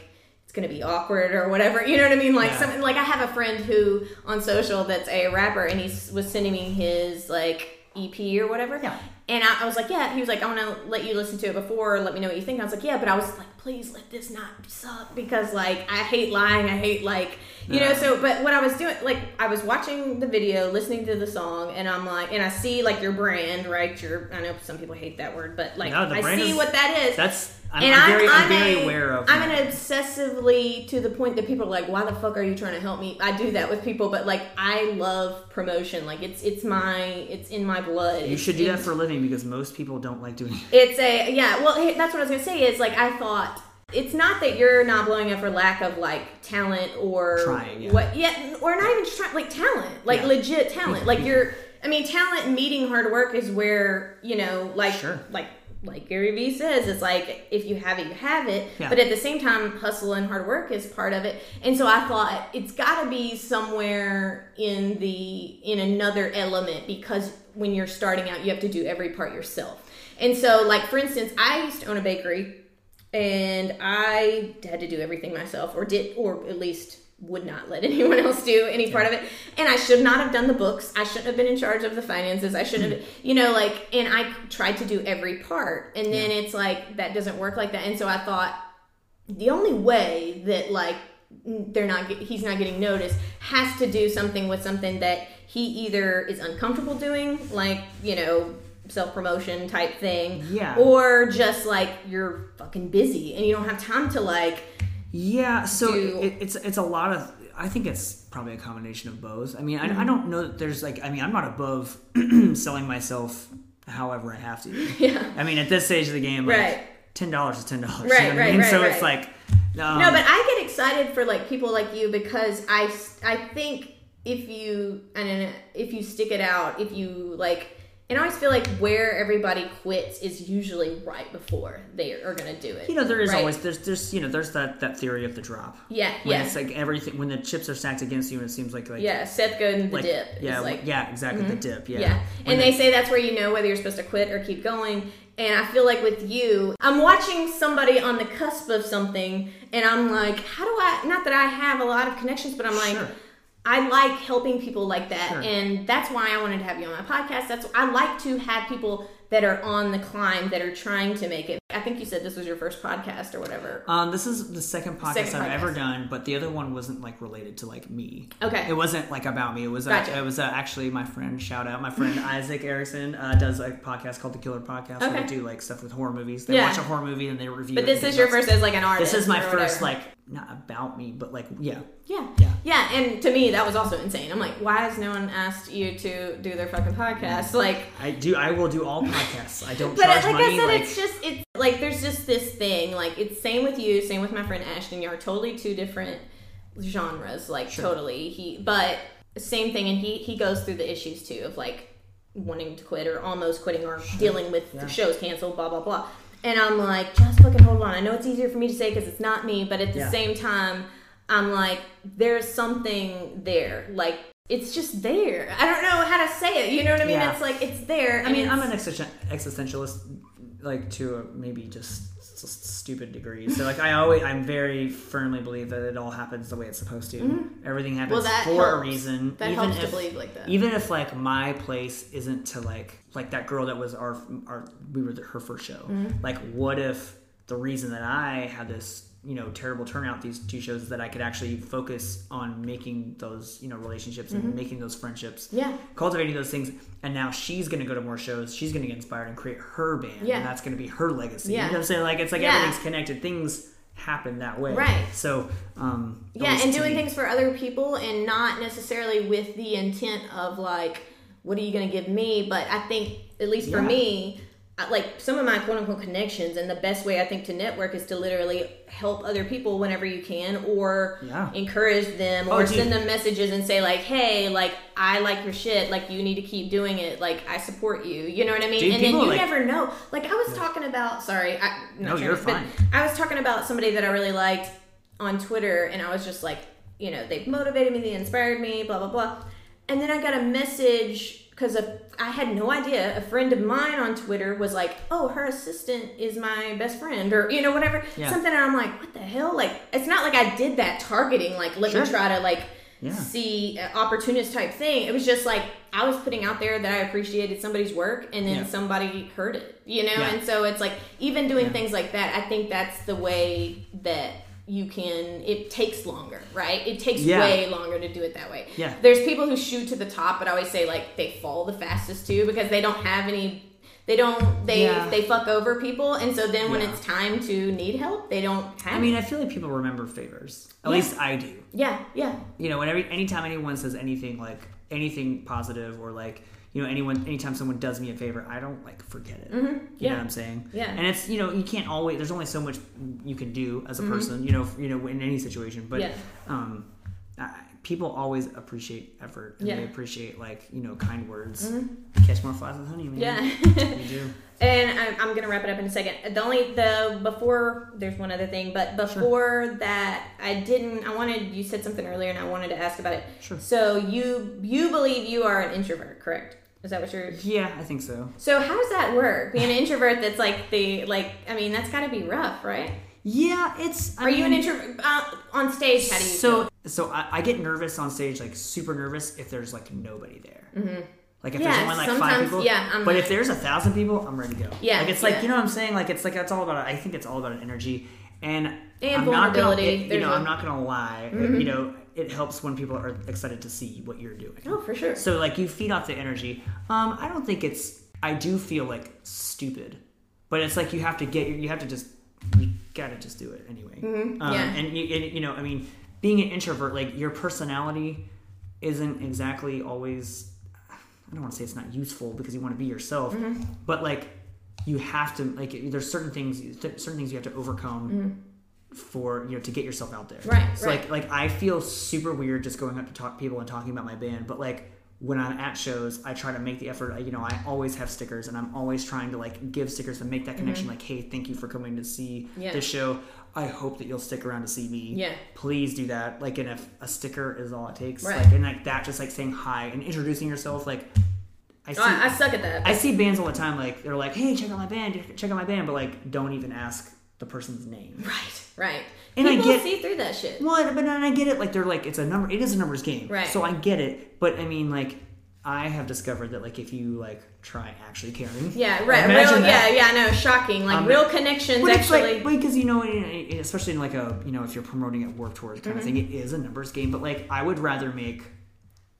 It's gonna be awkward or whatever, you know what I mean? Like Yeah. something like I have a friend who on social that's a rapper and he was sending me his like EP or whatever. Yeah. And I, I was like, yeah. He was like, I want to let you listen to it before. Let me know what you think. I was like, yeah. But I was like, please let this not suck because like I hate lying. I hate like you know. So, but what I was doing, like, I was watching the video, listening to the song, and I'm like, and I see like your brand, right? Your I know some people hate that word, but like No, I see is- what that is. that's I'm, and I'm very I'm, I'm very a- aware of. I'm an obsessively to the point that people are like, "Why the fuck are you trying to help me?" I do that with people, but like, I love promotion. Like, it's it's my it's in my blood. You should do that for a living because most people don't like doing it. it's a yeah. Well, hey, that's what I was gonna say. Is like I thought it's not that you're not blowing up for lack of like talent or Trying, yeah. what. Yeah, or not even just trying like talent, like Yeah. legit talent. Like you're. I mean, talent meeting hard work is where you know, like, Sure. like. Like Gary Vee says, it's like if you have it, you have it. Yeah. But at the same time, hustle and hard work is part of it. And so I thought it's got to be somewhere in the in another element because when you're starting out, you have to do every part yourself. And so, like for instance, I used to own a bakery, and I had to do everything myself, or did, or at least would not let anyone else do any part of it. And I should not have done the books. I shouldn't have been in charge of the finances. I shouldn't have, hmm. you know, like. And I tried to do every part, and then it's like that doesn't work like that. And so I thought the only way that like they're not he's not getting noticed has to do something with something that he either is uncomfortable doing, like you know, self promotion type thing, Yeah. or just like you're fucking busy and you don't have time to like. Yeah, so do- it, it's it's a lot of. I think it's probably a combination of both. I mean, I, Mm-hmm. I don't know that there's like. I mean, I'm not above selling myself however I have to. Yeah. I mean, at this stage of the game, like, Right. ten dollars is ten dollars. Right, you know right, I mean? right, So right. it's like. Um, No, but I get excited for like people like you because I I think if you and if you stick it out, if you like, and I always feel like where everybody quits is usually right before they are gonna do it. you know, there is right? always there's there's you know there's that that theory of the drop. yeah When yeah it's like everything when the chips are stacked against you and it seems like like yeah Seth Godin the like dip yeah like Mm-hmm. yeah exactly the dip yeah Yeah. When And the- they say that's where you know whether you're supposed to quit or keep going. And I feel like with you, I'm watching somebody on the cusp of something, and I'm like, how do I? Not that I have a lot of connections, but I'm like, Sure. I like helping people like that, Sure. and that's why I wanted to have you on my podcast. That's I like to have people that are on the climb that are trying to make it. I think you said this was your first podcast or whatever. Um, this is the second podcast Second I've ever done, but the other one wasn't like related to like me. Okay. It wasn't like about me. It was Gotcha. uh, it was uh, actually my friend. Shout out my friend Isaac Erickson uh, does a podcast called the Killer Podcast. Where they do like stuff with horror movies. They Yeah. watch a horror movie and they review. But this is your first as like an artist. This is my first whatever. like not about me, but like yeah. Yeah. Yeah. Yeah, and to me that was also insane. I'm like, why has no one asked you to do their fucking podcast? Mm-hmm. Like I do. I will do all podcasts. I don't but uh, charge like money. I said, like it's just it's like there's just this thing. Like it's same with you, same with my friend Ashton. You're totally two different genres. Like totally. He but same thing, and he he goes through the issues too of like wanting to quit or almost quitting or dealing with Yeah. shows canceled, blah blah blah. And I'm like, just fucking hold on. I know it's easier for me to say because it's not me, but at the Yeah. same time, I'm like, there's something there. Like it's just there. I don't know how to say it. You know what I mean? Yeah. It's like it's there. I mean, I'm an existentialist, like to a maybe just stupid degree. So like I always, I'm very firmly believe that it all happens the way it's supposed to. Everything happens Mm-hmm. Well, for a reason. That even helps to if, believe like that. Even if like my place isn't to like like that girl that was our our we were her first show. Mm-hmm. Like, what if the reason that I had this you know terrible turnout these two shows is that I could actually focus on making those you know relationships and making those friendships Mm-hmm. Yeah. cultivating those things and now she's going to go to more shows she's going to get inspired and create her band Yeah. and that's going to be her legacy Yeah. you know what i'm saying like it's like Yeah. everything's connected things happen that way Right. so um yeah and doing me- things for other people and not necessarily with the intent of like what are you going to give me but i think at least for Yeah. me like some of my quote unquote connections and the best way i think to network is to literally help other people whenever you can or Yeah. encourage them Oh, or dude. send them messages and say like hey like i like your shit like you need to keep doing it like i support you you know what i mean Dude, and then you like- never know like i was talking about sorry I, No, you're to- fine. I was talking about somebody that I really liked on Twitter, and I was just like, you know, they motivated me, they inspired me, blah blah blah. And then I got a message because I had no idea. A friend of mine on Twitter was like, "Oh, her assistant is my best friend," or you know, whatever, Yeah. something. And I'm like, "What the hell?" Like, it's not like I did that targeting. Like, let Sure. me try to like. Yeah. See, uh, opportunist type thing. It was just like I was putting out there that I appreciated somebody's work, and then Yeah. somebody heard it, you know. And so it's like even doing things like that. I think that's the way that you can. It takes longer, right? It takes Yeah. way longer to do it that way. Yeah. There's people who shoot to the top, but I always say like they fall the fastest too because they don't have any. They don't. They Yeah. they fuck over people, and so then when Yeah. it's time to need help, they don't have. i mean it. i feel like people remember favors at least i do yeah, yeah, you know whenever anytime anyone says anything like anything positive or like you know anyone anytime someone does me a favor i don't like forget it you know what i'm saying Yeah. and it's you know you can't always there's only so much you can do as a person you know you know in any situation but Mm-hmm. Yeah. um I, people always appreciate effort and Yeah. Mm-hmm. they appreciate like you know kind words catch more flies with honey man yeah. you do And I'm, I'm gonna wrap it up in a second. The only the before there's one other thing, but before that, I didn't. I wanted you said something earlier, and I wanted to ask about it. Sure. So you you believe you are an introvert, correct? Is that what you're? yeah i think so So how does that work? Being an introvert, that's like the like. I mean, that's got to be rough, right? yeah it's I Are you an introvert uh, on stage? How do you? so feel? so I, I get nervous on stage like super nervous if there's like nobody there like if Yeah, there's only like five people yeah, I'm but not- if there's a thousand people i'm ready to go Yeah, like it's like yeah. you know what i'm saying like it's like it's all about i think it's all about an energy and And I'm not gonna, vulnerability. you know Mm-hmm. i'm not gonna lie you know it helps when people are excited to see what you're doing. Oh, for sure. So like you feed off the energy. Um, I don't think it's. I do feel like stupid, but it's like you have to get. You have to just. You gotta just do it anyway. Um, Mm-hmm. yeah. And you, and, you know, I mean, being an introvert, like your personality, isn't exactly always. I don't want to say it's not useful because you want to be yourself, Mm-hmm. but like you have to like there's certain things certain things you have to overcome for you know to get yourself out there Mm-hmm. Right, so right. like like i feel super weird just going up to talk people and talking about my band but like when i'm at shows i try to make the effort I you know i always have stickers and i'm always trying to like give stickers and make that connection like hey thank you for coming to see Mm-hmm. Yeah. this show i hope that you'll stick around to see me Yeah. please do that like and if a sticker is all it takes Right. like and like that just like saying hi and introducing yourself like i see Oh, I, I suck at that. I see bands all the time, like they're like, "Hey, check out my band, check out my band," but like don't even ask the person's name. right, right. And I People get- see through that shit. Well, but then I get it. Like they're like, it's a number. It is a numbers game, Right. So I get it. But I mean, like, I have discovered that like if you like try actually caring, Yeah, right. Real, yeah, yeah. No, shocking. Like Um, real connections. Actually, like, because you know, especially in like a, you know, if you're promoting at Warped Tour kind of thing, Mm-hmm. it is a numbers game. But like, I would rather make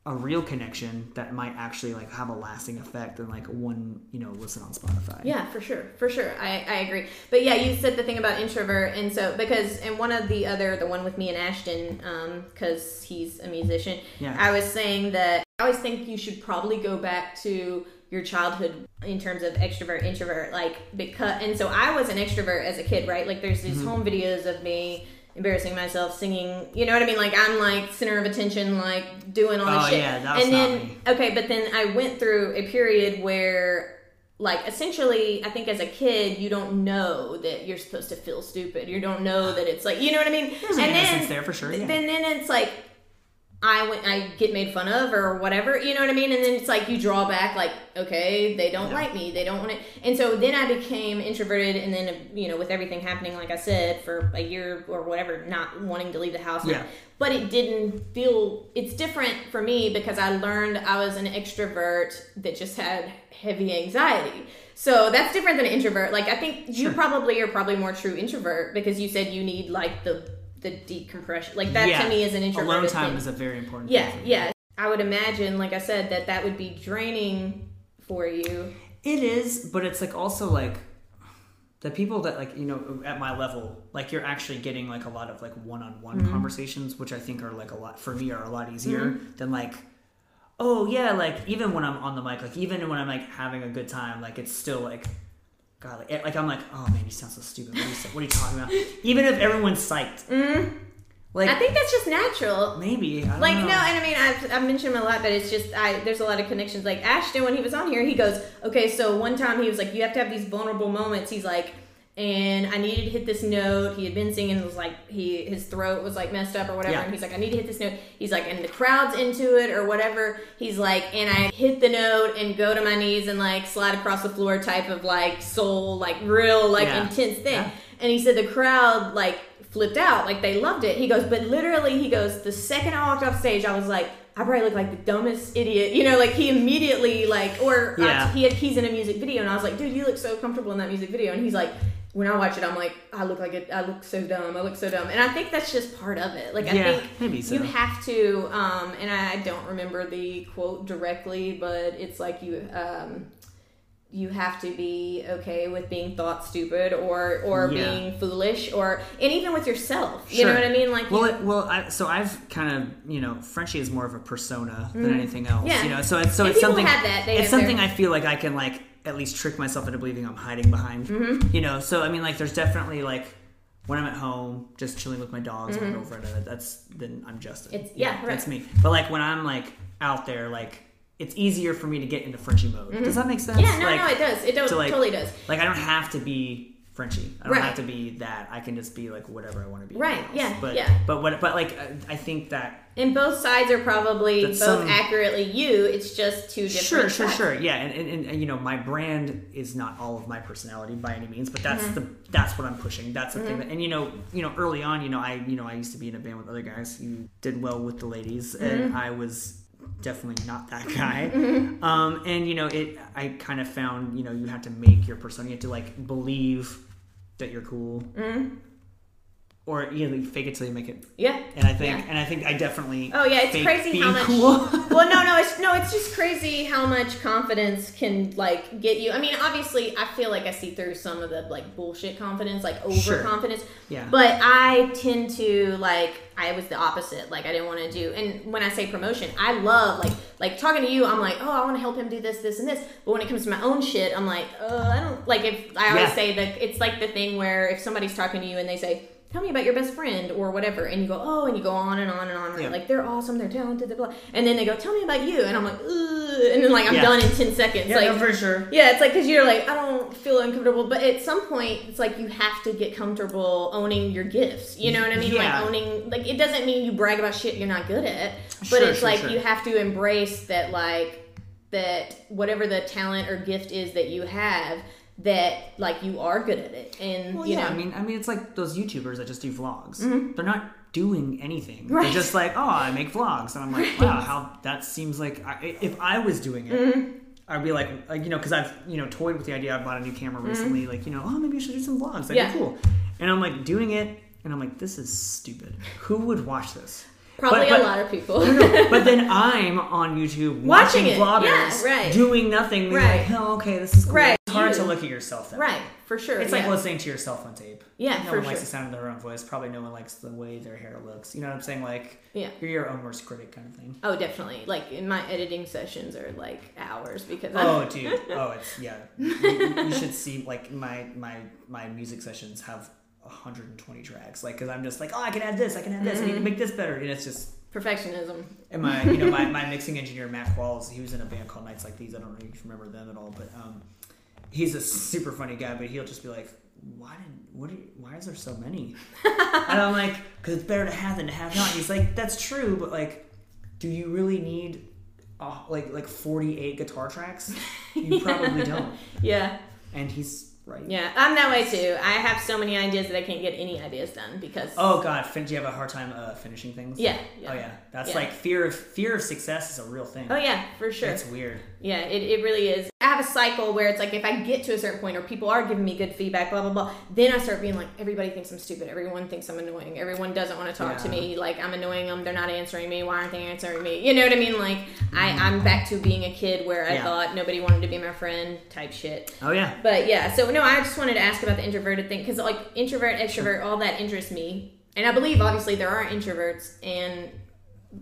a real connection that might actually like have a lasting effect than like one, you know, listen on Spotify. Yeah, for sure, for sure. I, I agree. But yeah, you said the thing about introvert, and so because and one of the other, the one with me and Ashton, um, because he's a musician, Yeah. I was saying that I always think you should probably go back to your childhood in terms of extrovert introvert like because and so I was an extrovert as a kid right like there's Mm-hmm. these home videos of me embarrassing myself singing you know what I mean like I'm like center of attention like doing all this Oh, shit yeah, that was and then me. okay but then I went through a period where like essentially i think as a kid you don't know that you're supposed to feel stupid you don't know that it's like you know what i mean There's an innocence there for sure, yeah. then then it's like I went, I get made fun of or whatever, you know what I mean? And then it's like you draw back, like, okay, they don't like me, they don't want it. And so then I became introverted, and then, you know, with everything happening, like I said, for a year or whatever, not wanting to leave the house. Yeah. But it didn't feel, it's different for me because I learned I was an extrovert that just had heavy anxiety. So that's different than an introvert. Like, I think you probably are probably more true introvert because you said you need, like, the, the decompression. Like, that Yeah. to me is an introvert. Alone time is a very important. thing Yeah, yeah. I would imagine, like I said, that that would be draining for you. It is, but it's like also like the people that like you know at my level, like you're actually getting like a lot of like one-on-one Mm-hmm. conversations, which I think are like a lot for me are a lot easier than like. Oh yeah, like even when I'm on the mic, like even when I'm like having a good time, like it's still like, God, like, like I'm like, oh man, you sound so stupid. What are you, what are you talking about? Even if everyone's psyched, like Mm-hmm. I think that's just natural. maybe I don't Like know. no, and I mean I've, I've mentioned him a lot, but it's just I there's a lot of connections. Like Ashton, when he was on here, he goes, okay, so one time he was like, you have to have these vulnerable moments. He's like, and I needed to hit this note. He had been singing, it was like he his throat was like messed up or whatever, Yeah. and he's like, I need to hit this note. He's like, and the crowd's into it or whatever. He's like, and I hit the note and go to my knees and like slide across the floor type of like soul, like real like Yeah. intense thing. Yeah. And he said the crowd like flipped out, like they loved it. He goes, but literally, he goes, the second I walked off stage, I was like, I probably look like the dumbest idiot, you know, like he immediately like, or uh, Yeah. he had keys in a music video, and I was like, dude, you look so comfortable in that music video, and he's like. When I watch it, I'm like, I look like it. I look so dumb. I look so dumb, and I think that's just part of it. Like I Yeah, think so. you have to, um, and I don't remember the quote directly, but it's like you, um, you have to be okay with being thought stupid or or Yeah. being foolish or and even with yourself you know what i mean like well, you, it, well, I, so I've kind of, you know, Frenchie is more of a persona than anything else. Yeah. You know, so it's so And it's something. have that. They it's something their- I feel like I can like at least trick myself into believing I'm hiding behind. Mm-hmm. You know, so I mean, like, there's definitely like when I'm at home, just chilling with my dogs, my girlfriend. uh, That's then I'm Justin. Mm-hmm. It's- yeah, right. that's me. But like when I'm like out there, like it's easier for me to get into Frenchie mode. Does that make sense? Mm-hmm. yeah no like, no it does it do- to, like- totally does Like I don't have to be Frenchie. I don't Right. have to be that. I can just be like whatever I want to be. Right, yeah. But yeah. but what but like I- I think that and both sides are probably both some- accurately you it's just two different sure sure sides. sure yeah and, and, and, you know my brand is not all of my personality by any means but that's Mm-hmm. the that's what I'm pushing. That's the thing. That, and you know you know early on you know I you know I used to be in a band with other guys who did well with the ladies Mm-hmm. and I was definitely not that guy. Mm-hmm. Um, and you know it I kind of found you know you have to make your persona you have to like believe that you're cool. Or you know, fake it till you make it. Yeah. And I think, Yeah. and I think I definitely. Oh yeah, it's crazy how much. cool. well, no, no, it's no, it's just crazy how much confidence can like get you. I mean, obviously, I feel like I see through some of the like bullshit confidence, like overconfidence. Yeah. But I tend to like I was the opposite. Like I didn't want to do. And when I say promotion, I love like like talking to you. I'm like, oh, I want to help him do this, this, and this. But when it comes to my own shit, I'm like, uh, I don't like. If I always Yeah. say that it's like the thing where if somebody's talking to you and they say. Tell me about your best friend or whatever, and you go, oh, and you go on and on and on? Yeah. Like they're awesome, they're talented, blah, blah. And then they go, tell me about you, and I'm like, Ugh. and then like I'm Yeah. done in ten seconds. yeah, like, no, for sure. yeah, it's like because you're like, I don't feel uncomfortable, but at some point, it's like you have to get comfortable owning your gifts. You know what I mean? Yeah. Like owning, like it doesn't mean you brag about shit you're not good at, but Sure, it's sure, like sure. you have to embrace that, like that whatever the talent or gift is that you have, that like you are good at it, and Well, you yeah, know, Mm-hmm. I mean, I mean, it's like those YouTubers that just do vlogs. They're not doing anything. Right. They're just like, oh, I make vlogs, and I'm like, wow, how that seems like I, if I was doing it. Mm-hmm. I'd be like, like, you know, because I've, you know, toyed with the idea. I bought a new camera recently. Like, you know, oh, maybe I should do some vlogs. That'd Mm-hmm. Yeah. be cool. And I'm like doing it, and I'm like, this is stupid. Who would watch this? probably but- but- a lot of people. but then I'm on YouTube Watching watching, vloggers Yeah, right. doing nothing. Right. Like, oh, okay, this is cool. Right. It's hard to look at yourself that way. right, for sure. It's yeah. like listening to yourself on tape. Yeah, no for one likes sure. the sound of their own voice. Probably no one likes the way their hair looks. You know what I'm saying? Like, Yeah. you're your own worst critic kind of thing. Oh, definitely. Like in my editing sessions are like hours because Oh, I'm, dude. Oh, it's yeah. You, you- should see like my my my music sessions have 120 tracks. Like, cause I'm just like, oh, I can add this, I can add this, I Mm-hmm. need to make this better. And it's just. perfectionism. And my, you know, my, my mixing engineer Matt Qualls, he was in a band called Nights Like These. I don't know if you remember them at all, but um, he's a super funny guy. But he'll just be like, "Why did what? Are why is there so many?" and I'm like, "Cause it's better to have than to have not." He's like, "That's true, but like, do you really need uh, like like 48 guitar tracks? You probably don't." Yeah. And he's right. Yeah, I'm that way too. I have so many ideas that I can't get any ideas done because Oh God, fin- do you have a hard time uh, finishing things? Yeah, yeah. Oh yeah, that's Yeah. like fear of fear of success is a real thing. oh yeah, for sure. It's weird. Yeah, it, it really is. I have a cycle where it's like if I get to a certain point or people are giving me good feedback, blah blah blah, then I start being like, everybody thinks I'm stupid, everyone thinks I'm annoying, everyone doesn't want to talk to me, like I'm annoying them, they're not answering me, why aren't they answering me? You know what I mean? Like I, I'm back to being a kid where I Yeah. thought nobody wanted to be my friend type shit. Oh yeah. But yeah, so no, I just wanted to ask about the introverted thing because like introvert, extrovert, all that interests me, and I believe obviously there are introverts, and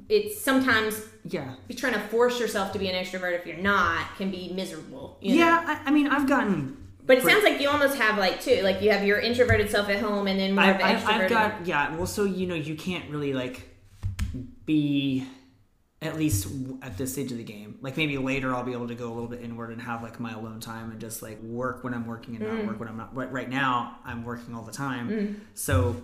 it's sometimes Yeah. you're trying to force yourself to be an extrovert if you're not can be miserable. you know? Yeah, I, I mean, I've gotten. But it sounds like you almost have like two, like you have your introverted self at home, and then more I've, of the extroverted. I've got yeah. Well, so you know, you can't really like be at least at this stage of the game. Like maybe later, I'll be able to go a little bit inward and have like my alone time and just like work when I'm working and Mm. not work when I'm not. Right, right now, I'm working all the time, so.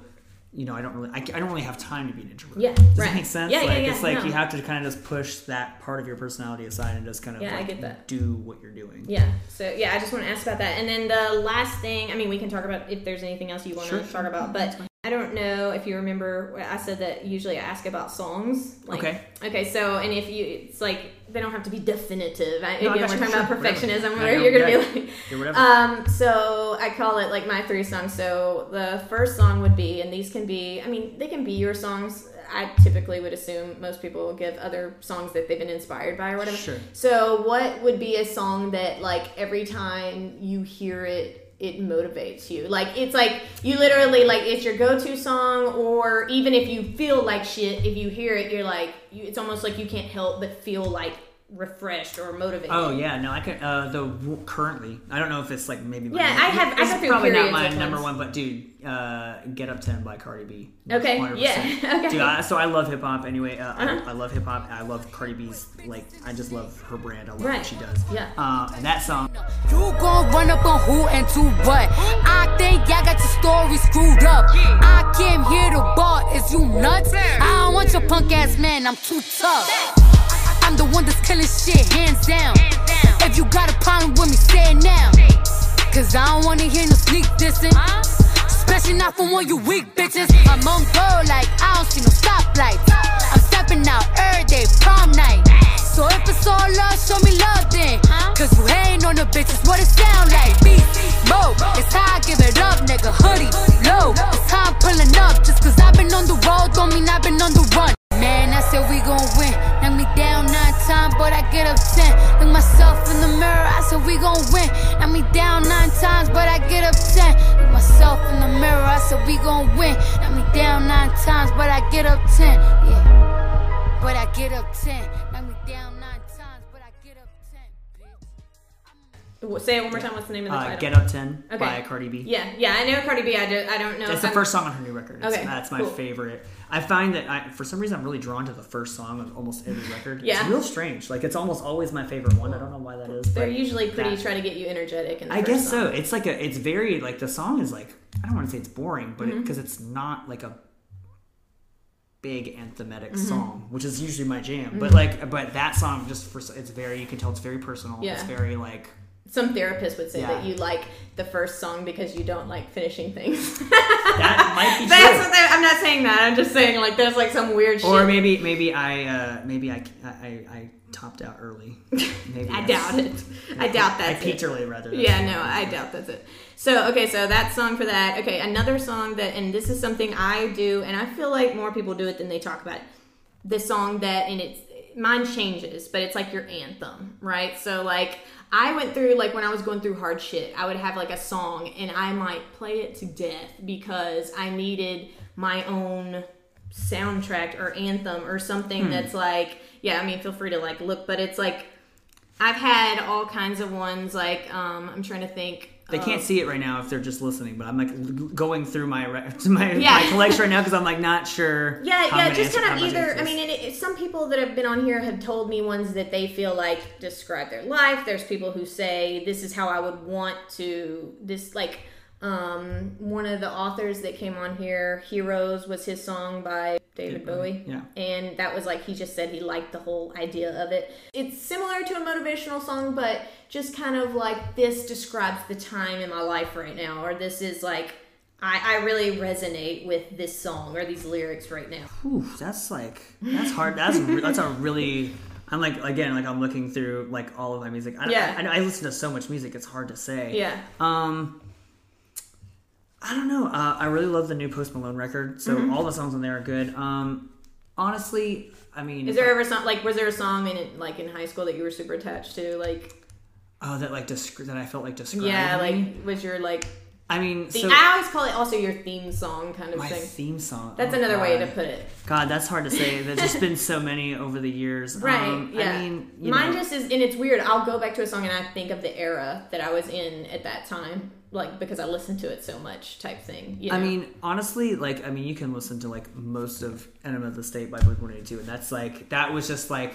You know, I don't really, I, I don't really have time to be an introvert. Yeah, Does right. that make sense? Yeah, yeah, like, yeah, It's like no. you have to kind of just push that part of your personality aside and just kind of Yeah, I like get that. do what you're doing. yeah. So yeah, I just want to ask about that, and then the last thing. I mean, we can talk about if there's anything else you want Sure, to talk about, but I don't know if you remember. I said that usually I ask about songs. Like, Okay. Okay. So, and if you, it's like they don't have to be definitive. I, No, again, we're talking about sure, whatever. perfectionism, Yeah, where you're gonna yeah. be like. Whatever. Um, so I call it like my three songs. So the first song would be, and these can be, I mean, they can be your songs. I typically would assume most people will give other songs that they've been inspired by or whatever. Sure. So what would be a song that like every time you hear it, it motivates you? Like it's like you literally like it's your go-to song, or even if you feel like shit, if you hear it, you're like, you, it's almost like you can't help but feel like refreshed or motivated. Oh yeah, no, I can. Uh, the currently, I don't know if it's like maybe. My Yeah, I have- It's go through probably not my number times. one, but dude, uh, "Get Up 10 by Cardi B. Okay, 100%. yeah, okay. Uh-huh. Dude, I, so I love hip hop anyway. Uh, I, I love hip hop. I love Cardi B's like. I just love her brand. I love Right. what she does. Yeah. Uh, and that song. You gon' run up on who and to what? I think y'all got your story screwed up. I came here to ball, is you nuts? I don't want your punk ass man, I'm too tough. I'm the one that's killing shit, hands down. If you got a problem with me, say it now. Cause I don't wanna hear no sneak dissing. Especially not from one you weak bitches. I'm on go like I don't see no stoplights. I'm stepping out every day, prom night. So if it's all love, show me love then. Cause you hating on the bitches, what it sound like? Beast mode, it's how I give it up, nigga. Hoodie low, it's how I'm pulling up. Just cause I've been on the road, don't mean I've been on the run. Man, I said we gon' win. Knock me down nine times, but I get up ten. Look myself in the mirror, I said we gon' win. Knock me down nine times, but I get up ten. Look myself in the mirror, I said we gon' win. Knock me down nine times, but I get up ten. Yeah, but I get up ten. Knock me down nine times, but I get up ten. Bitch. Say it one more time. What's the name of the Uh, title? Get Up 10 Okay. by Cardi B. Yeah, yeah, I know Cardi B. I, do, I don't know. That's the I'm- first song on her new record. It's- Okay, that's my cool. favorite. I find that I, for some reason I'm really drawn to the first song of almost every record. Yeah. It's real strange. Like it's almost always my favorite one. I don't know why that is. They're usually pretty that- try to get you energetic. I guess song. so. It's like a. It's very like the song is like I don't want to say it's boring, but Mm-hmm. because it's not like a big anthematic Mm-hmm. song, which is usually my jam. But like, but that song just for it's very you can tell it's very personal. Yeah. It's very like Some therapists would say Yeah. that you like the first song because you don't like finishing things. that might be That's true. what they, I'm not saying that. I'm just saying like there's like some weird shit. Or maybe maybe I uh, maybe I, I I topped out early. Maybe I doubt it. I doubt that. I that's peaked early rather. That's Yeah, no, I doubt that's it. So, okay, so that song for that. Okay, another song that, and this is something I do, and I feel like more people do it than they talk about it. The song that, and it's, mine changes, but it's like your anthem, right? So, like, I went through, like, when I was going through hard shit, I would have, like, a song, and I might play it to death because I needed my own soundtrack or anthem or something Hmm. that's like, yeah, I mean, feel free to, like, look, but it's like, I've had all kinds of ones. Like, um, I'm trying to think. They can't oh. see it right now if they're just listening, but I'm like going through my re- my, Yeah. my collection right now because I'm like not sure. Yeah, yeah, just answer- kind of either. I mean, and it, some people that have been on here have told me ones that they feel like describe their life. There's people who say this is how I would want to. This like um one of the authors that came on here, Heroes, was his song by David Bowie. yeah. and that was like he just said he liked the whole idea of it. It's similar to a motivational song, but just kind of like this describes the time in my life right now, or this is like. I, I really resonate with this song or these lyrics right now. Ooh, that's like that's hard. That's that's a really. I'm like again like I'm looking through like all of my music. I, Yeah. I, I, listen to so much music. It's hard to say. Yeah. Um. I don't know. Uh, I really love the new Post Malone record. So Mm-hmm. all the songs on there are good. Um. Honestly, I mean, Is there ever some like was there a song in it like in high school that you were super attached to? Like oh that like that I felt like described. yeah, like was your like I mean, the, so I always call it also your theme song kind of my thing. theme song. That's oh, another way to put it. God, that's hard to say. There's just been so many over the years. Right. Um, yeah. I mean, you mine know, just is, and it's weird. I'll go back to a song and I think of the era that I was in at that time, like because I listened to it so much, type thing. You know? I mean, honestly, like, I mean, you can listen to like most of Enema of the State by Blink One Eighty Two, and that's like that was just like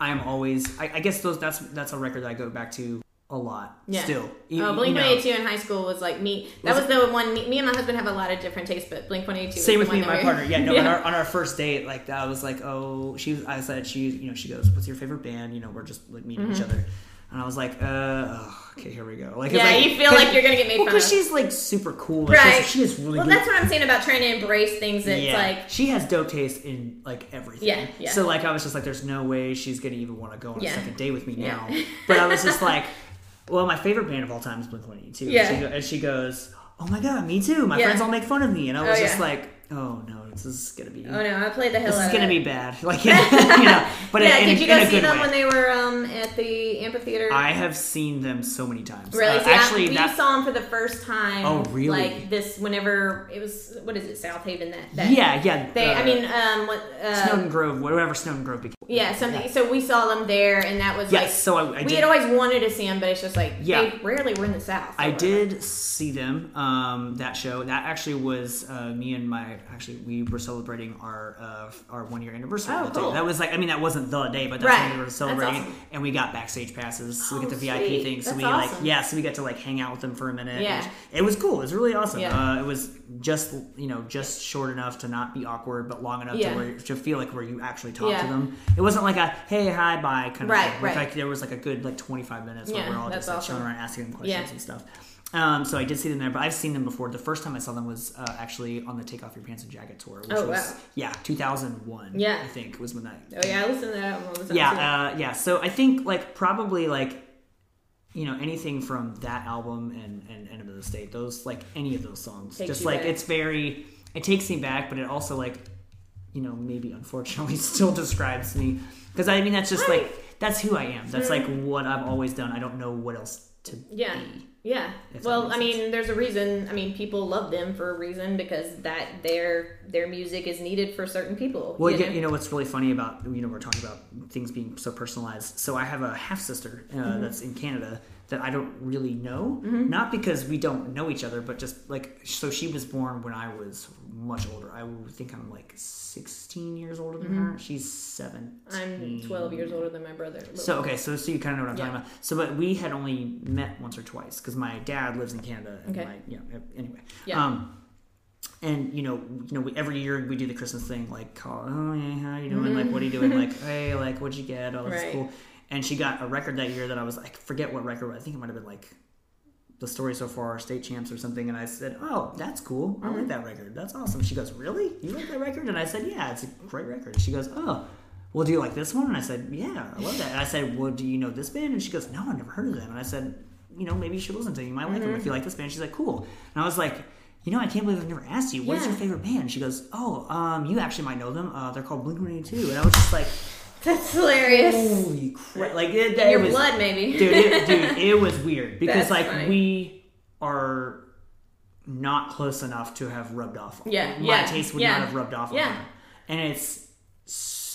I'm always. I, I guess those that's that's a record that I go back to a lot. Yeah. Still, You- Oh, you Blink know. One Eighty Two in high school was like me. That was, the one. Me, me and my husband have a lot of different tastes, but Blink One Eighty Two. Same with me and my partner. Yeah, no. On, our, on our first date, like that was like, oh, she. was- I said she. You know, she goes, "What's your favorite band?" You know, we're just like meeting each other, and I was like, uh, oh, okay, here we go. Like, Mm-hmm. Yeah, like- you feel like you're gonna get made well, fun because of. she's like super cool. Right. She's, she is really well, good. that's what I'm saying about trying to embrace things that's yeah, like. she has dope taste in like everything. Yeah, yeah. So like I was just like, there's no way she's gonna even want to go on Yeah. a second date with me Yeah. now. But I was just like, well, my favorite band of all time is Blink One Eighty Two. Yeah. She go, and she goes, oh my god, me too. My Yeah. friends all make fun of me, and I oh, was Oh, just yeah. like, oh no, this is gonna be. Oh no, I played the hell This is gonna it. be bad, like you know. But yeah, in, did you guys see them way. when they were um, at the amphitheater? I have seen them so many times. Really? Uh, I- actually, we that, saw them for the first time. Oh, really? Like this, whenever it was, what is it, Southaven? That, that yeah, yeah. They, I uh, mean, um, what? Uh, Snowden Grove, whatever Snowden Grove became. yeah, something. So we saw them there, and that was Yes, like. so I, I we did. had always wanted to see them, but it's just like Yeah. they rarely were in the South. I whatever. did see them. Um, that show. That actually was uh, me and my. Actually, we were celebrating our uh, our one year anniversary. Oh, cool. That was like. I mean, that wasn't the day, but that's Right. when we were celebrating, awesome. and we got backstage passes. So we Oh, get the VIP sweet. thing. So That's we like yeah. So we got to like hang out with them for a minute. Yeah. It was, cool. It was really awesome. Yeah. Uh, it was just you know just short enough to not be awkward, but long enough Yeah. to where to feel like where you actually talk Yeah. to them. It wasn't like a hey hi bye kind of Right, thing. right. Like there was like a good like twenty five minutes where we're all just like awesome. showing around asking them questions and stuff. Um, so I did see them there, but I've seen them before. The first time I saw them was uh, actually on the Take Off Your Pants and Jacket tour, which Oh, was wow. yeah, 2001. Yeah. I think was when that. Oh yeah, I listened to that all the time. yeah, uh, yeah. So I think like probably like you know anything from that album and and End of the State, those like any of those songs, just like back. it's very. it takes me back, but it also like, you know, maybe unfortunately still describes me because I mean that's just like that's who I am. That's like what I've always done. I don't know what else to Yeah. be. Yeah. Well, I mean, there's a reason. I mean, people love them for a reason because that their their music is needed for certain people. Well, you you, know? you know what's really funny about you know we're talking about things being so personalized. So I have a half sister uh, Mm-hmm. that's in Canada that I don't really know, not because we don't know each other, but just like so she was born when I was much older. I think I'm like 16 years older than her. She's 17. Mm-hmm. I'm 12 years older than my brother. So okay, so so you kind of know what I'm Yeah. talking about. So, but we had only met once or twice because my dad lives in Canada. And Okay. My, yeah. Anyway. Yeah. Um, and you know, you know, we, every year we do the Christmas thing, like, call, oh yeah, how are you doing? Like, what are you doing? Like, hey, like, what'd you get? Oh, that's Right. cool. And she got a record that year that I was, I forget what record. I think it might have been like the story so far, state champs or something. And I said, oh, that's cool. I Mm-hmm. like that record. That's awesome. She goes, really? You like that record? And I said, yeah, it's a great record. She goes, oh. Well, do you like this one? And I said, yeah, I love that. And I said, well, do you know this band? And she goes, no, I've never heard of them. And I said, you know, maybe you should listen to them. You might like Mm-hmm. them if you like this band. She's like, cool. And I was like, you know, I can't believe I've never asked you. What's Yeah. your favorite band? She goes, oh, um, you actually might know them. Uh, they're called Blink 182. And I was just like, That's hilarious. holy crap. Like, it, In your was, blood, maybe. dude, it, dude, it was weird because That's like funny. we are not close enough to have rubbed off. on Yeah, my yeah, taste would yeah, not have rubbed off. yeah. on and it's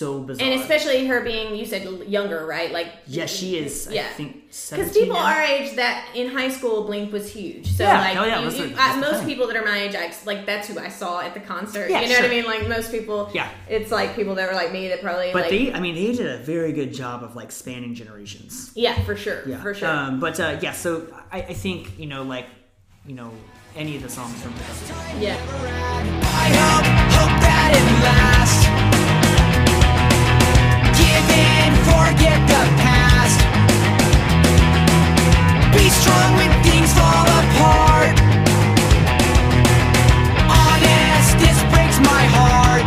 so bizarre. and especially her being, you said younger, right? Like, yeah, she is. Yeah. I think Because people now. our age, that in high school, Blink was huge. So Yeah, like, oh yeah, you- you- the- that's uh, most thing. people that are my age, I, like that's who I saw at the concert. Yeah, you know sure. what I mean? Like most people, Yeah. it's like people that were like me that probably, But like, they, I mean, they did a very good job of like spanning generations. yeah, for sure, Yeah, for sure. Um, but uh, yeah, so I, I think you know, like, you know, any of the songs from the yeah, Forget the past. Be strong when things fall apart. Honest, this breaks my heart.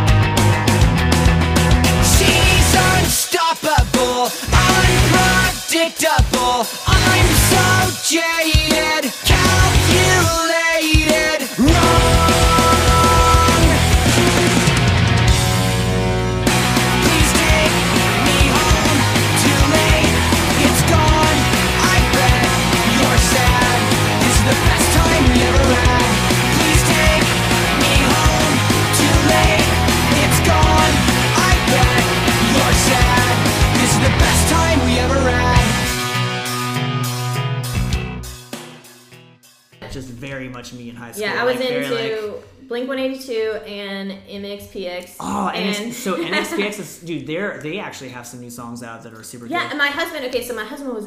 She's unstoppable, unpredictable. I'm so jaded, just very much me in high school. yeah. I was like, very, like- into Blink One Eighty Two and MXPX. Oh, and, and so MXPX is dude. They're they actually have some new songs out that are super Yeah, good. and my husband. Okay, so my husband was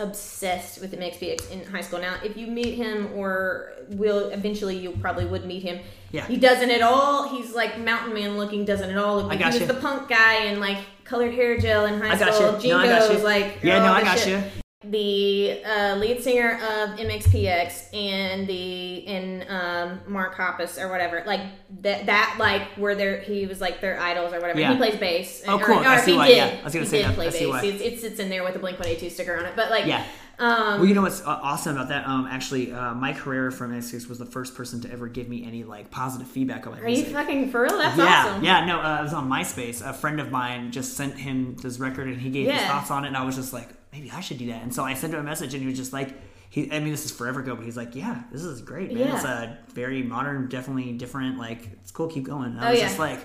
obsessed with MXPX in high school. Now, if you meet him, or will eventually, you probably would meet him. Yeah. he doesn't at all. He's like mountain man looking. Doesn't at all look. Like got he was you. the punk guy and like colored hair gel in high I got school. you. No, I got you. like Yeah, no, I got shit. you. The uh, lead singer of MXPX and the and um, Mark Hoppus or whatever, like that that like where they he was like their idols or whatever. Yeah. He plays bass. Oh, or, cool. Or, I see why, did, yeah. I was gonna say did that. play I see bass. why. It, it sits in there with the Blink One Eight Two sticker on it. But like, Yeah. um, Well, you know what's uh, awesome about that? Um, actually, uh, Mike Herrera from MXPX was the first person to ever give me any like positive feedback on my music. are you fucking for real? That's yeah, awesome. yeah, no, uh, I was on MySpace. A friend of mine just sent him this record, and he gave his thoughts on it, and I was just like, maybe I should do that. And so I sent him a message, and he was just like, he, I mean, this is forever ago, but he's like, yeah, this is great, man. Yeah. It's a very modern, definitely different. Like, it's cool. Keep going. And I Oh, was yeah. just like,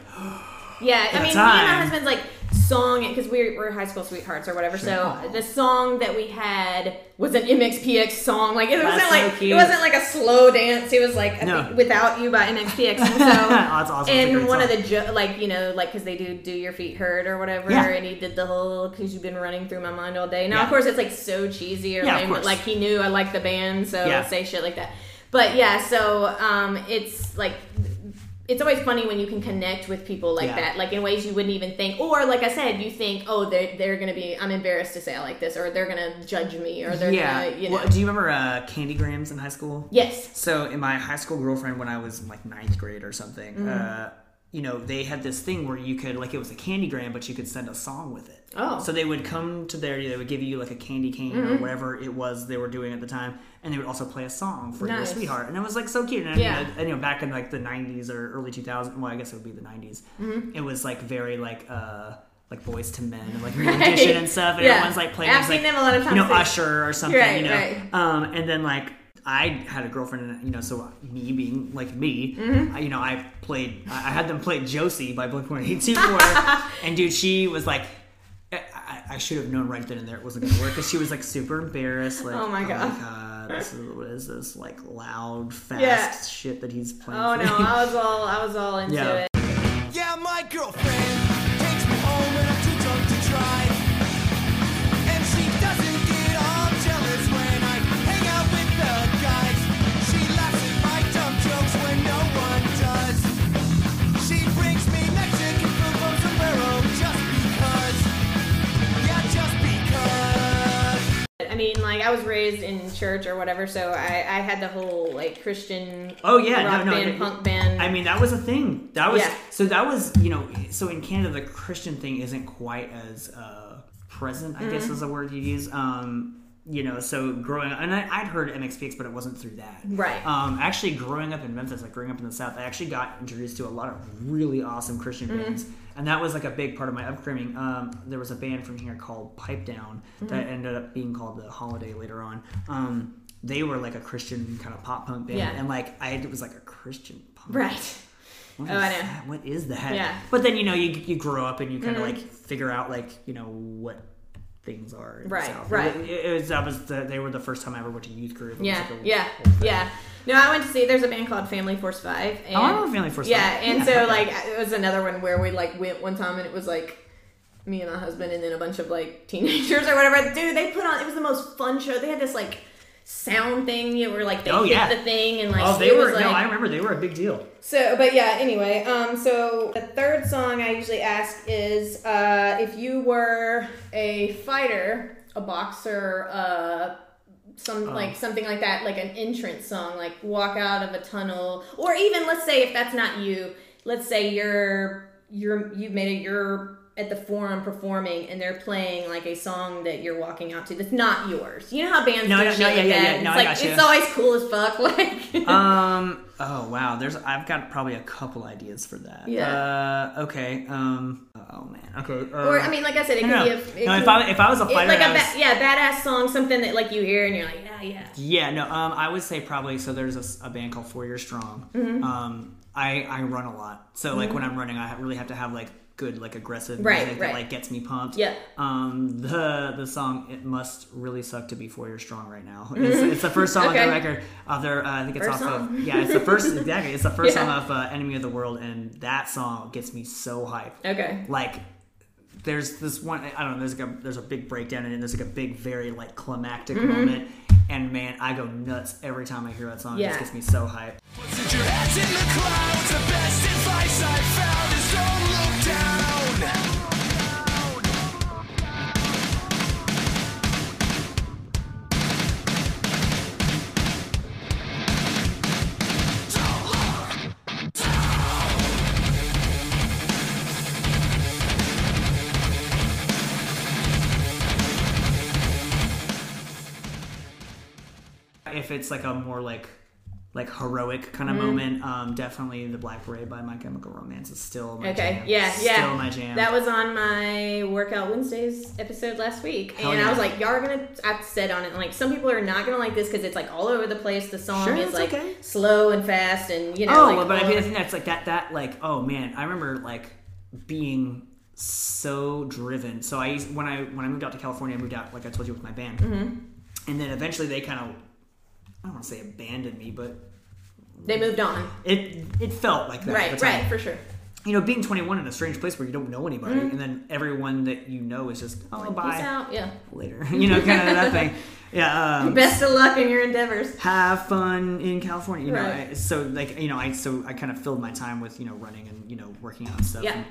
Yeah, I mean, me and my husband's like song because we're, we're high school sweethearts or whatever. So the song that we had was an MXPX song. Like it That's wasn't so like it wasn't like a slow dance. It was like No. think "Without You" by MXPX. And so that's awesome. And one of the jo- like you know like because they do "Do Your Feet Hurt" or whatever, Yeah. and he did the whole "Cause You've Been Running Through My Mind All Day." Now Yeah. of course it's like so cheesy or Yeah, lame, but like he knew I liked the band, so Yeah. say shit like that. But yeah, so um, it's like it's always funny when you can connect with people like Yeah. that, like in ways you wouldn't even think. Or like I said, you think, oh, they're they're gonna be, I'm embarrassed to say I like this, or they're gonna judge me, or they're yeah. gonna, you know. Well, do you remember uh, Candy Grams in high school? yes. So in my high school girlfriend when I was like ninth grade or something, Mm-hmm. uh, you know, they had this thing where you could like it was a candygram, but you could send a song with it. Oh. So they would come to there, they would give you like a candy cane or Mm-hmm. whatever it was they were doing at the time, and they would also play a song for your sweetheart, and it was like so cute. And, Yeah. you know, and, you know, back in like the '90s or early 2000s, well, I guess it would be the '90s. Mm-hmm. It was like very like uh like Boyz II Men and like New Edition and stuff, and Yeah. everyone's like playing I've seen like, them a lot of times you know, too. Usher or something, Right, you know. right. Um, and then like I had a girlfriend, and you know, so me being like me, Mm-hmm. I, you know, I played, I I had them play Josie by Blink One Eight Two for and dude, she was like. I, I- I should have known right then and there it wasn't gonna work because she was like super embarrassed. Like, Oh my God. God, this is what is this like loud, fast Yeah. shit that he's playing? Oh for no, me? I was all I was all into Yeah. it. Yeah, my girlfriend I mean, like I was raised in church or whatever, so I, I had the whole like Christian Oh yeah, rock no, no, band, no, punk band. I mean, that was a thing. That was Yeah. so. That was you know. So in Canada, the Christian thing isn't quite as uh, present. I Mm-hmm. guess is a word you use. Um, you know, so growing up, and I, I'd heard MXPX, but it wasn't through that. Right. Um, actually, growing up in Memphis, like growing up in the South, I actually got introduced to a lot of really awesome Christian Mm-hmm. bands, and that was like a big part of my upbringing. Um, there was a band from here called Pipe Down that Mm-hmm. ended up being called the Holiday later on. Um, they were like a Christian kind of pop punk band, Yeah. and like I it was like a Christian punk. right. What Oh, is I know. that? What is that? Yeah. Mm-hmm. But then you know you you grow up and you kind of like figure out like you know what things are. in the Right, South. right. It, it was that was the, they were the first time I ever went to youth group. It Yeah, like a yeah, yeah. No, I went to see. There's a band called Family Force Five. And, Oh, I know Family Force Yeah, Five. and Yeah, so like it was another one where we like went one time and it was like me and my husband and then a bunch of like teenagers or whatever. Dude, they put on. It was the most fun show. They had this like sound thing you were like they Oh, hit yeah. the thing and like Oh, they it were was, like, no, I remember they were a big deal. So, but yeah, anyway, um, so the third song I usually ask is uh, if you were a fighter, a boxer, uh, some Oh. like something like that, like an entrance song, like walk out of a tunnel, or even let's say if that's not you, let's say you're you're you've made it you're at the forum performing and they're playing like a song that you're walking out to that's not yours. You know how bands No, do no, shit no, like yeah, yeah, that? yeah. It's No, I like it's always cool as fuck. Like Um. Oh wow. There's. I've got probably a couple ideas for that. Yeah. Uh. Okay. Um. Oh man. Okay. Uh, Or I mean, like I said, it could no, be a. It No, could- if I if I was a it's fighter, like a was- ba- yeah, badass song, something that like you hear and you're like, yeah, yeah. Yeah, no. Um, I would say probably. So there's a band called Four Year Strong. Mm-hmm. Um, I I run a lot. So like when I'm running, I really have to have like good like aggressive Right, music right. that like gets me pumped. Yeah. Um, the the song it must really suck to be Four Year Strong right now. It's, it's the first song on Okay. the record. Of their, uh, I think it's First off song. of yeah, it's the first exactly. It's the first Yeah. song off uh, Enemy of the World, and that song gets me so hyped Okay. like there's this one I don't know there's like a there's a big breakdown in it and there's like a big very like climactic Mm-hmm. moment. And man I go nuts every time I hear that song. It just gets me so hyped. Put if it's like a more like like heroic kind of moment um definitely the Black Parade by My Chemical Romance is still my Okay. jam. Yeah. Yeah. still my jam That was on my Workout Wednesdays episode last week, Hell and yeah. I was like, y'all are gonna. I said on it like some people are not gonna like this because it's like all over the place. The song Sure, is like okay. slow and fast, and you know. Oh, like, but I mean, I think that's like that. That like, oh man, I remember like being so driven. So I used, when I when I moved out to California, I moved out like I told you with my band, Mm-hmm. and then eventually they kind of I don't want to say abandoned me, but they moved on. it it felt like that. at Right. Right. For sure. You know, being 21 in a strange place where you don't know anybody, and then everyone that you know is just oh Peace bye out. Yeah. later. you know, kind of that thing. Yeah. Um, Best of luck in your endeavors. have fun in California. You know, Right. I, so like you know, I so I kind of filled my time with you know running and you know working out and stuff. Yeah. And,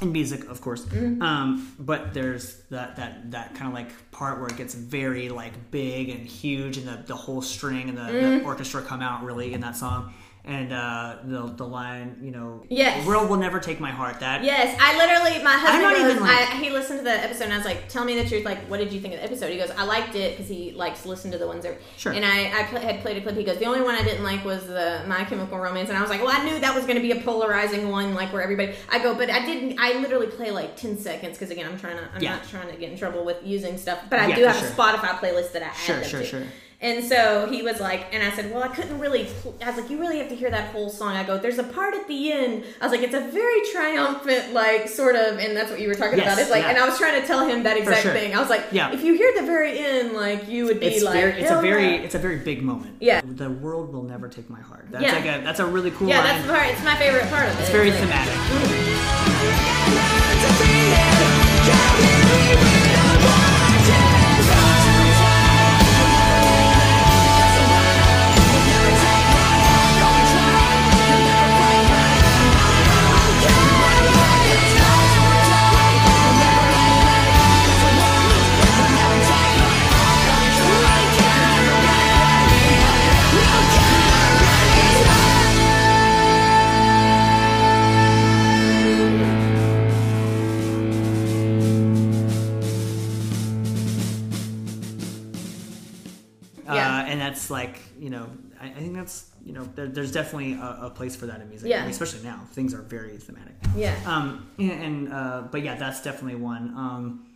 and music, of course. Mm-hmm. Um, but there's that that that kind of like part where it gets very like big and huge, and the the whole string and the, Mm-hmm. the orchestra come out really in that song. And uh, the the line, you know, Yes. the world will never take my heart. That Yes, I literally, my husband goes, even, like- I, he listened to the episode and I was like, tell me the truth, like, what did you think of the episode? He goes, I liked it because he likes to listen to the ones that, Sure. and I, I pl- had played a clip, he goes, the only one I didn't like was the My Chemical Romance, and I was like, well, I knew that was going to be a polarizing one, like, where everybody, I go, but I didn't, I literally play like 10 seconds, because again, I'm trying to, I'm Yeah. not trying to get in trouble with using stuff, but I Yeah, do have sure. a Spotify playlist that I Sure, sure, to. sure. And so he was like, and I said, well, I couldn't really. pl- I was like, you really have to hear that whole song. I go, there's a part at the end. I was like, it's a very triumphant, like sort of, and that's what you were talking Yes, about. It's like, yeah. and I was trying to tell him that exact sure. thing. I was like, Yeah. if you hear the very end, like you would be it's like, very, it's a very, yeah." it's a very big moment. Yeah. the world will never take my heart. That's Yeah. like a, that's a really cool yeah, line. that's the part. It's my favorite part of it. it's very Like, thematic. Yeah. That's like you know I, I think that's you know there, there's definitely a, a place for that in music Yeah. I mean, especially now things are very thematic Yeah. um and, and uh but yeah that's definitely one um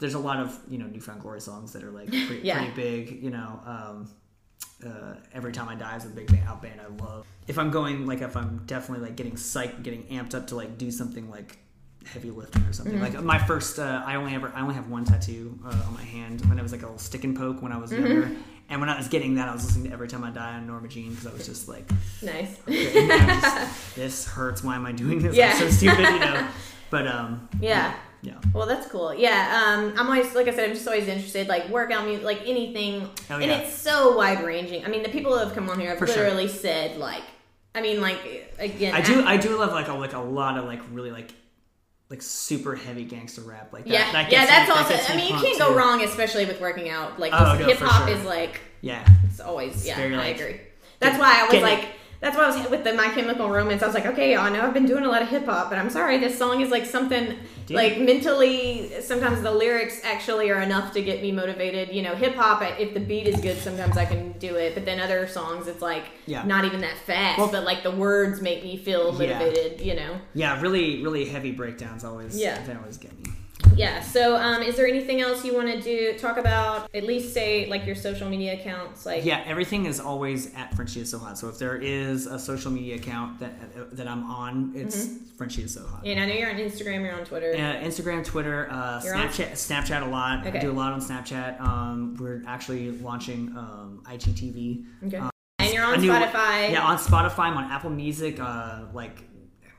there's a lot of you know newfound glory songs that are like pretty, Yeah. pretty big you know um uh, every time I die is a big band, out band I love. If I'm going like if I'm definitely like getting psyched, getting amped up to like do something like heavy lifting or something. Mm-hmm. Like my first, uh, I only ever I only have one tattoo uh, on my hand when it was like a little stick and poke when I was younger. And when I was getting that, I was listening to Every Time I Die on Norma Jean because I was just like, Nice. you know, just, this hurts. Why am I doing this? Yeah. I'm so stupid, you know. But um, Yeah. yeah. Well, that's cool. Yeah, um, I'm always like I said, I'm just always interested, like workout music, like anything, Oh, yeah. and it's so wide ranging. I mean, the people who have come on here have For sure. literally said like, I mean, like again, I do I do love like a like a lot of like really like like super heavy gangster rap like that. yeah, that yeah, that's me- that also. gets I mean, you can't go too. wrong, especially with working out. Like Oh, no, hip hop sure. is like Yeah, it's always yeah. very, I like, agree. That's why I was like. That's why I was with the My Chemical Romance. I was like, okay, I know I've been doing a lot of hip hop, but I'm sorry, this song is like something Dude. like mentally. Sometimes the lyrics actually are enough to get me motivated. You know, hip hop. If the beat is good, sometimes I can do it. But then other songs, it's like Yeah. not even that fast. Well- but like the words make me feel Yeah. motivated. You know. yeah, really really heavy breakdowns always. Yeah. they always get me. Yeah. So, um, is there anything else you want to do? Talk about at least say like your social media accounts, like Yeah, everything is always at Frenchie is so hot. So if there is a social media account that that I'm on, it's Frenchie is so hot. And I know you're on Instagram, you're on Twitter. Uh, Instagram, Twitter, uh, You're on- Snapchat, Snapchat a lot. Okay. I do a lot on Snapchat. Um, we're actually launching um, IGTV. Okay. and you're on new- Spotify. Yeah, on Spotify. I'm on Apple Music. Uh, like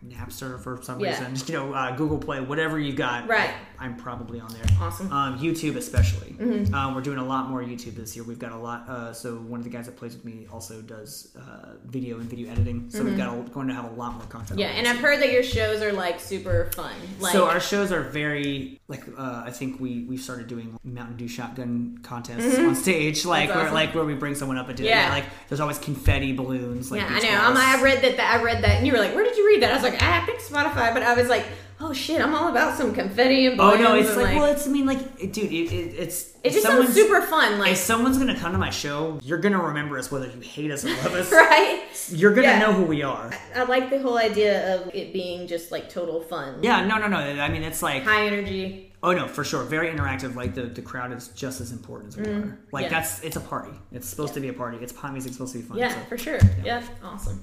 Napster for some Yeah. reason. You know, uh, Google Play, whatever you got. Right. I'm probably on there. Awesome. Mm-hmm. Um, YouTube especially. Um, we're doing a lot more YouTube this year. We've got a lot. Uh, so one of the guys that plays with me also does uh, video and video editing. So we've got a, going to have a lot more content. Mm-hmm. Yeah, and I've heard that your shows are like super fun. Like, so our shows are very like uh, I think we we've started doing Mountain Dew shotgun contests on stage, like Mm-hmm. Where like where we bring someone up and do Yeah. it. Like there's always confetti balloons. Like yeah, I know. I'm. I read that, that. I read that, and you were like, "Where did you read that?" I was like, "I think Spotify," but I was like, "Oh shit, I'm all about some confetti and Oh no, it's and, like, well, it's I mean like it, dude, it, it, it's it just sounds super fun. Like, If someone's gonna come to my show, you're gonna remember us whether you hate us or love us. right? You're gonna Yeah. know who we are. I like the whole idea of it being just like total fun. Yeah, no, no, no. I mean, it's like High energy. Oh no, for sure. Very interactive. Like the, the crowd is just as important as we mm, are. Like yeah. that's it's a party. It's supposed to be a party. It's pop music supposed to be fun. Yeah, so- for sure. Yeah, awesome.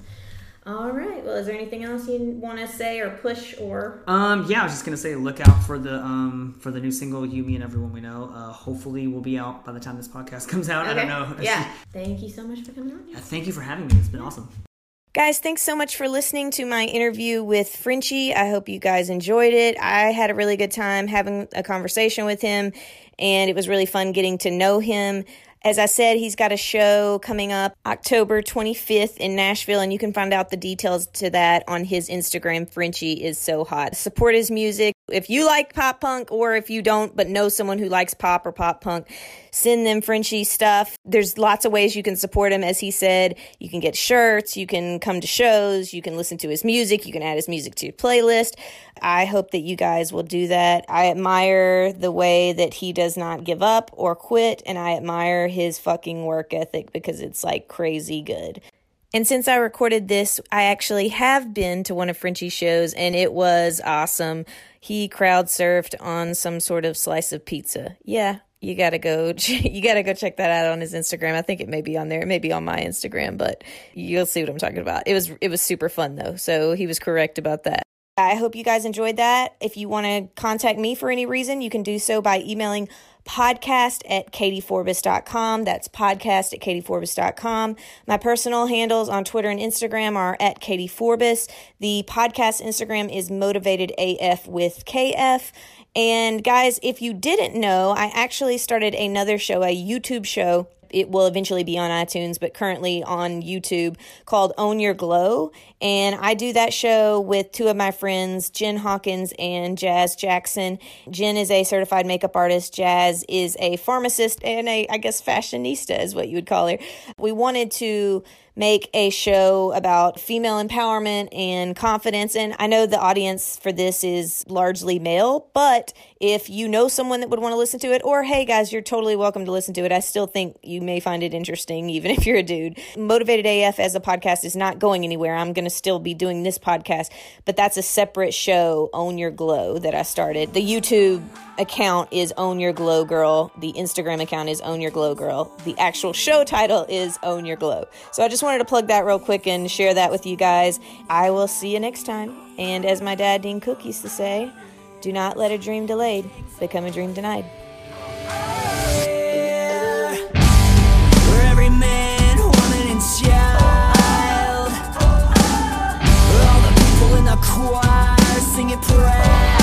All right. Well, is there anything else you want to say or push or? Um, yeah, I was just gonna say, look out for the um for the new single "You, Me, and Everyone We Know." Uh, hopefully, we'll be out by the time this podcast comes out. I don't know. Yeah. Thank you so much for coming on. Uh, Thank you for having me. It's been awesome. Guys, thanks so much for listening to my interview with Frenchie. I hope you guys enjoyed it. I had a really good time having a conversation with him, and it was really fun getting to know him. As I said, he's got a show coming up October 25th in Nashville, and you can find out the details to that on his Instagram. Frenchie is so hot. Support his music. If you like pop punk or if you don't but know someone who likes pop or pop punk, send them Frenchie stuff. There's lots of ways you can support him as he said. You can get shirts, you can come to shows, you can listen to his music, you can add his music to your playlist. I hope that you guys will do that. I admire the way that he does not give up or quit and I admire his fucking work ethic because it's like crazy good. And since I recorded this, I actually have been to one of Frenchie's shows and it was awesome. He crowd surfed on some sort of slice of pizza. Yeah, you gotta go, you gotta go check that out on his Instagram. I think it may be on there. It may be on my Instagram, but you'll see what I'm talking about. It was, it was super fun though. So he was correct about that. I hope you guys enjoyed that. If you want to contact me for any reason, you can do so by emailing podcast at kateeforbis.com. That's podcast at kateeforbis.com. My personal handles on Twitter and Instagram are at kateeforbis. The podcast Instagram is motivated AF with KF. And guys, if you didn't know, I actually started another show, a YouTube show it will eventually be on iTunes, but currently on YouTube called Own Your Glow. And I do that show with two of my friends, Jen Hawkins and Jazz Jackson. Jen is a certified makeup artist. Jazz is a pharmacist and a, I guess, fashionista is what you would call her. We wanted to make a show about female empowerment and confidence. And I know the audience for this is largely male, but if you know someone that would want to listen to it, or hey guys, you're totally welcome to listen to it. I still think you may find it interesting, even if you're a dude. Motivated AF as a podcast is not going anywhere. I'm going to still be doing this podcast, but that's a separate show, Own Your Glow, that I started. The YouTube account is Own Your Glow Girl. The Instagram account is Own Your Glow Girl. The actual show title is Own Your Glow. So I just wanted to plug that real quick and share that with you guys. I will see you next time. And as my dad Dean Cook used to say, do not let a dream delayed become a dream denied. choir singing praise.